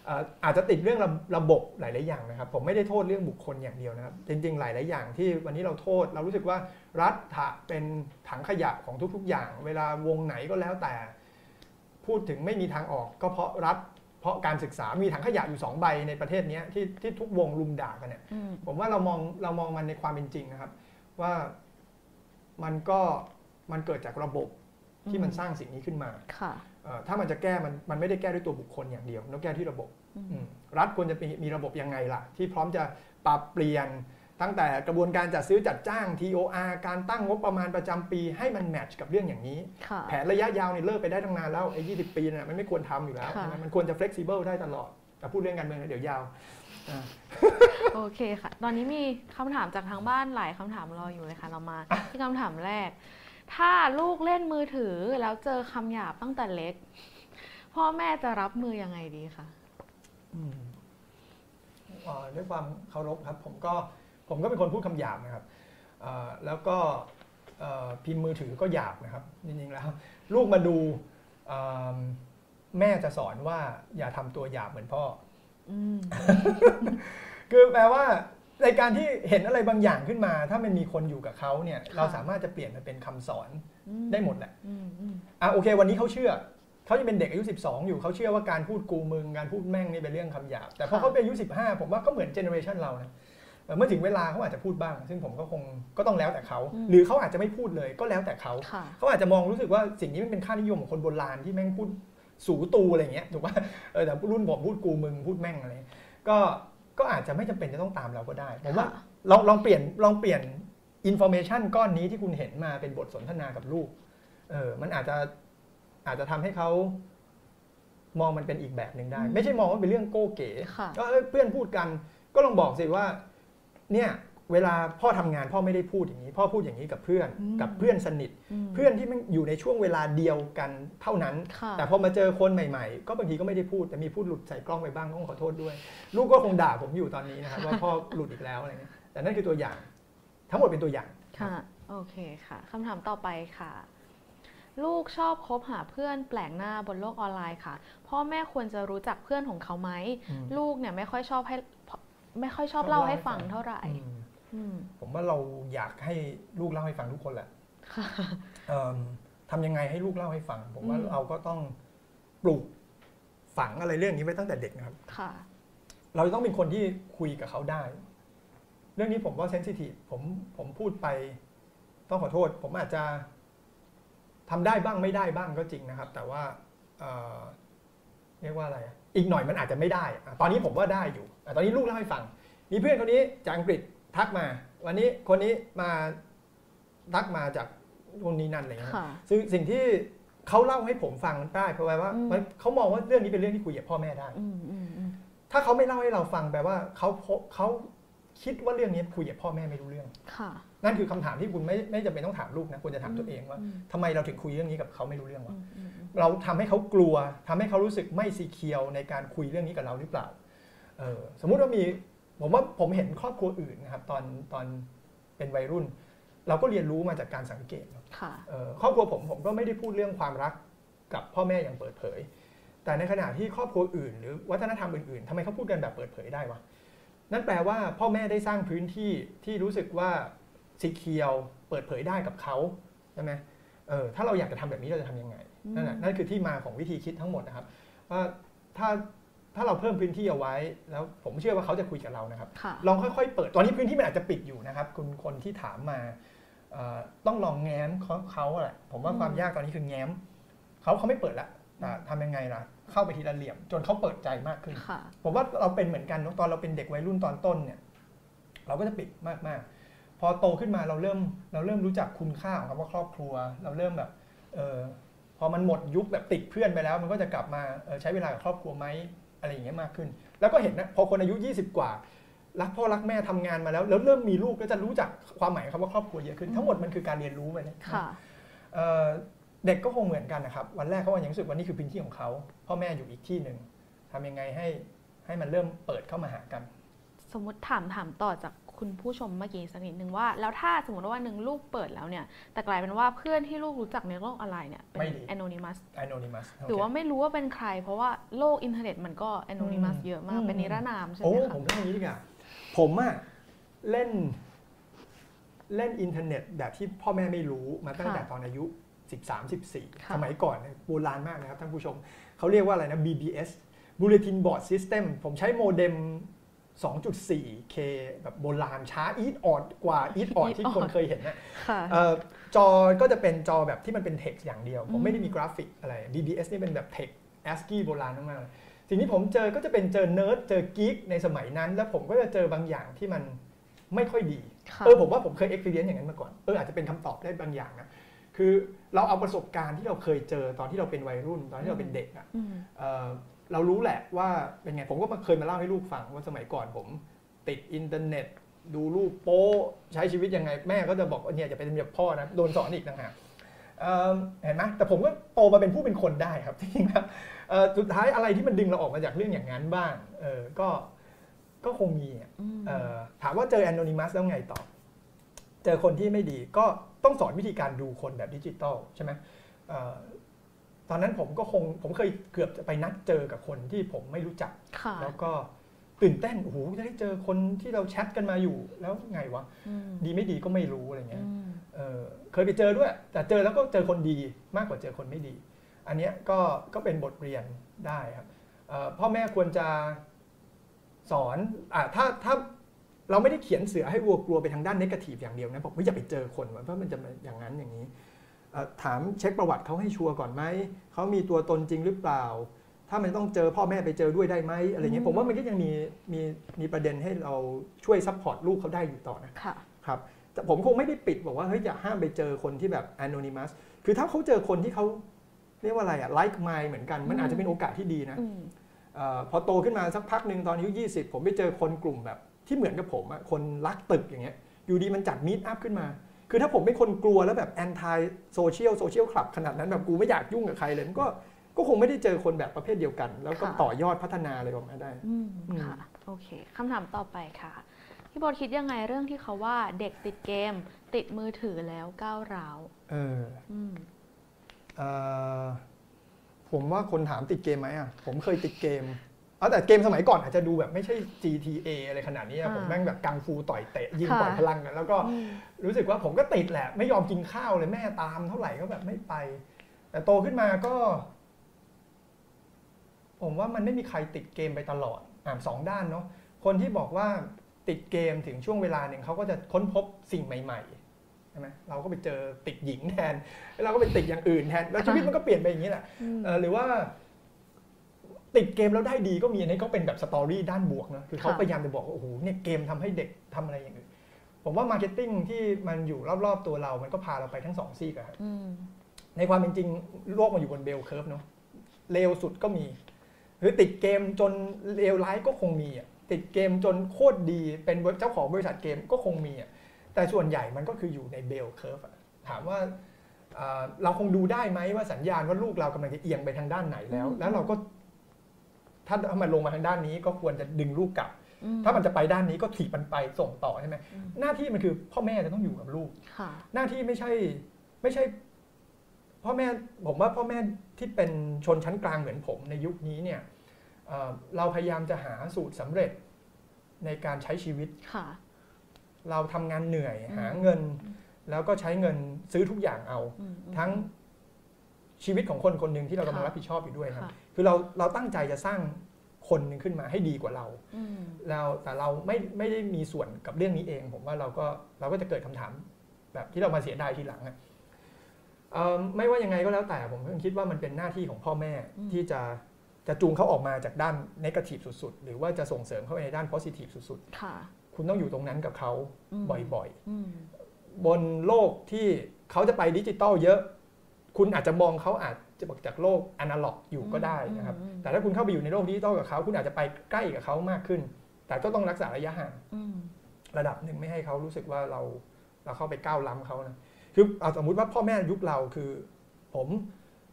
เอ่ออาจจะติดเรื่องระระบบหลาย ๆ อย่างนะครับ ผมไม่ได้โทษเรื่องบุคคลอย่างเดียวนะครับ จริง ๆ หลาย ๆ อย่างที่วันนี้เราโทษ เรารู้สึกว่ารัฐถะเป็นถังขยะของทุก ๆ อย่าง เวลาวงไหนก็แล้วแต่ พูดถึงไม่มีทางออก ก็เพราะรัฐ เพราะการศึกษามีถังขยะอยู่สองใบในประเทศเนี้ยที่ที่ทุกวงลุมด่ากันเนี่ยอืมผมว่าเรามองเรามองมันในความเป็นจริงนะครับ ว่ามันก็มันเกิดจากระบบที่มันสร้างสิ่งนี้ขึ้นมาค่ะเอ่อถ้ามันจะแก้มันมันไม่ได้แก้ด้วยตัวบุคคลอย่างเดียวต้องแก้ที่ระบบอืมอืมรัฐควรจะมีมีระบบยังไงล่ะ ที่พร้อมจะปรับเปลี่ยน ตั้งแต่กระบวนการจัดซื้อจัดจ้าง TOR การตั้งงบประมาณประจำปีให้มันแมทช์กับเรื่องอย่างนี้ค่ะแผนระยะยาวเนี่ยเลิกไปได้ตั้งนานแล้วไอ้20ปีเนี่ยมันไม่ควรทำอยู่แล้วค่ะใช่ไหมมันควรจะ flexible ได้ตลอด แต่พูดเรื่องการเมืองนะเดี๋ยวยาวอ่าโอเคค่ะ ตอนนี้มีคำถามจากทางบ้านหลายคำถามรออยู่เลยค่ะ เรามาที่คำถามแรก ถ้าลูกเล่นมือถือแล้วเจอคำหยาบตั้งแต่เล็ก พ่อแม่จะรับมือยังไงดีคะอืมเอ่อด้วยความเคารพครับ ผมก็ ผมก็เป็นคนพูดคำหยาบนะครับเอ่อแล้วก็เอ่อพิมพ์มือถือก็หยาบนะครับจริงๆแล้วลูกมาดูเอ่อแม่จะสอนว่าอย่าทำตัวหยาบเหมือนพ่ออืมคือแปลว่าในการที่เห็นอะไรบางอย่างขึ้นมา ถ้ามันมีคนอยู่กับเขาเนี่ยค่ะเราสามารถจะเปลี่ยนมันเป็นคำสอนอืมได้หมดแหละอืมอืมอะโอเค วันนี้เขาเชื่อเขาจะเป็นเด็กอายุ 12 อยู่เขาเชื่อว่าการพูดกูมึงการพูดแม่งนี่เป็นเรื่องคำหยาบแต่พอเขาเป็นอายุ 15 ผมว่าก็เหมือน generation เรานะ เอ่อเมื่อถึงเวลาเขาอาจจะพูดบ้าง ซึ่งผมก็คงก็ต้องแล้วแต่เขา หรือเขาอาจจะไม่พูดเลยก็แล้วแต่เขาค่ะเขาอาจจะมองรู้สึกว่าสิ่งนี้มันเป็นค่านิยมของคนโบราณที่แม่งพูดสูตูอะไรอย่างเงี้ยถูกป่ะเออแต่รุ่นผมพูดกูมึงพูดแม่งอะไรก็ก็อาจจะไม่จำเป็นจะต้องตามเราก็ได้ผมว่าค่ะลองลองเปลี่ยนลองเปลี่ยน information ก้อนนี้ที่คุณเห็นมาเป็นบทสนทนากับลูกเออมันอาจจะอาจจะทำให้เขามองมันเป็นอีกแบบหนึ่งได้อืมไม่ใช่มองว่าเป็นเรื่องโก้เก๋ค่ะก็เอ้ยเพื่อนพูดกันก็ลองบอกสิว่า เนี่ยเวลาพ่อทำงานพ่อไม่ได้พูดอย่างนี้ พ่อพูดอย่างนี้กับเพื่อนอืมกับเพื่อนสนิทอืมเพื่อนที่มันอยู่ในช่วงเวลาเดียวกันเท่านั้นค่ะแต่พอมาเจอคนใหม่ๆ ก็บางทีก็ไม่ได้พูดแต่มีพูดหลุดใส่กล้องไปบ้างต้องขอโทษด้วย ลูกก็คงด่าผมอยู่ตอนนี้นะครับว่าพ่อหลุดอีกแล้วอะไรเงี้ยแต่นั่นคือตัวอย่าง ทั้งหมดเป็นตัวอย่างค่ะโอเคค่ะคำถามต่อไปค่ะ ลูกชอบคบหาเพื่อนแปลกหน้าบนโลกออนไลน์ค่ะ พ่อแม่ควรจะรู้จักเพื่อนของเขาไหมอืมลูกเนี่ยไม่ค่อยชอบให้ ไม่ค่อยชอบเล่าให้ฟังเท่าไหร่อืมอืมผมว่าเราอยากให้ลูกเล่าให้ฟังทุกคนแหละค่ะเอิ่มทำยังไงให้ลูกเล่าให้ฟัง ผมว่าอืมเราก็ต้องปลูกฝังอะไรเรื่องนี้ไว้ตั้งแต่เด็กนะครับค่ะเราจะต้องเป็นคนที่คุยกับเขาได้ เรื่องนี้ผมว่าเซนซิทีฟผมผมพูดไป ต้องขอโทษ ผมอาจจะทำได้บ้างไม่ได้บ้างก็จริงนะครับ แต่ว่าเอ่อเรียกว่าอะไรอะอีกหน่อยมันอาจจะไม่ได้อะตอนนี้ผมว่าได้อยู่อะ ตอนนี้ลูกเล่าให้ฟัง มีเพื่อนคนนี้จากอังกฤษทักมา วันนี้คนนี้มาทักมาจากคนนี้นั่นอะไรอย่างเงี้ยค่ะซึ่งสิ่งที่เขาเล่าให้ผมฟังได้เพราะว่าอืมมันเขามองว่าเรื่องนี้เป็นเรื่องที่คุยกับพ่อแม่ได้อืมอืมอืมถ้าเขาไม่เล่าให้เราฟังแปลว่าเขาพเขาคิดว่าเรื่องนี้คุยกับพ่อแม่ไม่รู้เรื่องค่ะนั่นคือคำถามที่คุณไม่ไม่จำเป็นต้องถามลูกนะควรจะถามตัวเองว่าอืมทำไมเราถึงคุยเรื่องนี้กับเขาไม่รู้เรื่องอืวะมอืมอืมเราทำให้เขากลัวทำให้เขารู้สึกไม่ซีเคียวในการคุยเรื่องนี้กับเราหรือเปล่าเออสมมุติว่ามีผมว่าผมเห็นครอบครัวอื่นนะครับตอนตอนเป็นวัยรุ่น เราก็เรียนรู้มาจากการสังเกตค่ะเอ่อครอบครัวผมผมก็ไม่ได้พูดเรื่องความรักกับพ่อแม่อย่างเปิดเผย แต่ในขณะที่ครอบครัวอื่น หรือวัฒนธรรมอื่นๆทำไมเขาพูดกันแบบเปิดเผยได้วะนั่นแปลว่าพ่อแม่ได้สร้างพื้นที่ที่รู้สึกว่าสีเคียวเปิดเผยได้กับเขาใช่ไหมเออถ้าเราอยากจะทำแบบนี้เราจะทำยังไงอืมนั่นแหละนั่นคือที่มาของวิธีคิดทั้งหมดนะครับว่าถ้า ถ้าเราเพิ่มพื้นที่เอาไว้ แล้วผมเชื่อว่าเขาจะคุยกับเรานะครับค่ะลองค่อยๆเปิดตอนนี้พื้นที่มันอาจจะปิดอยู่นะครับ คุณคนที่ถามมาเอ่อต้องลองแง้มเขาเขาแหละผมว่าอืมความยากตอนนี้คือแง้มเขาเขาไม่เปิดละแต่ทำยังไงล่ะ เข้าไปทีละเหลี่ยม จนเขาเปิดใจมากขึ้นค่ะผมว่าเราเป็นเหมือนกันเนอะตอนเราเป็นเด็กวัยรุ่นตอนต้นเนี่ยเราก็จะปิดมากๆพอโตขึ้นมาเราเริ่มเราเริ่มรู้จักคุณค่าของคำว่าครอบครัว เราเริ่มแบบเออพอมันหมดยุคแบบติดเพื่อนไปแล้ว มันก็จะกลับมาเอ่อใช้เวลากับครอบครัวไหม อะไรอย่างเงี้ยมากขึ้น แล้วก็เห็นนะพอคนอายุ 20 กว่า รักพ่อรักแม่ทำงานมาแล้ว แล้วเริ่มมีลูกก็จะรู้จักความหมายคำว่าครอบครัวเยอะขึ้น ทั้งหมดมันคือการเรียนรู้ไปเนี่ยค่ะเอ่อเด็กก็คงเหมือนกันนะครับ วันแรกเขายังรู้สึกว่านี่คือพื้นที่ของเขาพ่อแม่อยู่อีกที่หนึ่งทำยังไงให้ให้มันเริ่มเปิดเข้ามาหากัน สมมติถามถามต่อจาก คุณผู้ชมเมื่อกี้สักนิดนึงว่า แล้วถ้าสมมติว่าวันหนึ่งลูกเปิดแล้วเนี่ย แต่กลายเป็นว่าเพื่อนที่ลูกรู้จักในโลกออนไลน์เนี่ยเป็น ไม่ดี anonymous anonymous หรือว่าไม่รู้ว่าเป็นใคร เพราะว่าโลกอินเทอร์เน็ตมันก็ anonymous อืมเยอะมากอืมเป็นนิรนามใช่ไหมคะโอ้ผมเล่าอย่างนี้ดีกว่าผมอะเล่น เล่นอินเทอร์เน็ตแบบที่พ่อแม่ไม่รู้มาตั้งแต่ตอนอายุ 13 14 สมัยก่อนเนี่ยโบราณมากนะครับท่านผู้ชม เขาเรียกว่าอะไรนะ BBS Bulletin Board System ผมใช้โมเด็ม 2.4K แบบโบราณช้าอี๊ดอ๊อดกว่าอี๊ดอ๊อดที่คนเคยเห็นนะค่ะเอ่อจอก็จะเป็นจอแบบที่มันเป็นเท็กซ์อย่างเดียวอืมผมไม่ได้มีกราฟิกอะไร BBS นี่เป็นแบบเท็ก ASCII โบราณมากๆเลยสิ่งที่ผมเจอก็จะเป็นเจอเนิร์ดเจอ geek ในสมัยนั้น แล้วผมก็จะเจอบางอย่างที่มันไม่ค่อยดีค่ะเออผมว่าผมเคย experience อย่างนั้นมาก่อน เอออาจจะเป็นคำตอบได้บางอย่างนะคือเราเอาประสบการณ์ที่เราเคยเจอตอนที่เราเป็นวัยรุ่น ตอนที่เราเป็นเด็กอะอืม เอ่อเรารู้แหละว่าเป็นไงผมก็เคยมาเล่าให้ลูกฟังว่าสมัยก่อนผม ติดอินเทอร์เน็ต ดูรูปโป๊ใช้ชีวิตยังไง แม่ก็จะบอกว่าเนี่ยอย่าไปเป็นแบบพ่อนะโดนสอนอีกต่างหากเอ่อเห็นไหมแต่ผมก็โตมาเป็นผู้เป็นคนได้ครับจริงๆแล้วเอ่อสุดท้ายอะไรที่มันดึงเราออกมาจากเรื่องอย่างนั้นบ้างเออก็ก็คงมีอะอืมเอ่อถามว่าเจอแอนโนนิมัสแล้วไงต่อ เจอคนที่ไม่ดีก็ต้องสอนวิธีการดูคนแบบดิจิตอลใช่ไหมเอ่อ ตอนนั้นผมก็คงผมเคยเกือบจะไปนัดเจอกับคนที่ผมไม่รู้จักค่ะแล้วก็ตื่นเต้นโอ้โหจะได้เจอคนที่เราแชทกันมาอยู่ แล้วไงวะอืมดีไม่ดีก็ไม่รู้อะไรเงี้ยอืมเออเคยไปเจอด้วย แต่เจอแล้วก็เจอคนดีมากกว่าเจอคนไม่ดี อันเนี้ยก็ก็เป็นบทเรียนได้ครับเอ่อพ่อแม่ควรจะสอนอ่าถ้าถ้าเราไม่ได้เขียนเสือให้วัวกลัวไปทางด้านนกาทีฟอย่างเดียวนะบอกว่าอย่าไปเจอคนเพราะมันจะอย่างนั้นอย่างนี้เอ่อ ถามเช็คประวัติเขาให้ชัวร์ก่อนไหม เขามีตัวตนจริงหรือเปล่า ถ้ามันต้องเจอพ่อแม่ไปเจอด้วยได้ไหมอะไรเงี้ยผมว่ามันก็ยังมีมีมีประเด็นให้เราช่วย support ลูกเขาได้อยู่ต่อนะค่ะครับแต่ผมคงไม่ได้ปิดบอกว่าเฮ้ยอย่าห้ามไปเจอคนที่แบบ anonymous คือถ้าเขาเจอคนที่เขาเรียกว่าอะไรอะ like mind เหมือนกัน มันอาจจะเป็นโอกาสที่ดีนะอืมเออพอโตขึ้นมาสักพักหนึ่งตอนอายุ20 ผมไปเจอคนกลุ่มแบบที่เหมือนกับผมอะคนรักตึกอย่างเงี้ยอยู่ดีมันจัดมี t อัพขึ้นมา คือถ้าผมเป็นคนกลัวแล้วแบบ anti social social club ขนาดนั้นแบบกูไม่อยากยุ่งกับใครเลยมันก็ก็คงไม่ได้เจอคนแบบประเภทเดียวกัน แล้วก็ค่ะต่อยอดพัฒนาอะไรออกมาได้อืมอืมค่ะโอเคคำถามต่อไปค่ะพี่โบทคิดยังไงเรื่องที่เขาว่าเด็กติดเกม ติดมือถือแล้วก้าวร้าวเอออืมเอ่อผมว่าคนถามติดเกมไหมอะผมเคยติดเกม เอาแต่เกมสมัยก่อนอาจจะดูแบบไม่ใช่ GTA อะไรขนาดนี้อะอ่าผมแม่งแบบกังฟูต่อยเตะยิงค่ะปล่อยพลังกัน แล้วก็อืมรู้สึกว่าผมก็ติดแหละ ไม่ยอมกินข้าวเลยแม่ตามเท่าไหร่ก็แบบไม่ไป แต่โตขึ้นมาก็ ผมว่ามันไม่มีใครติดเกมไปตลอดอ่าสองด้านเนาะคนที่บอกว่าติดเกมถึงช่วงเวลาหนึ่งเขาก็จะค้นพบสิ่งใหม่ๆใช่ไหมเราก็ไปเจอติดหญิงแทน แล้วเราก็ไปติดอย่างอื่นแทนแล้วชีวิตมันก็เปลี่ยนไปอย่างนี้แหละอืมเอ่อหรือว่า ติดเกมแล้วได้ดีก็มีอันนี้ก็เป็นแบบ story ด้านบวกนะคือเขาค่ะพยายามจะบอกว่าโอ้โหเนี่ยเกมทำให้เด็กทำอะไรอย่างอื่นผมว่า marketing ที่มันอยู่รอบๆตัวเรา มันก็พาเราไปทั้งสองซีกอะครับอืมในความเป็นจริงโลกมันอยู่บน bell curve เนาะเลวสุดก็มี หรือติดเกมจนเลวร้ายก็คงมีอะติดเกมจนโคตรดีเป็นเจ้าของบริษัทเกมก็คงมีอะแต่ส่วนใหญ่มันก็คืออยู่ใน bell curve อะถามว่าเอ่อเราคงดูได้ไหมว่าสัญญาณว่าลูกเรากำลังจะเอียงไปทางด้านไหนแล้วอืมแล้วเราก็ ถ้าถ้ามันลงมาทางด้านนี้ก็ควรจะดึงลูกกลับอืถ้ามันจะไปด้านนี้ก็ถีบมันไปส่งต่อใช่ไหมอืมหน้าที่มันคือพ่อแม่จะต้องอยู่กับลูกค่ะหน้าที่ไม่ใช่ไม่ใช่พ่อแม่ผมว่าพ่อแม่ที่เป็นชนชั้นกลางเหมือนผมในยุคนี้เนี่ยเอ่อเราพยายามจะหาสูตรสำเร็จในการใช้ชีวิตค่ะเราทำงานเหนื่อยอืมหาเงิน แล้วก็ใช้เงินซื้อทุกอย่างเอาอืมทั้งชีวิตของคนคนหนึ่งที่เรากำลังค่ะรับผิดชอบอยู่ด้วยครับ ค่ะคือเราเราตั้งใจจะสร้างคนหนึ่งขึ้นมาให้ดีกว่าเราอืมแล้วแต่เราไม่ไม่ได้มีส่วนกับเรื่องนี้เอง ผมว่าเราก็เราก็จะเกิดคำถาม แบบที่เรามาเสียดายทีหลังอะเอิ่มไม่ว่ายังไงก็แล้วแต่ผมก็คิดว่ามันเป็นหน้าที่ของพ่อแม่อืมที่จะจะจูงเขาออกมาจากด้านนกาทีฟสุดๆ หรือว่าจะส่งเสริมเขาไปในด้านโพซิทีฟสุดค่ะๆคุณต้องอยู่ตรงนั้นกับเขามบ่อยอืมๆบนโลกที่เขาจะไปดิจิตอลเยอะ คุณอาจจะมองเขาอาจ จากจากโลกอนาล็อกอยู่ก็ได้นะครับอืมอืมแต่ถ้าคุณเข้าไปอยู่ในโลกดิจิตอลกับเขาคุณอาจจะไปใกล้กับเขามากขึ้น แต่ก็ต้องรักษาระยะห่างอืมระดับหนึ่งไม่ให้เขารู้สึกว่าเราเราเข้าไปก้าวล้ำเขานะคือเอาสมมุติว่าพ่อแม่ยุคเราคือ ผม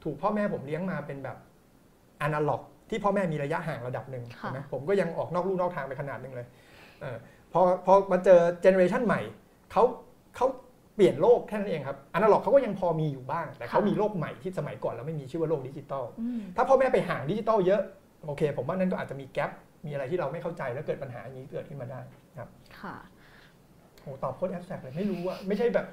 ถูกพ่อแม่ผมเลี้ยงมาเป็นแบบอนาล็อก ที่พ่อแม่มีระยะห่างระดับหนึ่งค่ะใช่ไหมผมก็ยังออกนอกลู่นอกทางไปขนาดหนึ่งเลยเออพอพอมาเจอ generation ใหม่เขาเขา เปลี่ยนโลกแค่นั้นเองครับอนาล็อกเขาก็ยังพอมีอยู่บ้าง แต่เขามีโลกใหม่ที่สมัยก่อนแล้วไม่มีชื่อว่าโลกดิจิตอลอืมถ้าพ่อแม่ไปห่างดิจิตอลเยอะโอเค ผมว่านั่นก็อาจจะมี gap มีอะไรที่เราไม่เข้าใจแล้วเกิดปัญหาอย่างนี้เกิดขึ้นมาได้ครับค่ะโอ้ตอบโคตร abstract เลยไม่รู้อะไม่ใช่แบบ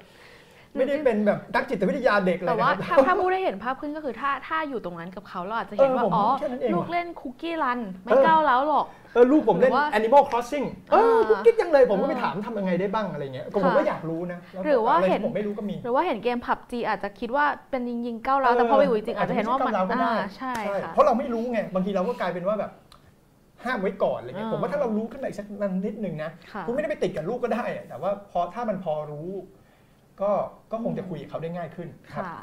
ไม่ได้เป็นแบบนักจิตวิทยาเด็กเลยแต่นะว่าครับถ้าถ้าพูดได้เห็นภาพขึ้นก็คือถ้าถ้าอยู่ตรงนั้นกับเขาเราอาจจะเห็นว่าเออผมอ๋อแค่นั้นเองลูกว่ะเล่นคุกกี้รันไม่เออก้าวแล้วหรอกเออลูกผมเล่นหรือว่า Animal Crossing เอออ่ากุ๊กกิ๊กจังเลยผมก็ไปเออถามทำยังไงได้บ้างอะไรเงี้ยก็ผมค่ะก็อยากรู้นะแล้วหรือว่าะไที่เห็นผมไม่รู้ก็มีหรือว่าเห็นเกมผับจีอาจจะคิดว่าเป็นยิงยิงๆก้าวแล้วแต่พอไปอยู่จริงๆอาจจะเห็นว่ามันอาจจะไม่ใช่ก้าวร้าวก็ได้อ่าใช่ค่ะเพราะเราไม่รู้ไงบางทีเราก็กลายเป็นว่าแบบห้ามไว้ก่อนอะไรเงี้ยอ่าผมว่าถ้าเรารู้ขึ้นมาอีกสักนิดนึงนะค่ะคุณไม่ได้ไปติดกับลูกก็ได้อะแต่ว่าพอถ้ามันพอรู้ ก็ก็คงจะคุยกับเขาได้ง่ายขึ้นครับค่ะ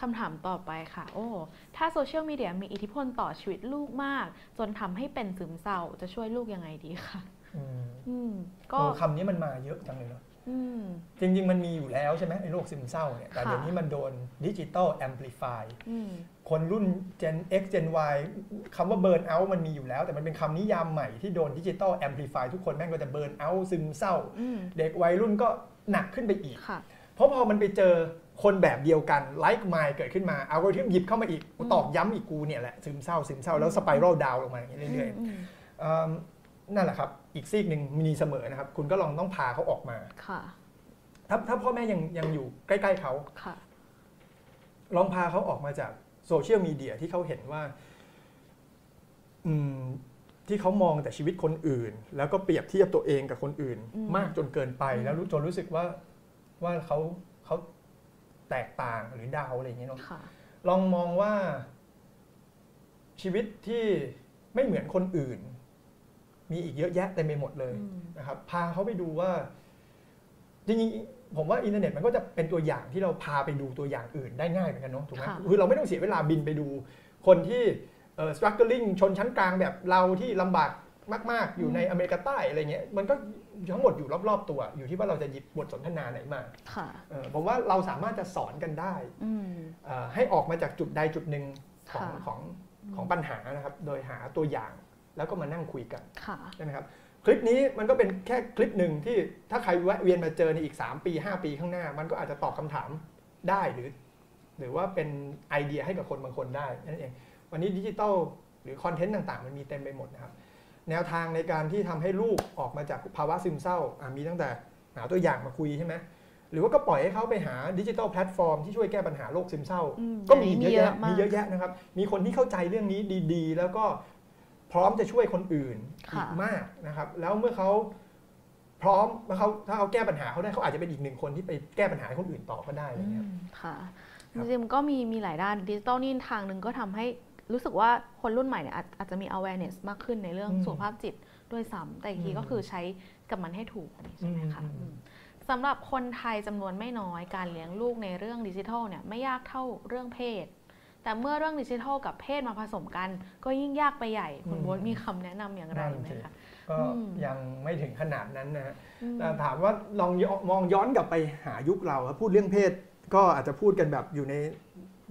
คำถามต่อไปค่ะ โอ้ ถ้าโซเชียลมีเดียมีอิทธิพลต่อชีวิตลูกมาก จนทำให้เป็นซึมเศร้าจะช่วยลูกยังไงดีคะอืมอืมก็โอ้คำนี้มันมาเยอะจังเลยเนาะอืมจริง ๆ มันมีอยู่แล้วใช่ไหมไอ้โรคซึมเศร้าเนี่ยแต่ค่ะเดี๋ยวนี้มันโดนดิจิตอล amplify อืมคนรุ่น Gen X Gen Y คำว่า burnout มันมีอยู่แล้ว แต่มันเป็นคำนิยามใหม่ที่โดนดิจิตอล amplify ทุกคนแม่งก็จะ burnout ซึมเศร้าอืมเด็กวัยรุ่นก็หนักขึ้นไปอีกค่ะ เพราะพอมันไปเจอคนแบบเดียวกันไลค์มายเกิดขึ้นมาเอากริทึมหยิบเข้ามาอีกอืมตอกย้ำอีกกูเนี่ยแหละซึมเศร้าซึมเศร้าแล้วสไปรัลดาวลงมาอย่างนี้เรื่อยอืมๆเอิ่มนั่นแหละครับ อีกซีกหนึ่งมีเสมอนะครับ คุณก็ลองต้องพาเขาออกมาค่ะถ้าถ้าพ่อแม่ยังยังอยู่ใกล้ ๆเขาค่ะลองพาเขาออกมาจากโซเชียลมีเดียที่เขาเห็นว่า อืมที่เขามองแต่ชีวิตคนอื่น แล้วก็เปรียบเทียบตัวเองกับคนอื่นอืมมากจนเกินไปอืมแล้วรู้จนรู้สึกว่า ว่าเขาเขาแตกต่างหรือดาวอะไรอย่างเงี้ยเนาะค่ะลองมองว่า ชีวิตที่ไม่เหมือนคนอื่น มีอีกเยอะแยะเต็มไปหมดเลยอืมนะครับ พาเขาไปดูว่าจริงๆผมว่าอินเทอร์เน็ตมันก็จะเป็นตัวอย่างที่เราพาไปดูตัวอย่างอื่นได้ง่ายเหมือนกันเนาะถูกไหมค่ะคือเราไม่ต้องเสียเวลาบินไปดู คนที่เอ่อ struggling ชนชั้นกลางแบบเราที่ลำบากมาก ๆ อยู่ในอเมริกาใต้อะไรเงี้ยมันก็ ทั้งหมดอยู่รอบๆตัว อยู่ที่ว่าเราจะหยิบบทสนทนาไหนมาค่ะเออผมว่าเราสามารถจะสอนกันได้อืมเอ่อให้ออกมาจากจุดใดจุดหนึ่งของค่ะของของปัญหานะครับ โดยหาตัวอย่างแล้วก็มานั่งคุยกันค่ะใช่ไหมครับคลิปนี้มันก็เป็นแค่คลิปหนึ่งที่ถ้าใครแวะเวียนมาเจอในอีก 3 ปี 5 ปีข้างหน้า มันก็อาจจะตอบคำถามได้หรือ หรือว่าเป็นไอเดียให้กับคนบางคนได้นั่นเอง วันนี้ดิจิตอลหรือคอนเทนต์ต่างๆ มันมีเต็มไปหมดนะครับ แนวทางในการที่ทำให้ลูกออกมาจากภาวะซึมเศร้าอะมีตั้งแต่หาตัวอย่างมาคุยใช่ไหมหรือว่าก็ปล่อยให้เขาไปหาดิจิทัลแพลตฟอร์มที่ช่วยแก้ปัญหาโรคซึมเศร้าอืมก็มีเยอะมีเยแยะอะมากมีเยอะแยะนะครับ มีคนที่เข้าใจเรื่องนี้ดี ๆ แล้วก็พร้อมจะช่วยคนอื่นอีกมากนะครับ แล้วเมื่อเขาพร้อมเมื่อเขาถ้าเขาแก้ปัญหาเขาได้เขาอาจจะเป็นอีกหนึ่งคนที่ไปแก้ปัญหาให้คนอื่นต่อก็ได้อะไรเงี้ยอืมค่ะครับจริงๆก็มีมีหลายด้านดิจิตอลนี่ทางหนึ่งก็ทำให้ รู้สึกว่าคนรุ่นใหม่เนี่ยอาจอาจจะมี awareness มากขึ้นในเรื่องอืมสุขภาพจิตด้วยซ้ำแต่อีกทีอืมก็คือใช้กับมันให้ถูกใช่ไหมคะอืม อืมสำหรับคนไทยจำนวนไม่น้อยการเลี้ยงลูกในเรื่องดิจิทัลเนี่ยไม่ยากเท่าเรื่องเพศ แต่เมื่อเรื่องดิจิทัลกับเพศมาผสมกัน ก็ยิ่งยากไปใหญ่คุณอืมโบ๊ทมีคำแนะนำอย่างไรนั่นไหมสิ คะ ก็อืม ยังไม่ถึงขนาดนั้นนะฮะอืม แต่ถามว่าลองย้อนมองย้อนกลับไปหายุคเราครับพูดเรื่องเพศ ก็อาจจะพูดกันแบบอยู่ใน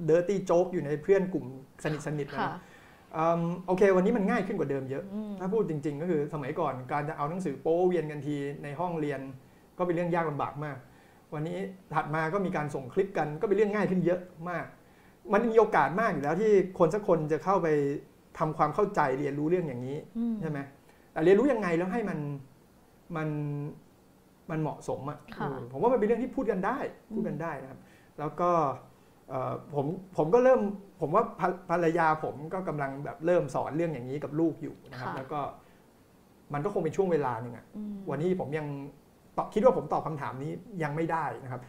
เดอร์ตี้โจ๊กอยู่ในเพื่อนกลุ่ม สนิทสนิทๆนะค่ะอืมโอเค วันนี้มันง่ายขึ้นกว่าเดิมเยอะอืมถ้าพูดจริง ๆ ก็คือสมัยก่อนการจะเอาหนังสือโป๊เวียนกันทีในห้องเรียน ก็เป็นเรื่องยากลำบากมาก วันนี้ถัดมาก็มีการส่งคลิปกันก็เป็นเรื่องง่ายขึ้นเยอะมาก มันมีโอกาสมากอยู่แล้วที่คนสักคนจะเข้าไปทำความเข้าใจเรียนรู้เรื่องอย่างนี้อืมใช่ไหมแต่เรียนรู้ยังไงแล้วให้มันมันมันเหมาะสมอะค่ะเออผมว่ามันเป็นเรื่องที่พูดกันได้อืมพูดกันได้นะครับ แล้วก็เอ่อ ผมผมก็เริ่มผมว่าภรภรรยาผมก็กำลังแบบเริ่มสอนเรื่องอย่างนี้กับลูกอยู่นะครับ แล้วก็มันก็คงเป็นช่วงเวลาหนึ่งอะอืมวันนี้ผมยังตอบคิดว่าผมตอบคำถามนี้ยังไม่ได้นะครับ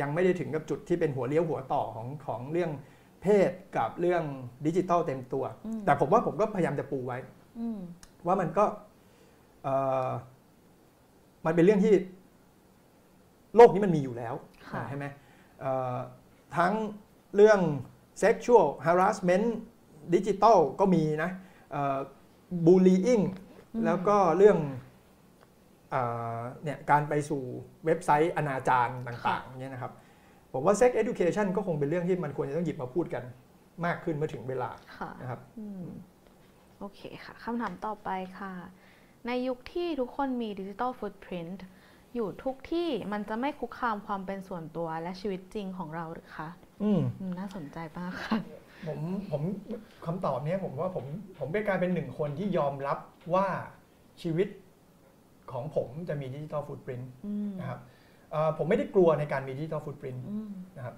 ยังไม่ได้ถึงกับจุดที่เป็นหัวเลี้ยวหัวต่อของของเรื่องเพศกับเรื่องดิจิตอลเต็มตัวอืมแต่ผมว่าผมก็พยายามจะปูไว้อืมว่ามันก็เอ่อมันเป็นเรื่องที่ โลกนี้มันมีอยู่แล้วค่ะใช่ไหมเอ่อทั้ง เรื่อง sexual harassment ดิจิตอลก็มีนะบูล lying แล้วก็เรื่องเออเนี่ยการไปสู่เว็บไซต์อนาจารต่างๆเนี่ยนะครับ ผมว่า sex education ก็คงเป็นเรื่องที่มันควรจะต้องหยิบมาพูดกันมากขึ้นเมื่อถึงเวลาค่ะนะครับอืมโอเคค่ะคำถามต่อไปค่ะ ในยุคที่ทุกคนมีดิจิ t a ลฟุตพิ้นอยู่ทุกที่มันจะไม่คุกคามความเป็นส่วนตัวและชีวิตจริงของเราหรือคะ อืมอืมน่าสนใจมากค่ะ ผมผมคำตอบเนี้ยผมว่าผมผมเป็นการเป็นหนึ่งคนที่ยอมรับว่าชีวิตของผมจะมีดิจิ t a ลฟุตปรินอืมนะครับเอ่อผมไม่ได้กลัวในการมีดิจิ t a ลฟุตปรินอืมนะครับ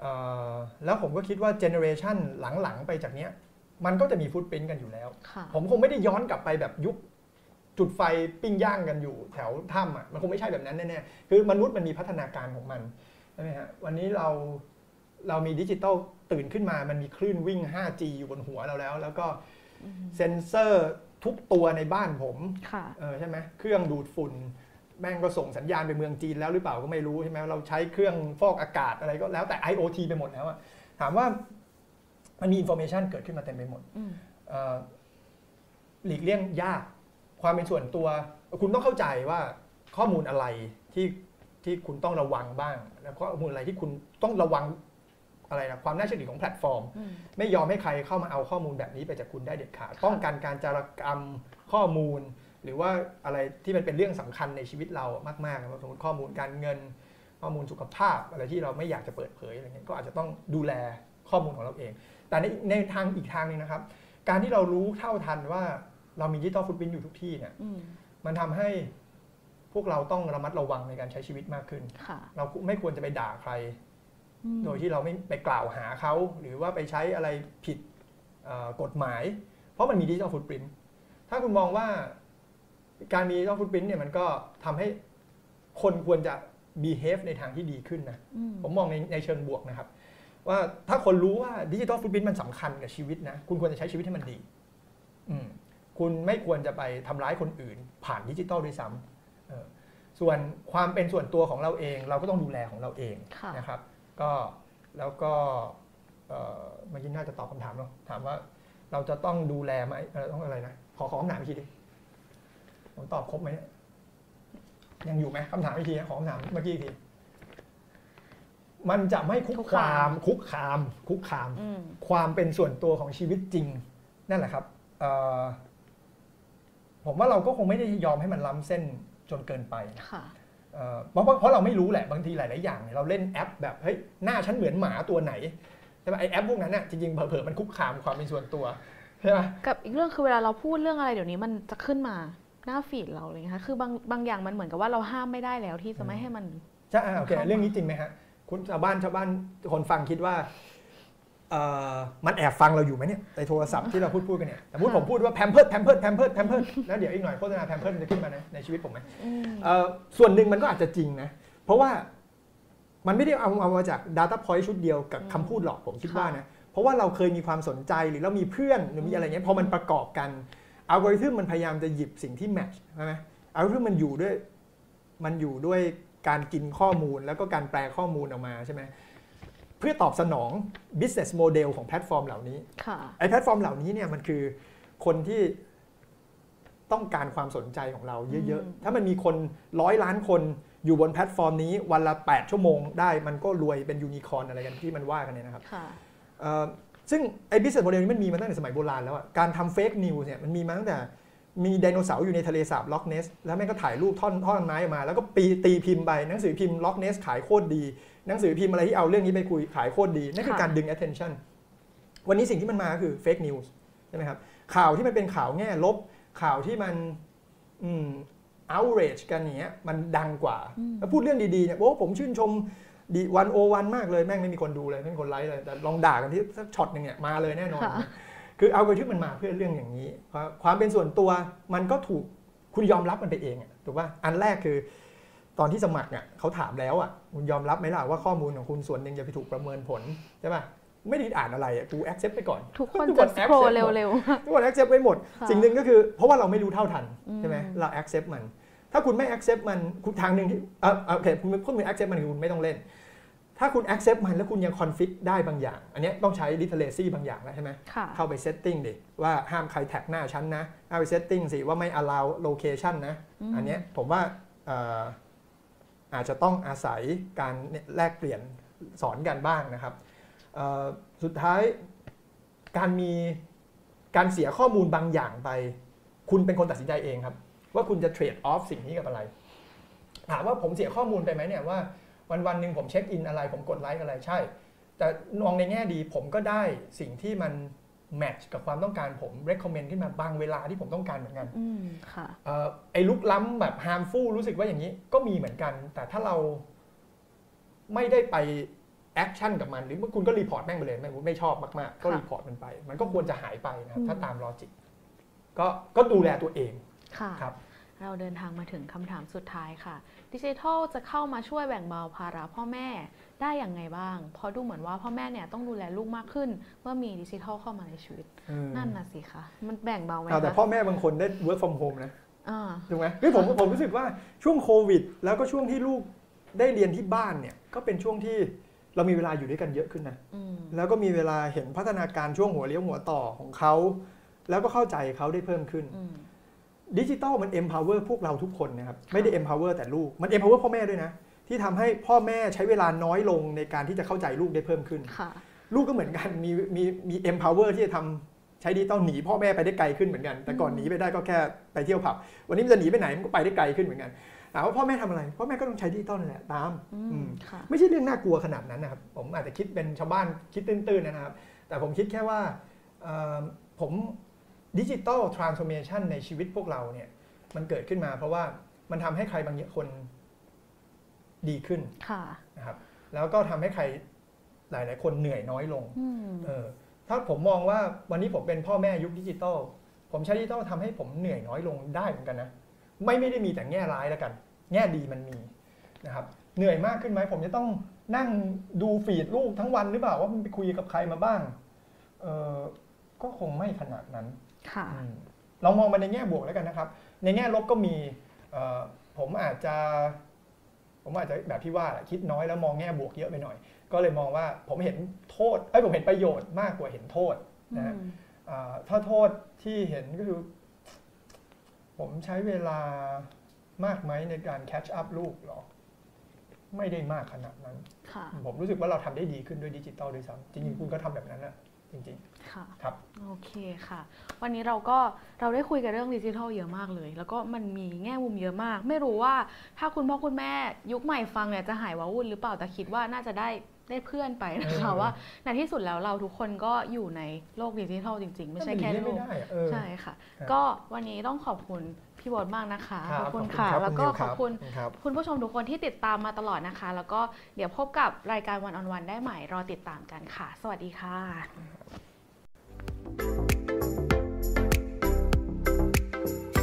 เอ่อแล้วผมก็คิดว่า generation หลังๆ ไปจากเนี้ยมันก็จะมี footprint กันอยู่แล้วค่ะผมคงไม่ได้ย้อนกลับไปแบบยุคจุดไฟปิ้งย่างกันอยู่แถวถ้ำอะมันคงไม่ใช่แบบนั้นแน่ๆคือมนุษย์มันมีพัฒนาการของมันใช่ไหมฮะวันนี้เรา เรามีดิจิตอลตื่นขึ้นมามันมีคลื่นวิ่ง 5G อยู่บนหัวเราแล้ว แล้วก็อืมเซ็นเซอร์ทุกตัวในบ้านผมค่ะเออใช่ไหมเครื่องดูดฝุ่น แม่งก็ส่งสัญญาณไปเมืองจีนแล้วหรือเปล่าก็ไม่รู้ใช่ไหมเราใช้เครื่องฟอกอากาศอะไรก็แล้วแต่ IoT ไปหมดแล้วอะถามว่ามันมี information เกิดขึ้นมาเต็มไปหมดอืมเอ่อหลีกเลี่ยงยาก ความเป็นส่วนตัว คุณต้องเข้าใจว่าข้อมูลอะไรที่ที่คุณต้องระวังบ้าง แล้วข้อมูลอะไรที่คุณต้องระวัง อะไรนะความน่าเชื่อถือของแพลตฟอร์มอืมไม่ยอมให้ใครเข้ามาเอาข้อมูลแบบนี้ไปจากคุณได้เด็ดขาดป้องกันการจารกรรมข้อมูล หรือว่าอะไรที่มันเป็นเรื่องสำคัญในชีวิตเรามากๆสมมติข้อมูลการเงิน ข้อมูลสุขภาพอะไรที่เราไม่อยากจะเปิดเผยอะไรเงี้ยก็อาจจะต้องดูแลข้อมูลของเราเอง แต่ในในทางอีกทางหนึงนะครับ การที่เรารู้เท่าทันว่าเรามีดิจิตอลฟุตพิ้นอยู่ทุกที่เนี่ยอืมมันทำให้พวกเราต้องระมัดระวังในการใช้ชีวิตมากขึ้นค่ะเราไม่ควรจะไปด่าใครอืม โดยที่เราไม่ไปกล่าวหาเขาหรือว่าไปใช้อะไรผิดเอ่อกฎหมาย เพราะมันมีดิจิทัลฟุตปรินต์ถ้าคุณมองว่าการมีดิจิทัลฟุตปรินต์เนี่ยมันก็ทำให้คนควรจะ behave ในทางที่ดีขึ้นนะอืมผมมองในในเชิงบวกนะครับ ว่าถ้าคนรู้ว่าดิจิทัลฟุตปรินต์มันสำคัญกับชีวิตนะ คุณควรจะใช้ชีวิตให้มันดีอืมคุณไม่ควรจะไปทำร้ายคนอื่น ผ่านดิจิทัลด้วยซ้ำเออส่วนความเป็นส่วนตัวของเราเอง เราก็ต้องดูแลของเราเองค่ะนะครับ ก็แล้วก็เอ่อเมื่อกี้น่าจะตอบคำถามเนาะถามว่าเราจะต้องดูแลไหมเอ่อต้องอะไรนะขอขอคำถามอีกทีดิผมตอบครบไหมเนี่ยยังอยู่ไหมคำถามอีกทีนะขอคำถามเมื่อกี้อีกทีมันจะไม่คุกคุกคาคามมคุกคาม คุกคามอืมความเป็นส่วนตัวของชีวิตจริง นั่นแหละครับเอ่อผมว่าเราก็คงไม่ได้ยอมให้มันล้ำเส้นจนเกินไปค่ะ เอ่อเพราะเพราะเพราะเราไม่รู้แหละบางทีหลาย ๆ อย่างเนี่ยเราเล่นแอปแบบเฮ้ยหน้าฉันเหมือนหมาตัวไหนใช่ไหมไอแอปพวกนั้นน่ะจริงๆเผลอๆมันคุกคามความเป็นส่วนตัวใช่ไหมกับอีกเรื่องคือเวลาเราพูดเรื่องอะไรเดี๋ยวนี้มันจะขึ้นมาหน้า feed เราเลยนะคะคือบางบางอย่างมันเหมือนกับว่าเราห้ามไม่ได้แล้วที่จะไม่ให้มันใช่อะโอเคเข้ามาเรื่องนี้จริงไหมฮะคุณชาวบ้านชาวบ้านคนฟังคิดว่าเอ่อ มันแอบฟังเราอยู่ไหมเนี่ยในโทรศัพท์ที่เราพูดพูดกันเนี่ยสมมติผมพูดว่าแพมเพิร์สแพมเพิร์สแพมเพิร์สแพมเพิร์สแล้วเดี๋ยวอีกหน่อยโฆษณาแพมเพิร์ดจะขึ้นมาในในชีวิตผมไหมอืมเอ่อส่วนหนึ่งมันก็อาจจะจริงนะ เพราะว่ามันไม่ได้เอาเอามาจาก Data Point ชุดเดียวกับอืมคำพูดหรอกผมคิดค่ะว่านะ เพราะว่าเราเคยมีความสนใจหรือเรามีเพื่อนหรือมีอะไรเงี้ยพอมันประกอบกันอัลกอริทึมมันพยายามจะหยิบสิ่งที่ match ใช่ไหมอัลกอริทึมมันอยู่ด้วยมันอยู่ด้วยการกินข้อมูลแล้วก็การแปลข้อมูลออกมาใช่ไหมเพื่อตอบสนอง business model ของแพลตฟอร์มเหล่านี้ค่ะไอ้แพลตฟอร์มเหล่านี้เนี่ยมันคือคนที่ต้องการความสนใจของเราเยอะอืมๆถ้ามันมีคนร้อยล้านคนอยู่บนแพลตฟอร์มนี้วันละ 8 ชั่วโมงได้มันก็รวยเป็นยูนิคอร์นอะไรกันที่มันว่ากันเนี่ยนะครับค่ะเอ่อซึ่งไอ้ business model นี้มันมีมาตั้งแต่สมัยโบราณแล้วอะการทำ fake news เนี่ยมันมีมาตั้งแต่มีไดโนเสาร์อยู่ในทะเลสาบล็อกเนส แล้วแม่งก็ถ่ายรูปท่อนท่อนไม้ออกมา แล้วก็ปีตีพิมพ์ไปหนังสือพิมพ์ล็อกเนสขายโคตรดี หนังสือพิมพ์อะไรที่เอาเรื่องนี้ไปคุยขายโคตรดีนั่นคือค่ะการดึง attention วันนี้สิ่งที่มันมาคือ fake news ใช่ไหมครับข่าวที่มันเป็นข่าวแง่ลบ ข่าวที่มันอืม outrage กันอย่างเงี้ยมันดังกว่าอืมแล้วพูดเรื่องดีๆเนี่ยโอ้ผมชื่นชมดีวันโอวันมากเลยแม่งไม่มีคนดูเลยไม่มีคนไลค์เลยแต่ลองด่ากันที่สักช็อตหนึ่งเนี่ยมาเลยแน่นอนค่ะคือเอาไปที่มันมาเพื่อเรื่องอย่างนี้ความความเป็นส่วนตัวมันก็ถูกคุณยอมรับมันไปเองอะถูกป่ะอันแรกคือ ตอนที่สมัครเนี่ยเขาถามแล้วอะคุณยอมรับไหมล่ะว่าข้อมูลของคุณส่วนหนึ่งจะไปถูกประเมินผลใช่ป่ะไม่ได้อ่านอะไรอะกู accept ไปก่อน ทุกคนทุกคจะนสโคร accept หมดเร็วทุกคน accept ไว้หมดค่ะสิ่งหนึ่งก็คือ เพราะว่าเราไม่รู้เท่าทันอืมใช่ไหมเรา accept มัน ถ้าคุณไม่ accept มันคุณทางหนึ่งที่เอ่อเอ่อโอเคคุณคุณไม่ accept มันคือคุณไม่ต้องเล่น ถ้าคุณ accept มันแล้วคุณยัง config ได้บางอย่าง อันเนี้ยต้องใช้ literacy บางอย่างแล้วใช่ไหมค่ะเข้าไป setting ดิว่าห้ามใครแท็กหน้าฉันนะเอาไป setting สิว่าไม่ allow location นะอืมอันเนี้ยผมว่าเอาจจะต้องอาศัยการแลกเปลี่ยนสอนกันบ้างนะครับสุดท้ายการมีการเสียข้อมูลบางอย่างไป คุณเป็นคนตัดสินใจเองครับ ว่าคุณจะเทรดออฟสิ่งนี้กับอะไร ถามว่าผมเสียข้อมูลไปไหมเนี่ยว่าวันวันหนึ่งผมเช็คอินอะไร ผมกดไลค์อะไรใช่ แต่มองในแง่ดีผมก็ได้สิ่งที่มัน match กับความต้องการผม recommend ขึ้นมาบางเวลาที่ผมต้องการเหมือนกันอืมค่ะเอ่อไอ้ลุกล้ำแบบ harmful รู้สึกว่าอย่างนี้ก็มีเหมือนกัน แต่ถ้าเราไม่ได้ไป action กับมันหรือว่าคุณก็ report แม่งไปเลยไม่ไม่ชอบมาก ๆ ก็ค่ะ report มันไป มันก็ควรจะหายไปนะครับอืมถ้าตาม logic ก็ก็ดูแลตัวเองค่ะครับ เราเดินทางมาถึงคำถามสุดท้ายค่ะดิจิทัลจะเข้ามาช่วยแบ่งเบาภาระพ่อแม่ ได้อย่างไงบ้าง เพราะดูเหมือนว่าพ่อแม่เนี่ยต้องดูแลลูกมากขึ้น เมื่อมีดิจิทัลเข้ามาในชีวิต นั่นน่ะสิคะมันแบ่งเบาไหมเอาแต่คะพ่อแม่บางคนได้ work from home นะอ่าถูกไหมเฮ้ยผมผมรู้สึกว่าช่วงโควิด แล้วก็ช่วงที่ลูกได้เรียนที่บ้านเนี่ยก็เป็นช่วงที่เรามีเวลาอยู่ด้วยกันเยอะขึ้นนะอืมแล้วก็มีเวลาเห็นพัฒนาการช่วงหัวเลี้ยวหัวต่อของเขา แล้วก็เข้าใจเขาได้เพิ่มขึ้นอืมดิจิตอลมัน empower พวกเราทุกคนนะครับ ไม่ได้ empower แต่ลูก มัน empower พ่อแม่ด้วยนะ ที่ทำให้พ่อแม่ใช้เวลาน้อยลงในการที่จะเข้าใจลูกได้เพิ่มขึ้นค่ะลูกก็เหมือนกันมีมีมี empower ที่จะทำใช้ดิจิตอลหนีพ่อแม่ไปได้ไกลขึ้นเหมือนกัน แต่ก่อนอืมหนีไปได้ก็แค่ไปเที่ยวผับ วันนี้มันจะหนีไปไหนมันก็ไปได้ไกลขึ้นเหมือนกันถามว่าพ่อแม่ทำอะไร พ่อแม่ก็ต้องใช้ดิจิตอลนั่นแหละตามอือืมมค่ะไม่ใช่เรื่องน่ากลัวขนาดนั้นนะครับ ผมอาจจะคิดเป็นชาวบ้านคิดตื้นๆนะครับ แต่ผมคิดแค่ว่าเอ่อผม digital transformation ในชีวิตพวกเราเนี่ยมันเกิดขึ้นมาเพราะว่ามันทำให้ใครบางคน ดีขึ้นค่ะนะครับแล้วก็ทำให้ใครหลาย ๆ คนเหนื่อยน้อยลงอืมเออถ้าผมมองว่าวันนี้ผมเป็นพ่อแม่ยุคดิจิตอลผมใช้ดิจิตอลทำให้ผมเหนื่อยน้อยลงได้เหมือนกันนะไม่ไม่ได้มีแต่แง่ร้ายแล้วกัน แง่ดีมันมีนะครับเหนื่อยมากขึ้นไหมผมจะต้องนั่งดู feed ลูกทั้งวันหรือเปล่าว่ามันไปคุยกับใครมาบ้างเออก็คงไม่ขนาดนั้นค่ะอืมลองมองมันในแง่บวกแล้วกันนะครับ ในแง่ลบก็มีเอ่อผมอาจจะ ผมอาจจะแบบที่ว่าแหละคิดน้อยแล้วมองแง่บวกเยอะไปหน่อย ก็เลยมองว่าผมเห็นโทษเอ้ยผมเห็นประโยชน์มากกว่าเห็นโทษอืนะฮะมอ่าถ้าโทษที่เห็นก็คือ ผมใช้เวลามากไหมในการแคชอัพลูกหรอ ไม่ได้มากขนาดนั้นค่ะผมรู้สึกว่าเราทำได้ดีขึ้นด้วยดิจิตอลด้วยซ้ำจริงๆคุณก็ทำแบบนั้นนะ จริงค่ะครับโอเคค่ะ วันนี้เราก็เราได้คุยกันเรื่องดิจิทัลเยอะมากเลย แล้วก็มันมีแง่มุมเยอะมาก ไม่รู้ว่าถ้าคุณพ่อคุณแม่ยุคใหม่ฟังเนี่ยจะหายว้าวุ่นหรือเปล่าแต่คิดว่าน่าจะได้ได้เพื่อนไปนะคะเออว่าในที่สุดแล้วเราทุกคนก็อยู่ในโลกดิจิทัลจริงๆๆไม่ใช่แค่มันหลีกโลเลี่ยงกไม่ได้อะเออใช่ค่ะครับก็วันนี้ต้องขอบคุณพี่บอสมากนะคะรัขอบคุณรัค่ะรับแล้วก็นิขอบคุณครับคุณผู้ชมทุกคนที่ติดตามมาตลอดนะคะ แล้วก็เดี๋ยวพบกับรายการวันออนวันได้ใหม่รอติดตามกันค่ะ สวัสดีค่ะ Thank you